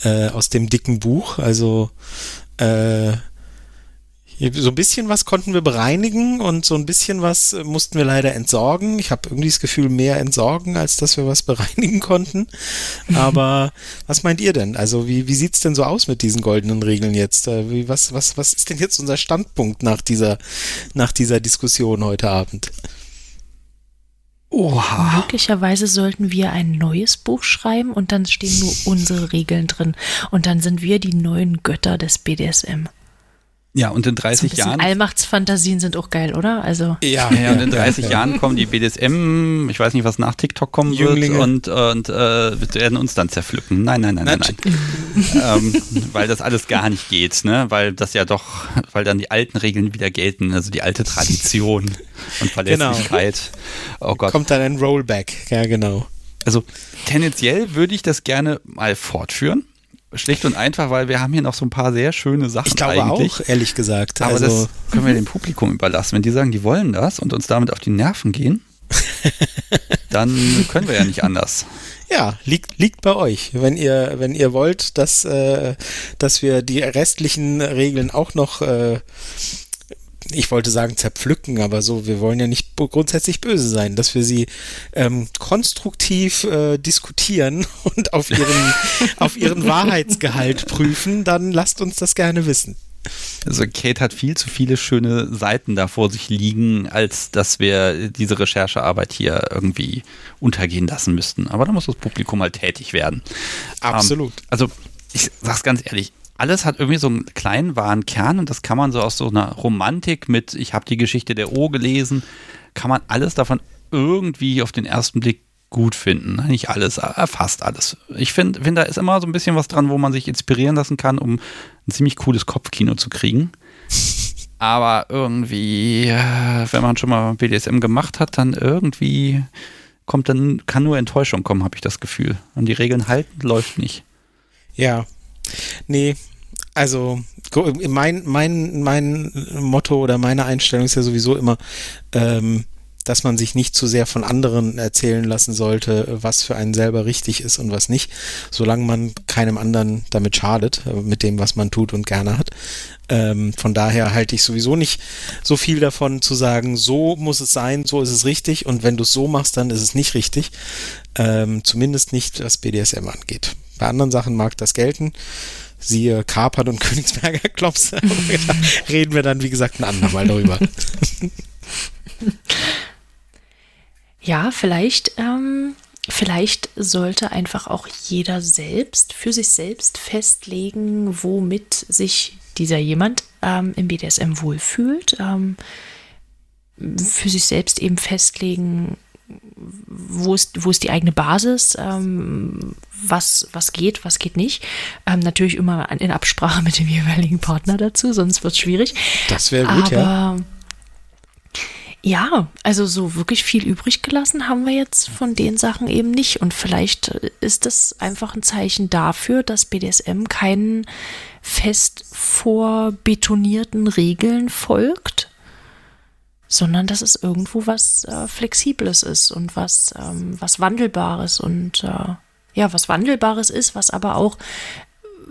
äh, aus dem dicken Buch. Also äh, so ein bisschen was konnten wir bereinigen und so ein bisschen was äh, mussten wir leider entsorgen. Ich habe irgendwie das Gefühl, mehr entsorgen, als dass wir was *laughs* bereinigen konnten. Aber *laughs* was meint ihr denn? Also wie, wie sieht's denn so aus mit diesen goldenen Regeln jetzt? Äh, wie, was, was, was ist denn jetzt unser Standpunkt nach dieser, nach dieser Diskussion heute Abend? Oha. Möglicherweise sollten wir ein neues Buch schreiben und dann stehen nur unsere Regeln drin. Und dann sind wir die neuen Götter des BDSM. Ja, und in 30 so Jahren. Allmachtsfantasien sind auch geil, oder? Also. Ja, ja, und in 30 ja, Jahren kommen die BDSM, ich weiß nicht, was nach TikTok kommen Jünglinge. wird, und, und äh, werden uns dann zerpflücken. Nein, nein, nein, nein, nein. ähm, weil das alles gar nicht geht, ne? Weil das ja doch, weil dann die alten Regeln wieder gelten, also die alte Tradition *laughs* und Verlässlichkeit. Genau. Oh Gott. Kommt dann ein Rollback, ja, genau. Also tendenziell würde ich das gerne mal fortführen. Schlicht und einfach, weil wir haben hier noch so ein paar sehr schöne Sachen. Ich glaube eigentlich. auch, ehrlich gesagt. Aber also das können wir dem Publikum überlassen. Wenn die sagen, die wollen das und uns damit auf die Nerven gehen, *laughs* dann können wir ja nicht anders. Ja, liegt, liegt bei euch. Wenn ihr, wenn ihr wollt, dass, äh, dass wir die restlichen Regeln auch noch äh, ich wollte sagen zerpflücken, aber so, wir wollen ja nicht grundsätzlich böse sein, dass wir sie ähm, konstruktiv äh, diskutieren *laughs* und auf ihren, *laughs* auf ihren Wahrheitsgehalt prüfen, dann lasst uns das gerne wissen. Also Kate hat viel zu viele schöne Seiten da vor sich liegen, als dass wir diese Recherchearbeit hier irgendwie untergehen lassen müssten. Aber da muss das Publikum halt tätig werden. Absolut. Ähm, also ich sag's ganz ehrlich, alles hat irgendwie so einen kleinen wahren Kern und das kann man so aus so einer Romantik mit, ich habe die Geschichte der O gelesen, kann man alles davon irgendwie auf den ersten Blick gut finden. Nicht alles, fast alles. Ich finde, find, da ist immer so ein bisschen was dran, wo man sich inspirieren lassen kann, um ein ziemlich cooles Kopfkino zu kriegen. Aber irgendwie, äh, wenn man schon mal BDSM gemacht hat, dann irgendwie kommt dann, kann nur Enttäuschung kommen, habe ich das Gefühl. Und die Regeln halten läuft nicht. Ja. Nee, also mein, mein, mein Motto oder meine Einstellung ist ja sowieso immer, ähm, dass man sich nicht zu sehr von anderen erzählen lassen sollte, was für einen selber richtig ist und was nicht, solange man keinem anderen damit schadet, äh, mit dem, was man tut und gerne hat. Ähm, von daher halte ich sowieso nicht so viel davon zu sagen, so muss es sein, so ist es richtig und wenn du es so machst, dann ist es nicht richtig. Ähm, zumindest nicht, was BDSM angeht. Bei anderen Sachen mag das gelten siehe Kapern und *laughs* Königsberger Klops. *laughs* reden wir dann, wie gesagt, ein andermal darüber. *laughs* Ja, vielleicht, ähm, vielleicht sollte einfach auch jeder selbst für sich selbst festlegen, womit sich dieser jemand ähm, im BDSM wohlfühlt. Ähm, für sich selbst eben festlegen, wo ist, wo ist die eigene Basis, ähm, was, was geht, was geht nicht. Ähm, natürlich immer in Absprache mit dem jeweiligen Partner dazu, sonst wird es schwierig. Das wäre gut, Aber, ja. Ja, also so wirklich viel übrig gelassen haben wir jetzt von den Sachen eben nicht. Und vielleicht ist das einfach ein Zeichen dafür, dass BDSM keinen fest vorbetonierten Regeln folgt, sondern dass es irgendwo was äh, Flexibles ist und was, ähm, was Wandelbares und äh, ja, was Wandelbares ist, was aber auch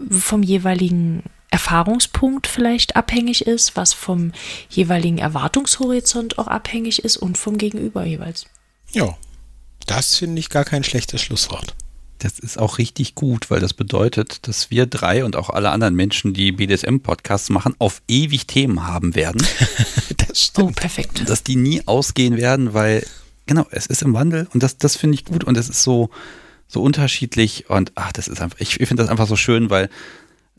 vom jeweiligen Erfahrungspunkt vielleicht abhängig ist, was vom jeweiligen Erwartungshorizont auch abhängig ist und vom Gegenüber jeweils. Ja, das finde ich gar kein schlechtes Schlusswort. Das ist auch richtig gut, weil das bedeutet, dass wir drei und auch alle anderen Menschen, die BDSM-Podcasts machen, auf ewig Themen haben werden. *laughs* das stimmt. Oh, perfekt. Dass die nie ausgehen werden, weil, genau, es ist im Wandel und das, das finde ich gut und es ist so, so unterschiedlich und ach, das ist einfach, ich, ich finde das einfach so schön, weil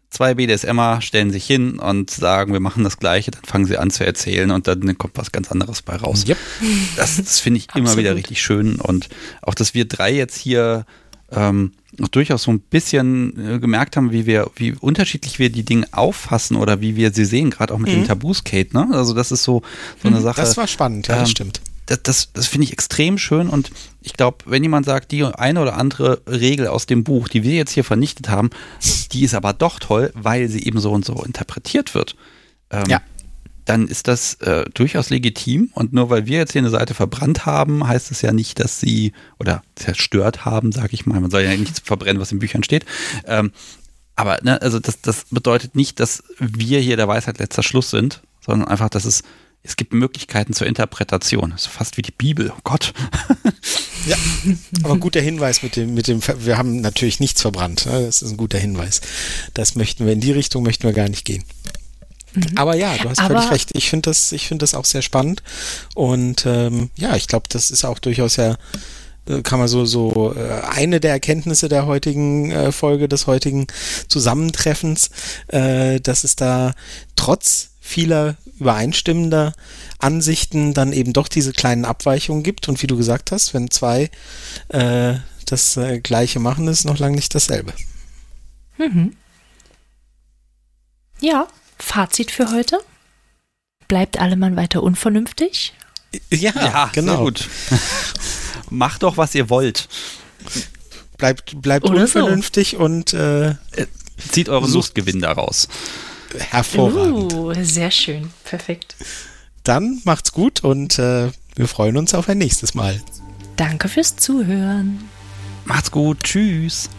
zwei BDSMer stellen sich hin und sagen, wir machen das Gleiche, dann fangen sie an zu erzählen und dann kommt was ganz anderes bei raus. Yep. Das, das finde ich immer wieder richtig schön und auch, dass wir drei jetzt hier ähm, auch durchaus so ein bisschen äh, gemerkt haben, wie wir, wie unterschiedlich wir die Dinge auffassen oder wie wir sie sehen, gerade auch mit mhm. den Tabus, Kate, ne? Also das ist so, so eine mhm, Sache. Das war spannend, ja, ähm, das stimmt. Das, das, das finde ich extrem schön und ich glaube, wenn jemand sagt, die eine oder andere Regel aus dem Buch, die wir jetzt hier vernichtet haben, die ist aber doch toll, weil sie eben so und so interpretiert wird. Ähm, ja dann ist das äh, durchaus legitim. Und nur weil wir jetzt hier eine Seite verbrannt haben, heißt es ja nicht, dass sie oder zerstört haben, sage ich mal. Man soll ja nichts verbrennen, was in Büchern steht. Ähm, aber ne, also das, das bedeutet nicht, dass wir hier der Weisheit letzter Schluss sind, sondern einfach, dass es es gibt Möglichkeiten zur Interpretation. Das ist fast wie die Bibel. Oh Gott. Ja, aber guter Hinweis mit dem, mit dem, wir haben natürlich nichts verbrannt. Ne? Das ist ein guter Hinweis. Das möchten wir, in die Richtung möchten wir gar nicht gehen. Mhm. Aber ja, du hast Aber völlig recht. Ich finde das, ich finde das auch sehr spannend. Und ähm, ja, ich glaube, das ist auch durchaus ja, äh, kann man so, so äh, eine der Erkenntnisse der heutigen äh, Folge, des heutigen Zusammentreffens, dass es da trotz vieler übereinstimmender Ansichten dann eben doch diese kleinen Abweichungen gibt. Und wie du gesagt hast, wenn zwei äh, das äh, Gleiche machen, ist noch lange nicht dasselbe. Mhm. Ja, Fazit für heute? Bleibt Allemann weiter unvernünftig? Ja, ja genau. gut. *laughs* Macht doch, was ihr wollt. Bleibt, bleibt unvernünftig so. und äh, zieht euren Lustgewinn daraus. Hervorragend. Uh, sehr schön. Perfekt. Dann macht's gut und äh, wir freuen uns auf ein nächstes Mal. Danke fürs Zuhören. Macht's gut. Tschüss.